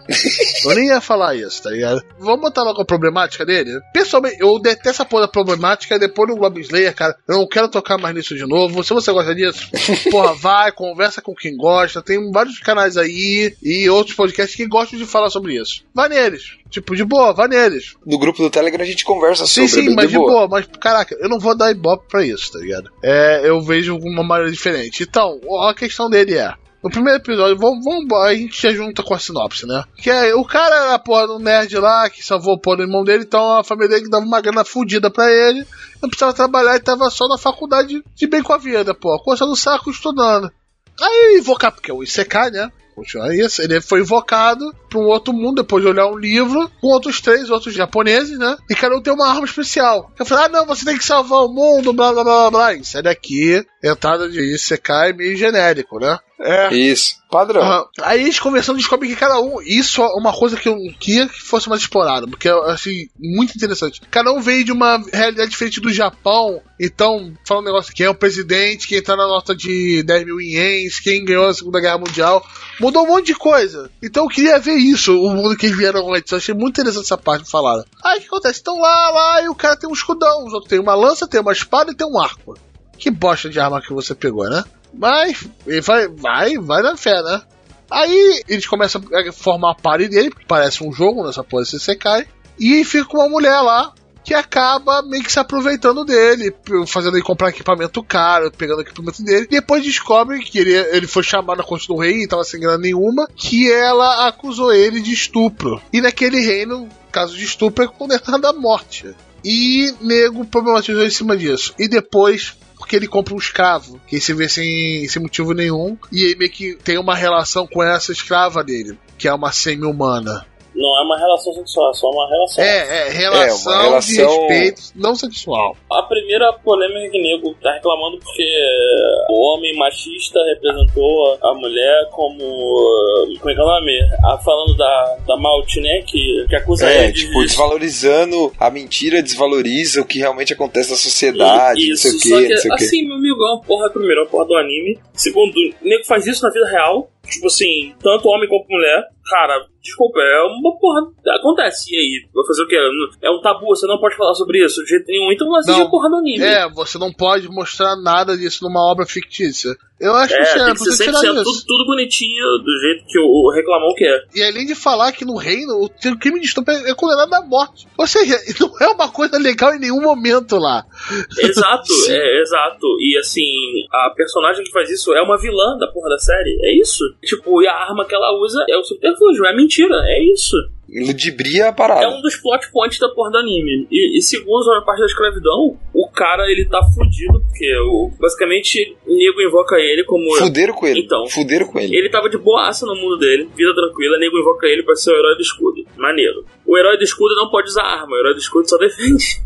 Eu nem ia falar isso, tá ligado? Vamos botar logo a problemática dele? Pessoalmente, eu detesto essa porra da problemática depois do Goblin Slayer, cara. Eu não quero tocar mais nisso de novo. Se você gosta disso, porra, vai, conversa com quem gosta. Tem vários canais aí e outros podcasts que gostam de falar sobre isso. Vai neles. Tipo, de boa, vai neles. No grupo do Telegram a gente conversa Sim, sobre. sim, bem mas de boa. boa. Mas, caraca, eu não vou dar ibope pra isso, tá ligado? É, eu vejo uma maneira diferente. Então, a questão dele é. No primeiro episódio, vamos, vamos, a gente já junta com a sinopse, né? Que é, o cara era porra do nerd lá, que salvou o porra do irmão dele, então a família dele dava uma grana fodida pra ele, não precisava trabalhar e tava só na faculdade de bem com a vida, pô, coçando o saco estudando. Aí ele invocar, porque é o Isekai, né? Continua isso. Ele foi invocado para um outro mundo depois de olhar um livro com outros três outros japoneses, né? E cada um tem uma arma especial. Eu falei, ah, não, você tem que salvar o mundo, blá blá blá blá. Isso é daqui, entrada de Isekai meio genérico, né? É. Isso. Padrão. Aham. Aí eles conversando descobrem que cada um. Isso é uma coisa que eu queria que fosse mais explorado, porque eu achei muito interessante. Cada um veio de uma realidade diferente do Japão. Então, fala um negócio: quem é o presidente, quem tá na nota de 10 mil ienes, quem ganhou a Segunda Guerra Mundial. Mudou um monte de coisa. Então eu queria ver isso, o mundo que eles vieram antes. Eu achei muito interessante essa parte falar. Aí o que acontece? Estão lá, lá, e o cara tem um escudão, os outros tem uma lança, tem uma espada e tem um arco. Que bosta de arma que você pegou, né? Mas ele vai, vai, vai na fé, né? Aí eles começam a formar a party dele, porque parece um jogo nessa porra se você cai. E fica uma mulher lá que acaba meio que se aproveitando dele, fazendo ele comprar equipamento caro, pegando equipamento dele. Depois descobre que ele, ele foi chamado na corte do rei e tava sem grana nenhuma, que ela acusou ele de estupro. E naquele reino, caso de estupro, é condenado à morte. E nego problematizou em cima disso. E depois porque ele compra um escravo, que se vê sem, sem motivo nenhum, e ele meio que tem uma relação com essa escrava dele, que é uma semi-humana. Não é uma relação sexual, é só uma relação. É, é, relação, É, uma relação- de respeito, não sexual. A primeira polêmica é que o nego tá reclamando porque o homem machista representou a mulher como. Como é que é o nome? Ah, falando da, da Malte, né? Que, que acusa É, ele de. tipo, desvalorizando a mentira, desvaloriza o que realmente acontece na sociedade, Isso, não sei o só que, sei assim, meu amigo, é uma porra, primeiro, é uma porra do anime. Segundo, o nego faz isso na vida real. Tipo assim, tanto homem quanto mulher. Cara, desculpa, é uma porra. Acontece. E aí? Vai fazer o quê? É um tabu, você não pode falar sobre isso de jeito nenhum. Então não assiste Não. a porra do anime. É, você não pode mostrar nada disso numa obra fictícia. Eu acho que É, você tem que ser 100%, isso. tudo, tudo bonitinho, do jeito que o, o reclamão quer. E além de falar que no reino o crime de estupro é é condenado à morte. Ou seja, não é uma coisa legal em nenhum momento lá. Exato, é, exato. E assim, a personagem que faz isso é uma vilã da porra da série. É isso. Tipo, e a arma que ela usa é o subterfúgio, é mentira, é isso. Ludibria a parada. É um dos plot points da porra do anime. E, e segundo a parte da escravidão, o cara ele tá fudido, porque o, basicamente o nego invoca ele como. Fuderam com ele. Então. Fuderam com ele. Ele tava de boaça no mundo dele, vida tranquila, nego invoca ele pra ser o herói do escudo. Maneiro. O herói do escudo não pode usar arma, o herói do escudo só defende.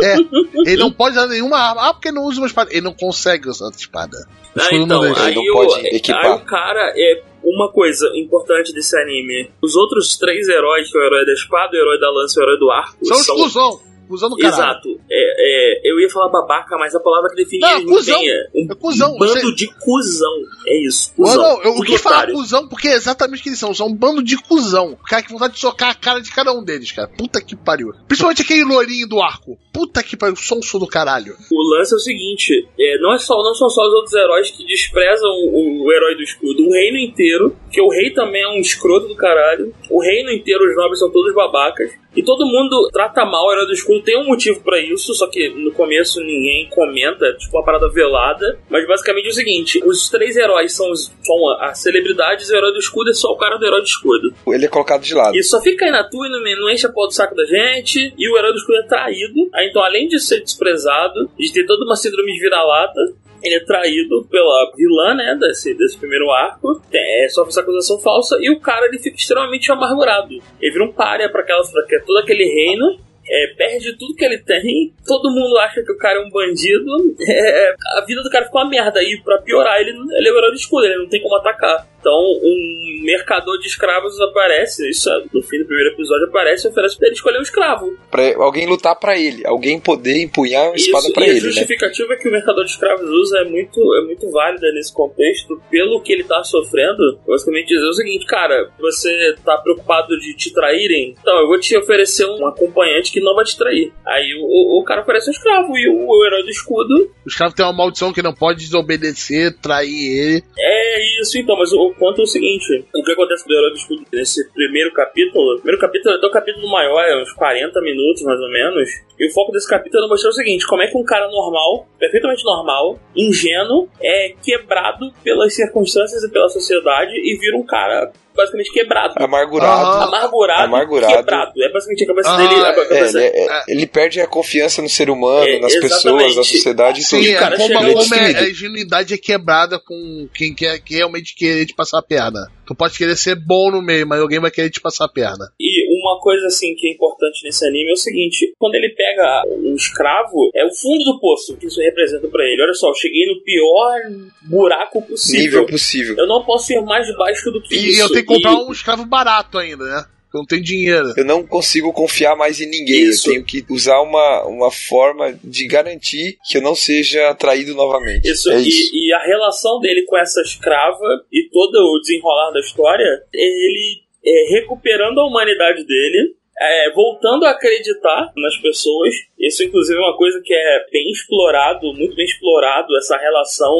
É, ele não pode usar nenhuma arma. Ah, porque não usa uma espada. Ele não consegue usar outra espada. O Ah, então, aí, não o, pode equipar. aí o cara é uma coisa importante desse anime. Os outros três heróis, que é o herói da espada, o herói da lança e o herói do arco, São exclusão. Exclusão do caralho. Exato. É, é, eu ia falar babaca, mas a palavra que define Não, cuzão. é um É cuzão, bando você- de cuzão. É isso, cuzão. não, eu Tudo quis falar cuzão porque é exatamente o que eles são. São um bando de cuzão. Cara, que vontade de socar a cara de cada um deles, cara. Puta que pariu. Principalmente aquele loirinho do arco. Puta que pariu, sonso do caralho. O lance é o seguinte: é, não, é só, não são só os outros heróis que desprezam o, o herói do escudo. O reino inteiro, que o rei também é um escroto do caralho. O reino inteiro, os nobres são todos babacas. E todo mundo trata mal o herói do escudo, tem um motivo pra isso, só que no começo ninguém comenta, tipo uma parada velada. Mas basicamente é o seguinte: os três heróis são, os- são as celebridades e o herói do escudo é só o cara do herói do escudo. Ele é colocado de lado. E só fica aí na tua e não, não enche a porra do saco da gente. E o herói do escudo é traído. Aí, então, além de ser desprezado, de ter toda uma síndrome de vira-lata, ele é traído pela vilã, né, desse, desse primeiro arco. É, sofre essa acusação falsa. E o cara, ele fica extremamente amargurado. Ele vira um párea pra, aquela, pra todo aquele reino. É, perde tudo que ele tem, todo mundo acha que o cara é um bandido, é, a vida do cara fica uma merda. E pra piorar, ele, ele é o herói do escudo, ele não tem como atacar. Então, um mercador de escravos aparece, isso é, no fim do primeiro episódio aparece e oferece pra ele escolher um escravo. Pra alguém lutar pra ele. Alguém poder empunhar uma espada Isso, pra e a ele, né? justificativa que o mercador de escravos usa é muito, é muito válida nesse contexto, pelo que ele tá sofrendo. Basicamente dizer o seguinte, cara, você tá preocupado de te traírem? Então, eu vou te oferecer um acompanhante que não vai te trair. Aí o, o, o cara oferece um escravo e o, o herói do escudo Os caras têm uma maldição que não pode desobedecer, trair ele. É isso então, mas o, o ponto é o seguinte: o que acontece com o Herói do Escudo nesse primeiro capítulo? Primeiro capítulo é até o capítulo maior, é uns 40 minutos mais ou menos. E o foco desse capítulo é mostrar o seguinte: como é que um cara normal, perfeitamente normal, ingênuo, é quebrado pelas circunstâncias e pela sociedade e vira um cara basicamente quebrado. Amargurado. Aham. Amargurado, Amargurado. quebrado. É basicamente a cabeça Ah, dele. A é, É, cabeça ele, é- ele perde a confiança no ser humano, É, nas pessoas, exatamente. na sociedade e Sim, tudo. é, cara como, é é- a ingenuidade é quebrada com quem quer que realmente querer te passar a perna. Tu pode querer ser bom no meio, mas alguém vai querer te passar a perna. E uma coisa assim que é importante nesse anime é o seguinte: quando ele pega um escravo, é o fundo do poço que isso representa pra ele. Olha só, eu cheguei no pior buraco possível. Nível possível. Eu não posso ir mais baixo do que E isso. eu tenho que comprar E- um escravo barato ainda, né? Eu não tenho dinheiro. Eu não consigo confiar mais em ninguém. Isso. Eu tenho que usar uma, uma forma de garantir que eu não seja traído novamente. Isso, é e, isso. e a relação dele com essa escrava e todo o desenrolar da história, ele é, recuperando a humanidade dele, é, voltando a acreditar nas pessoas. Isso, inclusive, é uma coisa que é bem explorado, muito bem explorado, essa relação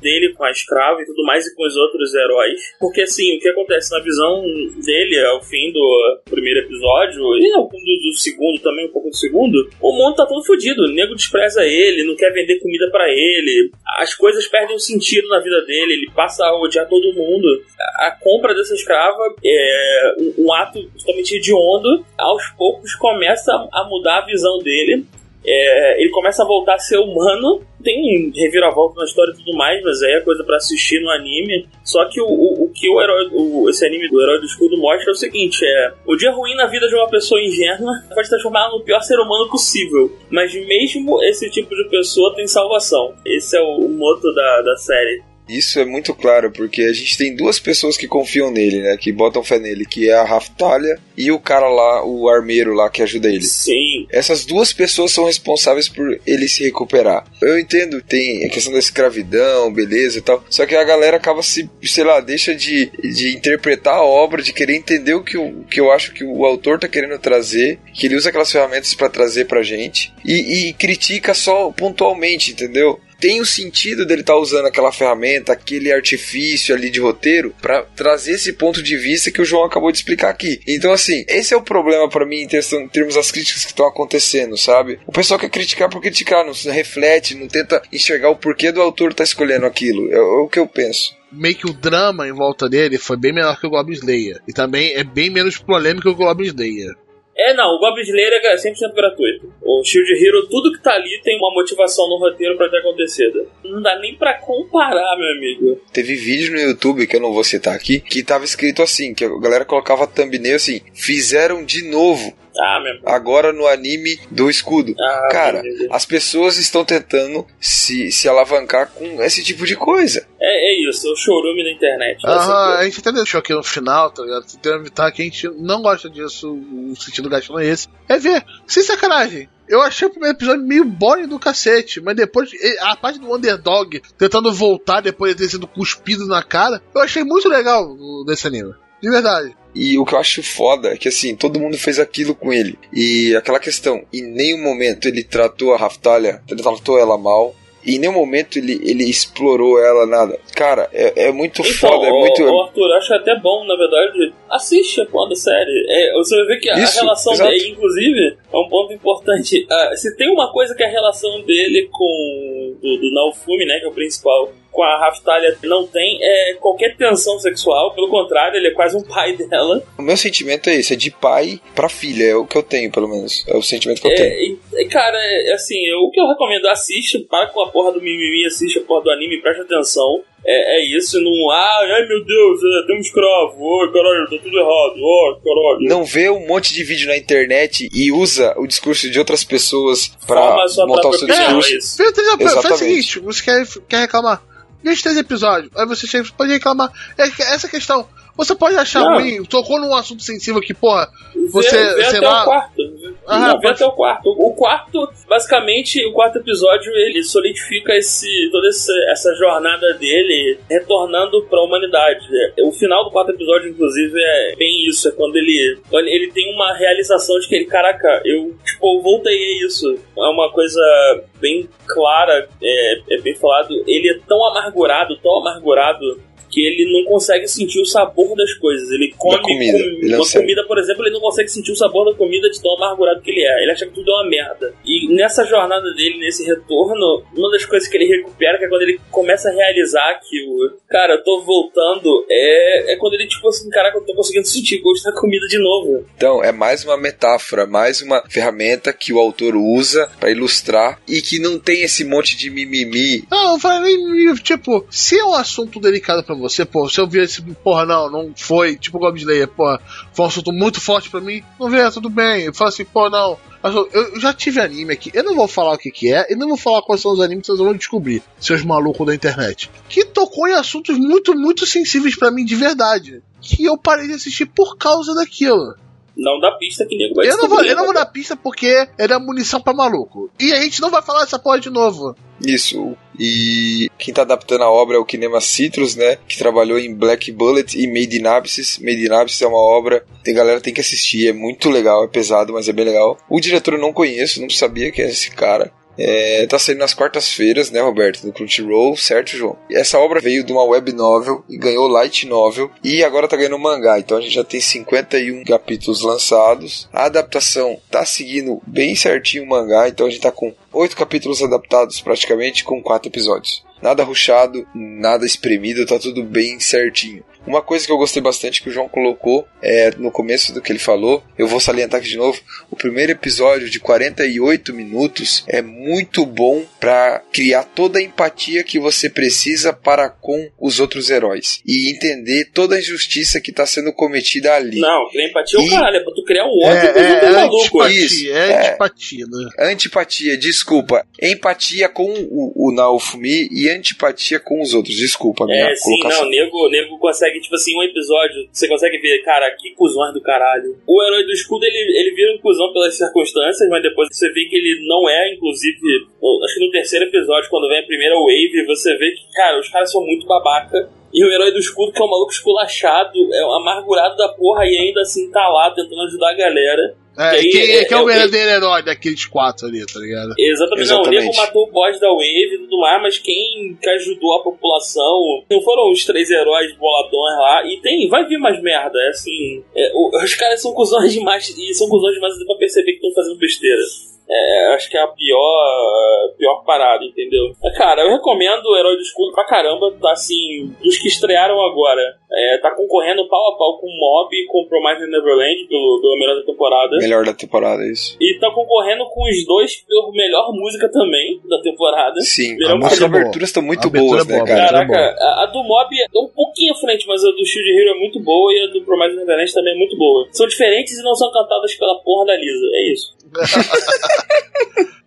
dele com a escrava e tudo mais, e com os outros heróis. Porque, assim, o que acontece na visão dele ao fim do primeiro episódio, e ao do, do segundo também, um pouco do segundo, o mundo tá todo fodido. O nego despreza ele, não quer vender comida pra ele, as coisas perdem o sentido na vida dele, ele passa a odiar todo mundo. A, a compra dessa escrava é um, um ato totalmente hediondo, aos poucos começa a mudar a visão dele. É, ele começa a voltar a ser humano. Tem reviravolta na história e tudo mais, mas aí é coisa pra assistir no anime. Só que o, o, o que o herói, o, esse anime do Herói do Escudo mostra é o seguinte: é o dia ruim na vida de uma pessoa ingênua pode transformar no pior ser humano possível. Mas mesmo esse tipo de pessoa tem salvação. Esse é o, o moto da, da série. Isso é muito claro, porque a gente tem duas pessoas que confiam nele, né? Que botam fé nele, que é a Raftalia e o cara lá, o armeiro lá que ajuda ele. Sim, Essas duas pessoas são responsáveis por ele se recuperar. Eu entendo, tem a questão da escravidão, beleza e tal. Só que a galera acaba se, sei lá, deixa de, de interpretar a obra, de querer entender o que, o que eu acho que o autor tá querendo trazer, que ele usa aquelas ferramentas pra trazer pra gente, e, e critica só pontualmente, entendeu? Tem o sentido dele estar usando aquela ferramenta, aquele artifício ali de roteiro, pra trazer esse ponto de vista que o João acabou de explicar aqui. Então, assim, esse é o problema pra mim em termos das críticas que estão acontecendo, sabe? O pessoal quer criticar por criticar, não se reflete, não tenta enxergar o porquê do autor tá escolhendo aquilo. É, o que eu penso. Meio que o drama em volta dele foi bem menor que o Goblin Slayer. E também é bem menos polêmico que o Goblin Slayer. É, não, o Goblin Slayer é 100% gratuito. O Shield Hero, tudo que tá ali tem uma motivação no roteiro pra ter acontecido. Não dá nem pra comparar, meu amigo. Teve vídeo no YouTube, que eu não vou citar aqui, que tava escrito assim, que a galera colocava thumbnail assim, fizeram de novo, Ah, agora no anime do escudo. Ah, Cara, as pessoas estão tentando se, se alavancar com esse tipo de coisa. É, é isso, é o chorume da internet. Aham, Essa a gente até deixou aqui no final, tá ligado? Tentando evitar que a gente não gosta disso, o sentido gastando é esse. É ver, sem sacanagem. Eu achei o primeiro episódio meio boring do cacete, mas depois, a parte do underdog tentando voltar depois de ter sido cuspido na cara, eu achei muito legal desse anime. De verdade. E o que eu acho foda é que assim, todo mundo fez aquilo com ele. E aquela questão, em nenhum momento ele tratou a Raftalha, ele tratou ela mal. E em nenhum momento ele, ele explorou ela, nada. Cara, é, é muito Então, foda, é muito. ô, Arthur, acho até bom, na verdade, assiste a porra da série. É, você vai ver que a Isso, relação exato. dele, inclusive, é um ponto importante. Ah, se tem uma coisa que a relação dele com do, do Naofumi, né, que é o principal, com a Raftalia não tem, é qualquer tensão sexual. Pelo contrário, ele é quase um pai dela. O meu sentimento é esse, é de pai pra filha, é o que eu tenho, pelo menos. É o sentimento que eu tenho. É, e- e, cara, é, assim, eu- o que eu recomendo, assiste, para com a porra do mimimi, assiste a porra do anime, presta atenção. É, é isso, não. Ah, ai meu Deus, é, tem um escravo, ai caralho, tá tudo errado, ai caralho. Não vê um monte de vídeo na internet e usa o discurso de outras pessoas pra montar o seu discurso. é isso. Faz, o Exatamente. seguinte: você quer, quer reclamar? Veja três episódios. Aí você chega, pode reclamar. É essa questão. Você pode achar Não. ruim, tocou num assunto sensível que, porra, você, vê, vê sei até lá. o quarto. Ah, não, vê até o quarto. O quarto, basicamente, o quarto episódio, ele solidifica esse, toda essa, jornada dele retornando pra humanidade. É, O final do quarto episódio, inclusive, é bem isso. É quando ele, ele tem uma realização de que ele, caraca, eu, tipo, voltei a isso. É uma coisa bem clara, é, é bem falado. Ele é tão amargurado, tão amargurado, que ele não consegue sentir o sabor das coisas. Ele come comida. com- Ele uma comida, por exemplo, ele não consegue sentir o sabor da comida de tão amargurado que ele é. Ele acha que tudo é uma merda. E nessa jornada dele, nesse retorno, uma das coisas que ele recupera, que é quando ele começa a realizar que o cara, eu tô voltando, é, é quando ele, tipo assim, caraca, eu tô conseguindo sentir gosto da comida de novo. Então, é mais uma metáfora, mais uma ferramenta que o autor usa pra ilustrar e que não tem esse monte de mimimi. Não, eu falei, tipo, se é um assunto delicado pra você, pô, se eu ver esse, porra, não, não foi, tipo Goblin Slayer, porra, foi um assunto muito forte pra mim, não vê, tudo bem. Eu falo assim, pô, não. Eu já tive anime aqui, eu não vou falar o que, que é, e não vou falar quais são os animes que vocês vão descobrir, seus malucos da internet. Que tocou em assuntos muito, muito sensíveis pra mim de verdade. Que eu parei de assistir por causa daquilo. Não dá pista que nego vai Eu não, vou, eu não vou né? dar pista porque era munição pra maluco. E a gente não vai falar essa porra de novo. Isso. E quem tá adaptando a obra é o Kinema Citrus, né? Que trabalhou em Black Bullet e Made in Abyss. Made in Abyss é uma obra que a galera tem que assistir. É muito legal, é pesado, mas é bem legal. O diretor eu não conheço, não sabia que era esse cara. É, tá saindo nas quartas-feiras, né, Roberto? No Crunchyroll, certo, João? E essa obra veio de uma web novel e ganhou light novel e agora tá ganhando mangá. Então a gente já tem 51 capítulos lançados. A adaptação tá seguindo bem certinho o mangá, então a gente tá com oito capítulos adaptados praticamente com quatro episódios. Nada ruchado, nada espremido, tá tudo bem certinho. Uma coisa que eu gostei bastante que o João colocou é no começo do que ele falou, eu vou salientar aqui de novo. O primeiro episódio de 48 minutos é muito bom para criar toda a empatia que você precisa para com os outros heróis e entender toda a injustiça que está sendo cometida ali. Não, criar empatia é o caralho, é pra tu criar o ódio É, do é, é maluco. antipatia, Isso, é é. antipatia, né? Antipatia, desculpa. Empatia com o, o Naofumi e antipatia com os outros. Desculpa minha É, sim, colocação. não, o nego, o nego consegue, tipo assim, um episódio, você consegue ver, cara, que cuzões do caralho. O herói do escudo, ele, ele vira um cuzão pelas circunstâncias, mas depois você vê que ele não é, inclusive, acho que no terceiro episódio, quando vem a primeira wave, você vê que, cara, os caras são muito babaca. E o herói do escudo, que é um maluco esculachado, é um amargurado da porra e ainda assim tá lá tentando ajudar a galera. É, E aí, quem, é- quem é o é- verdadeiro herói daqueles quatro ali, tá ligado? Exatamente. Não, o Exatamente. nego matou o boss da Wave e tudo mais, mas quem que ajudou a população não foram os três heróis boladões lá. E tem, vai vir mais merda. É assim. é, o- os caras são cuzões demais e são cuzões demais pra perceber que estão fazendo besteira. É, acho que é a pior, pior parada, entendeu? É, Cara, eu recomendo o Herói do Escudo pra caramba, tá assim, dos que estrearam agora. É, tá concorrendo pau a pau com o Mob e com o Promised Neverland pelo, pelo melhor da temporada. Melhor da temporada, isso. E tá concorrendo com os dois pelo melhor música também da temporada. Sim, Melhor as música é boa. aberturas estão muito A abertura boas, é né, cara? cara. Caraca, a, a do Mob é um pouquinho à frente, mas a do Shield Hero é muito boa e a do Promised Neverland também é muito boa. São diferentes e não são cantadas pela porra da Lisa, é isso.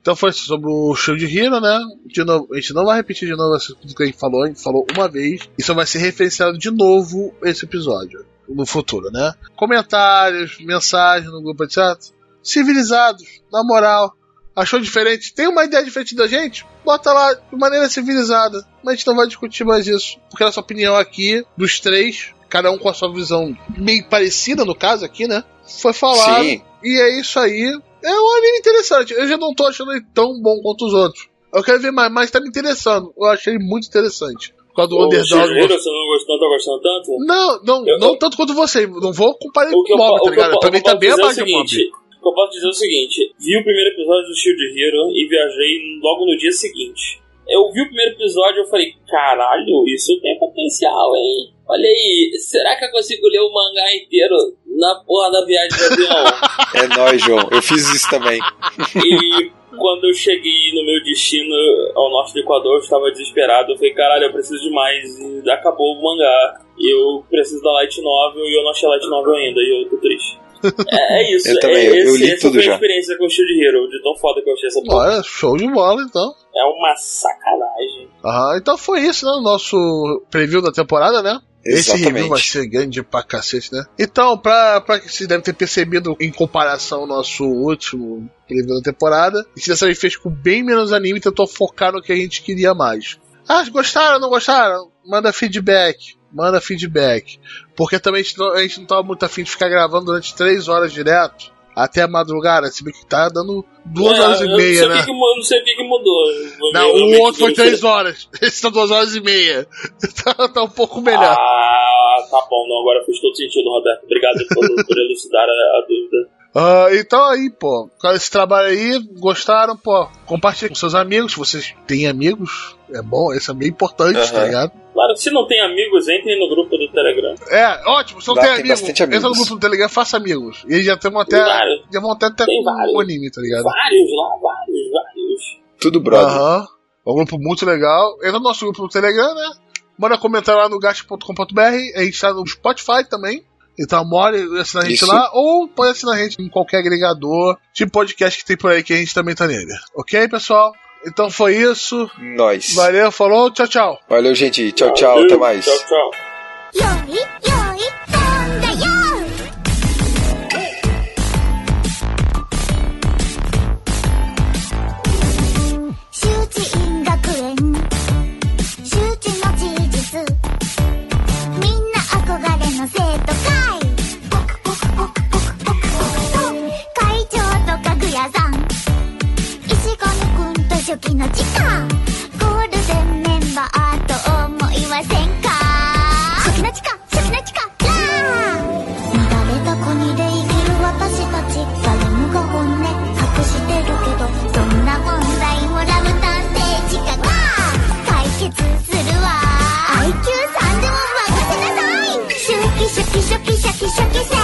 Então foi sobre o Shield Hero, né? De novo, a gente não vai repetir de novo isso tudo que a gente falou, a gente falou uma vez, só vai ser referenciado de novo esse episódio no futuro, né? Comentários, mensagens no grupo, etc. Civilizados, na moral. Achou diferente? Tem uma ideia diferente da gente? Bota lá de maneira civilizada. Mas a gente não vai discutir mais isso. Porque a nossa opinião aqui, dos três, cada um com a sua visão meio parecida, no caso aqui, né? Foi falado. Sim. E é isso aí. É um anime interessante. Eu já não tô achando ele tão bom quanto os outros. Eu quero ver mais, mas tá me interessando. Eu achei muito interessante. Por causa do O Underdog. Shihiro, você não gostou, não tá gostando tanto? Não, não, Eu- não tanto quanto você. Não vou comparar com eu, o Mob, tá eu, ligado? Pra mim eu tá bem abaixo do Mob. o que eu posso dizer é o seguinte, vi o primeiro episódio do Shield Hero e viajei logo no dia seguinte. Eu vi o primeiro episódio e eu falei, caralho, isso tem potencial, hein? Olha aí, será que eu consigo ler o mangá inteiro na porra da viagem de avião? É nóis, João. Eu fiz isso também. e quando eu cheguei no meu destino ao norte do Equador, eu estava desesperado. Eu falei, caralho, eu preciso de mais. E acabou o mangá. Eu preciso da Light Novel e eu não achei Light Novel ainda. E eu tô triste. É, é isso. Eu também, é, eu- eu esse, li essa tudo foi a já. experiência com o Shield Hero, de tão foda que eu achei essa porra. Olha, show de bola então. É uma sacanagem. Aham, então foi isso, né? O nosso preview da temporada, né? Esse Exatamente. review vai ser grande pra cacete, né? Então, pra, pra que vocês devem ter percebido em comparação ao nosso último preview da temporada, a gente dessa vez fez com bem menos anime e tentou focar no que a gente queria mais. Ah, gostaram, não gostaram? Manda feedback. Manda feedback. Porque também a gente não, a gente não tava muito afim de ficar gravando durante três horas direto. Até a madrugada, se bem que tá dando duas É, horas e meia, né? que não sei o que, que mudou. Não, o outro foi três horas. Esse tá duas horas e meia. Tá, tá um pouco melhor. Ah, tá bom, não, agora fez todo sentido, Roberto. Obrigado por, por elucidar a, a dúvida. Ah, então aí, pô, esse trabalho aí, gostaram, pô, compartilhe com seus amigos, se vocês têm amigos, é bom, isso é bem importante, Aham. tá ligado? Claro que se não tem amigos, entrem no grupo do Telegram. É, ótimo, se não Lá tem tem amigo, bastante entra no amigos. grupo do Telegram, faça amigos. E eles já temos até, Vários. já vão até vários. um anime, tá ligado? Vários lá, vários, vários. Tudo brother. Aham, é um grupo muito legal. Entra no nosso grupo do Telegram, né? Manda comentário lá no gasto.com.br, a gente tá no Spotify também. Então, mora e assina a gente Isso. lá, ou pode assinar a gente em qualquer agregador de podcast que tem por aí, que a gente também tá nele. Ok, pessoal? Então foi isso. Nós. Valeu, falou, tchau, tchau. Valeu, gente. Tchau, tchau. Valeu, Até mais. Tchau, tchau. 初期の時間。ゴールデンメンバーと思いませんか？初期の地下初期の地下ラー乱れた国で生きる私たち誰もが本音。隠してるけどどんな問題もラブ探偵地下が解決するわ。IQ3 でも任せなさい。シュキシュキシュキシ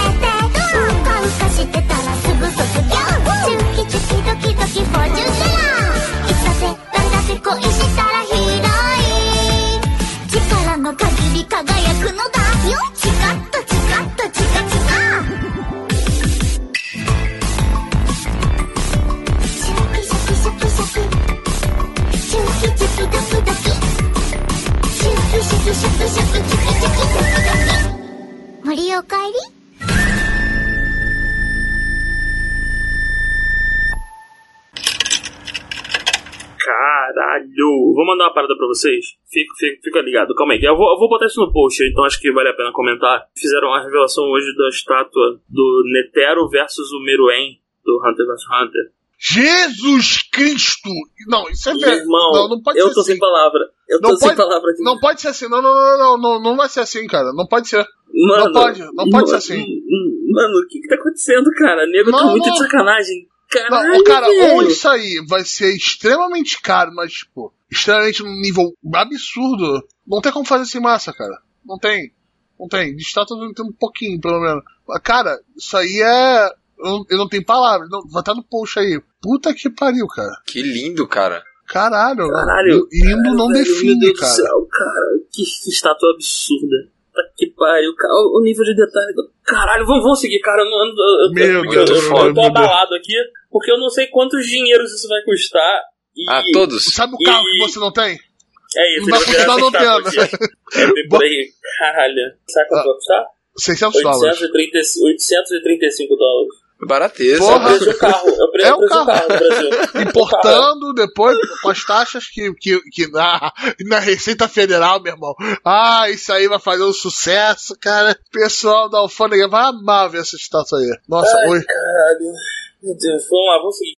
森おかえり Caralho! Vou mandar uma parada pra vocês. Fica, fica, fica ligado, calma aí. Eu vou, eu vou botar isso no post, então acho que vale a pena comentar. Fizeram a revelação hoje da estátua do Netero versus o Meruem do Hunter vs Hunter. Jesus Cristo! Não, isso é Meu verdade. irmão, Não, não pode eu ser tô assim. sem palavra. Eu Não tô sem pode- palavra aqui. Não pode ser assim. Não, não, não, não, não, não vai ser assim, cara. Não pode ser. Mano, não pode, não pode ser assim. Mano, o que que tá acontecendo, cara? Nego tá Não, muito não. de sacanagem. Não, Caralho, cara, velho. ou isso aí vai ser extremamente caro, mas, tipo, extremamente num nível absurdo. Não tem como fazer sem massa, cara. Não tem. Não tem. De estátua tem um pouquinho, pelo menos. Cara, isso aí é. Eu não, eu não tenho palavras. Não, vai estar no post aí. Puta que pariu, cara. Que lindo, cara. Caralho. Caralho. Lindo não Velho, define, meu Deus cara. Do céu, cara. Que, que estátua absurda. Tá que pariu, cara. O nível de detalhe. do- Caralho, vamos, vamos seguir, cara. Eu, não- eu, eu, eu, Meu eu, Deus, eu, foda, eu tô abalado aqui, porque eu não sei quantos dinheiros isso vai custar. E Ah, todos. Sabe o carro E- que você não tem? É isso, ele vai essa não. É bem por aí. Caralho. Sabe quanto Ah. vai custar? 600 dólares. 830, 835 dólares. Barateza. Porra. É o preço do carro. É o preço, É um carro. carro no Brasil. Importando depois com as taxas que, que, que na, na Receita Federal, meu irmão. Ah, isso aí vai fazer um sucesso, cara. O pessoal da alfândega vai amar ver essa estátua aí. Nossa, Ai, oi. Caralho. Meu Deus, vamos lá, vamos seguir.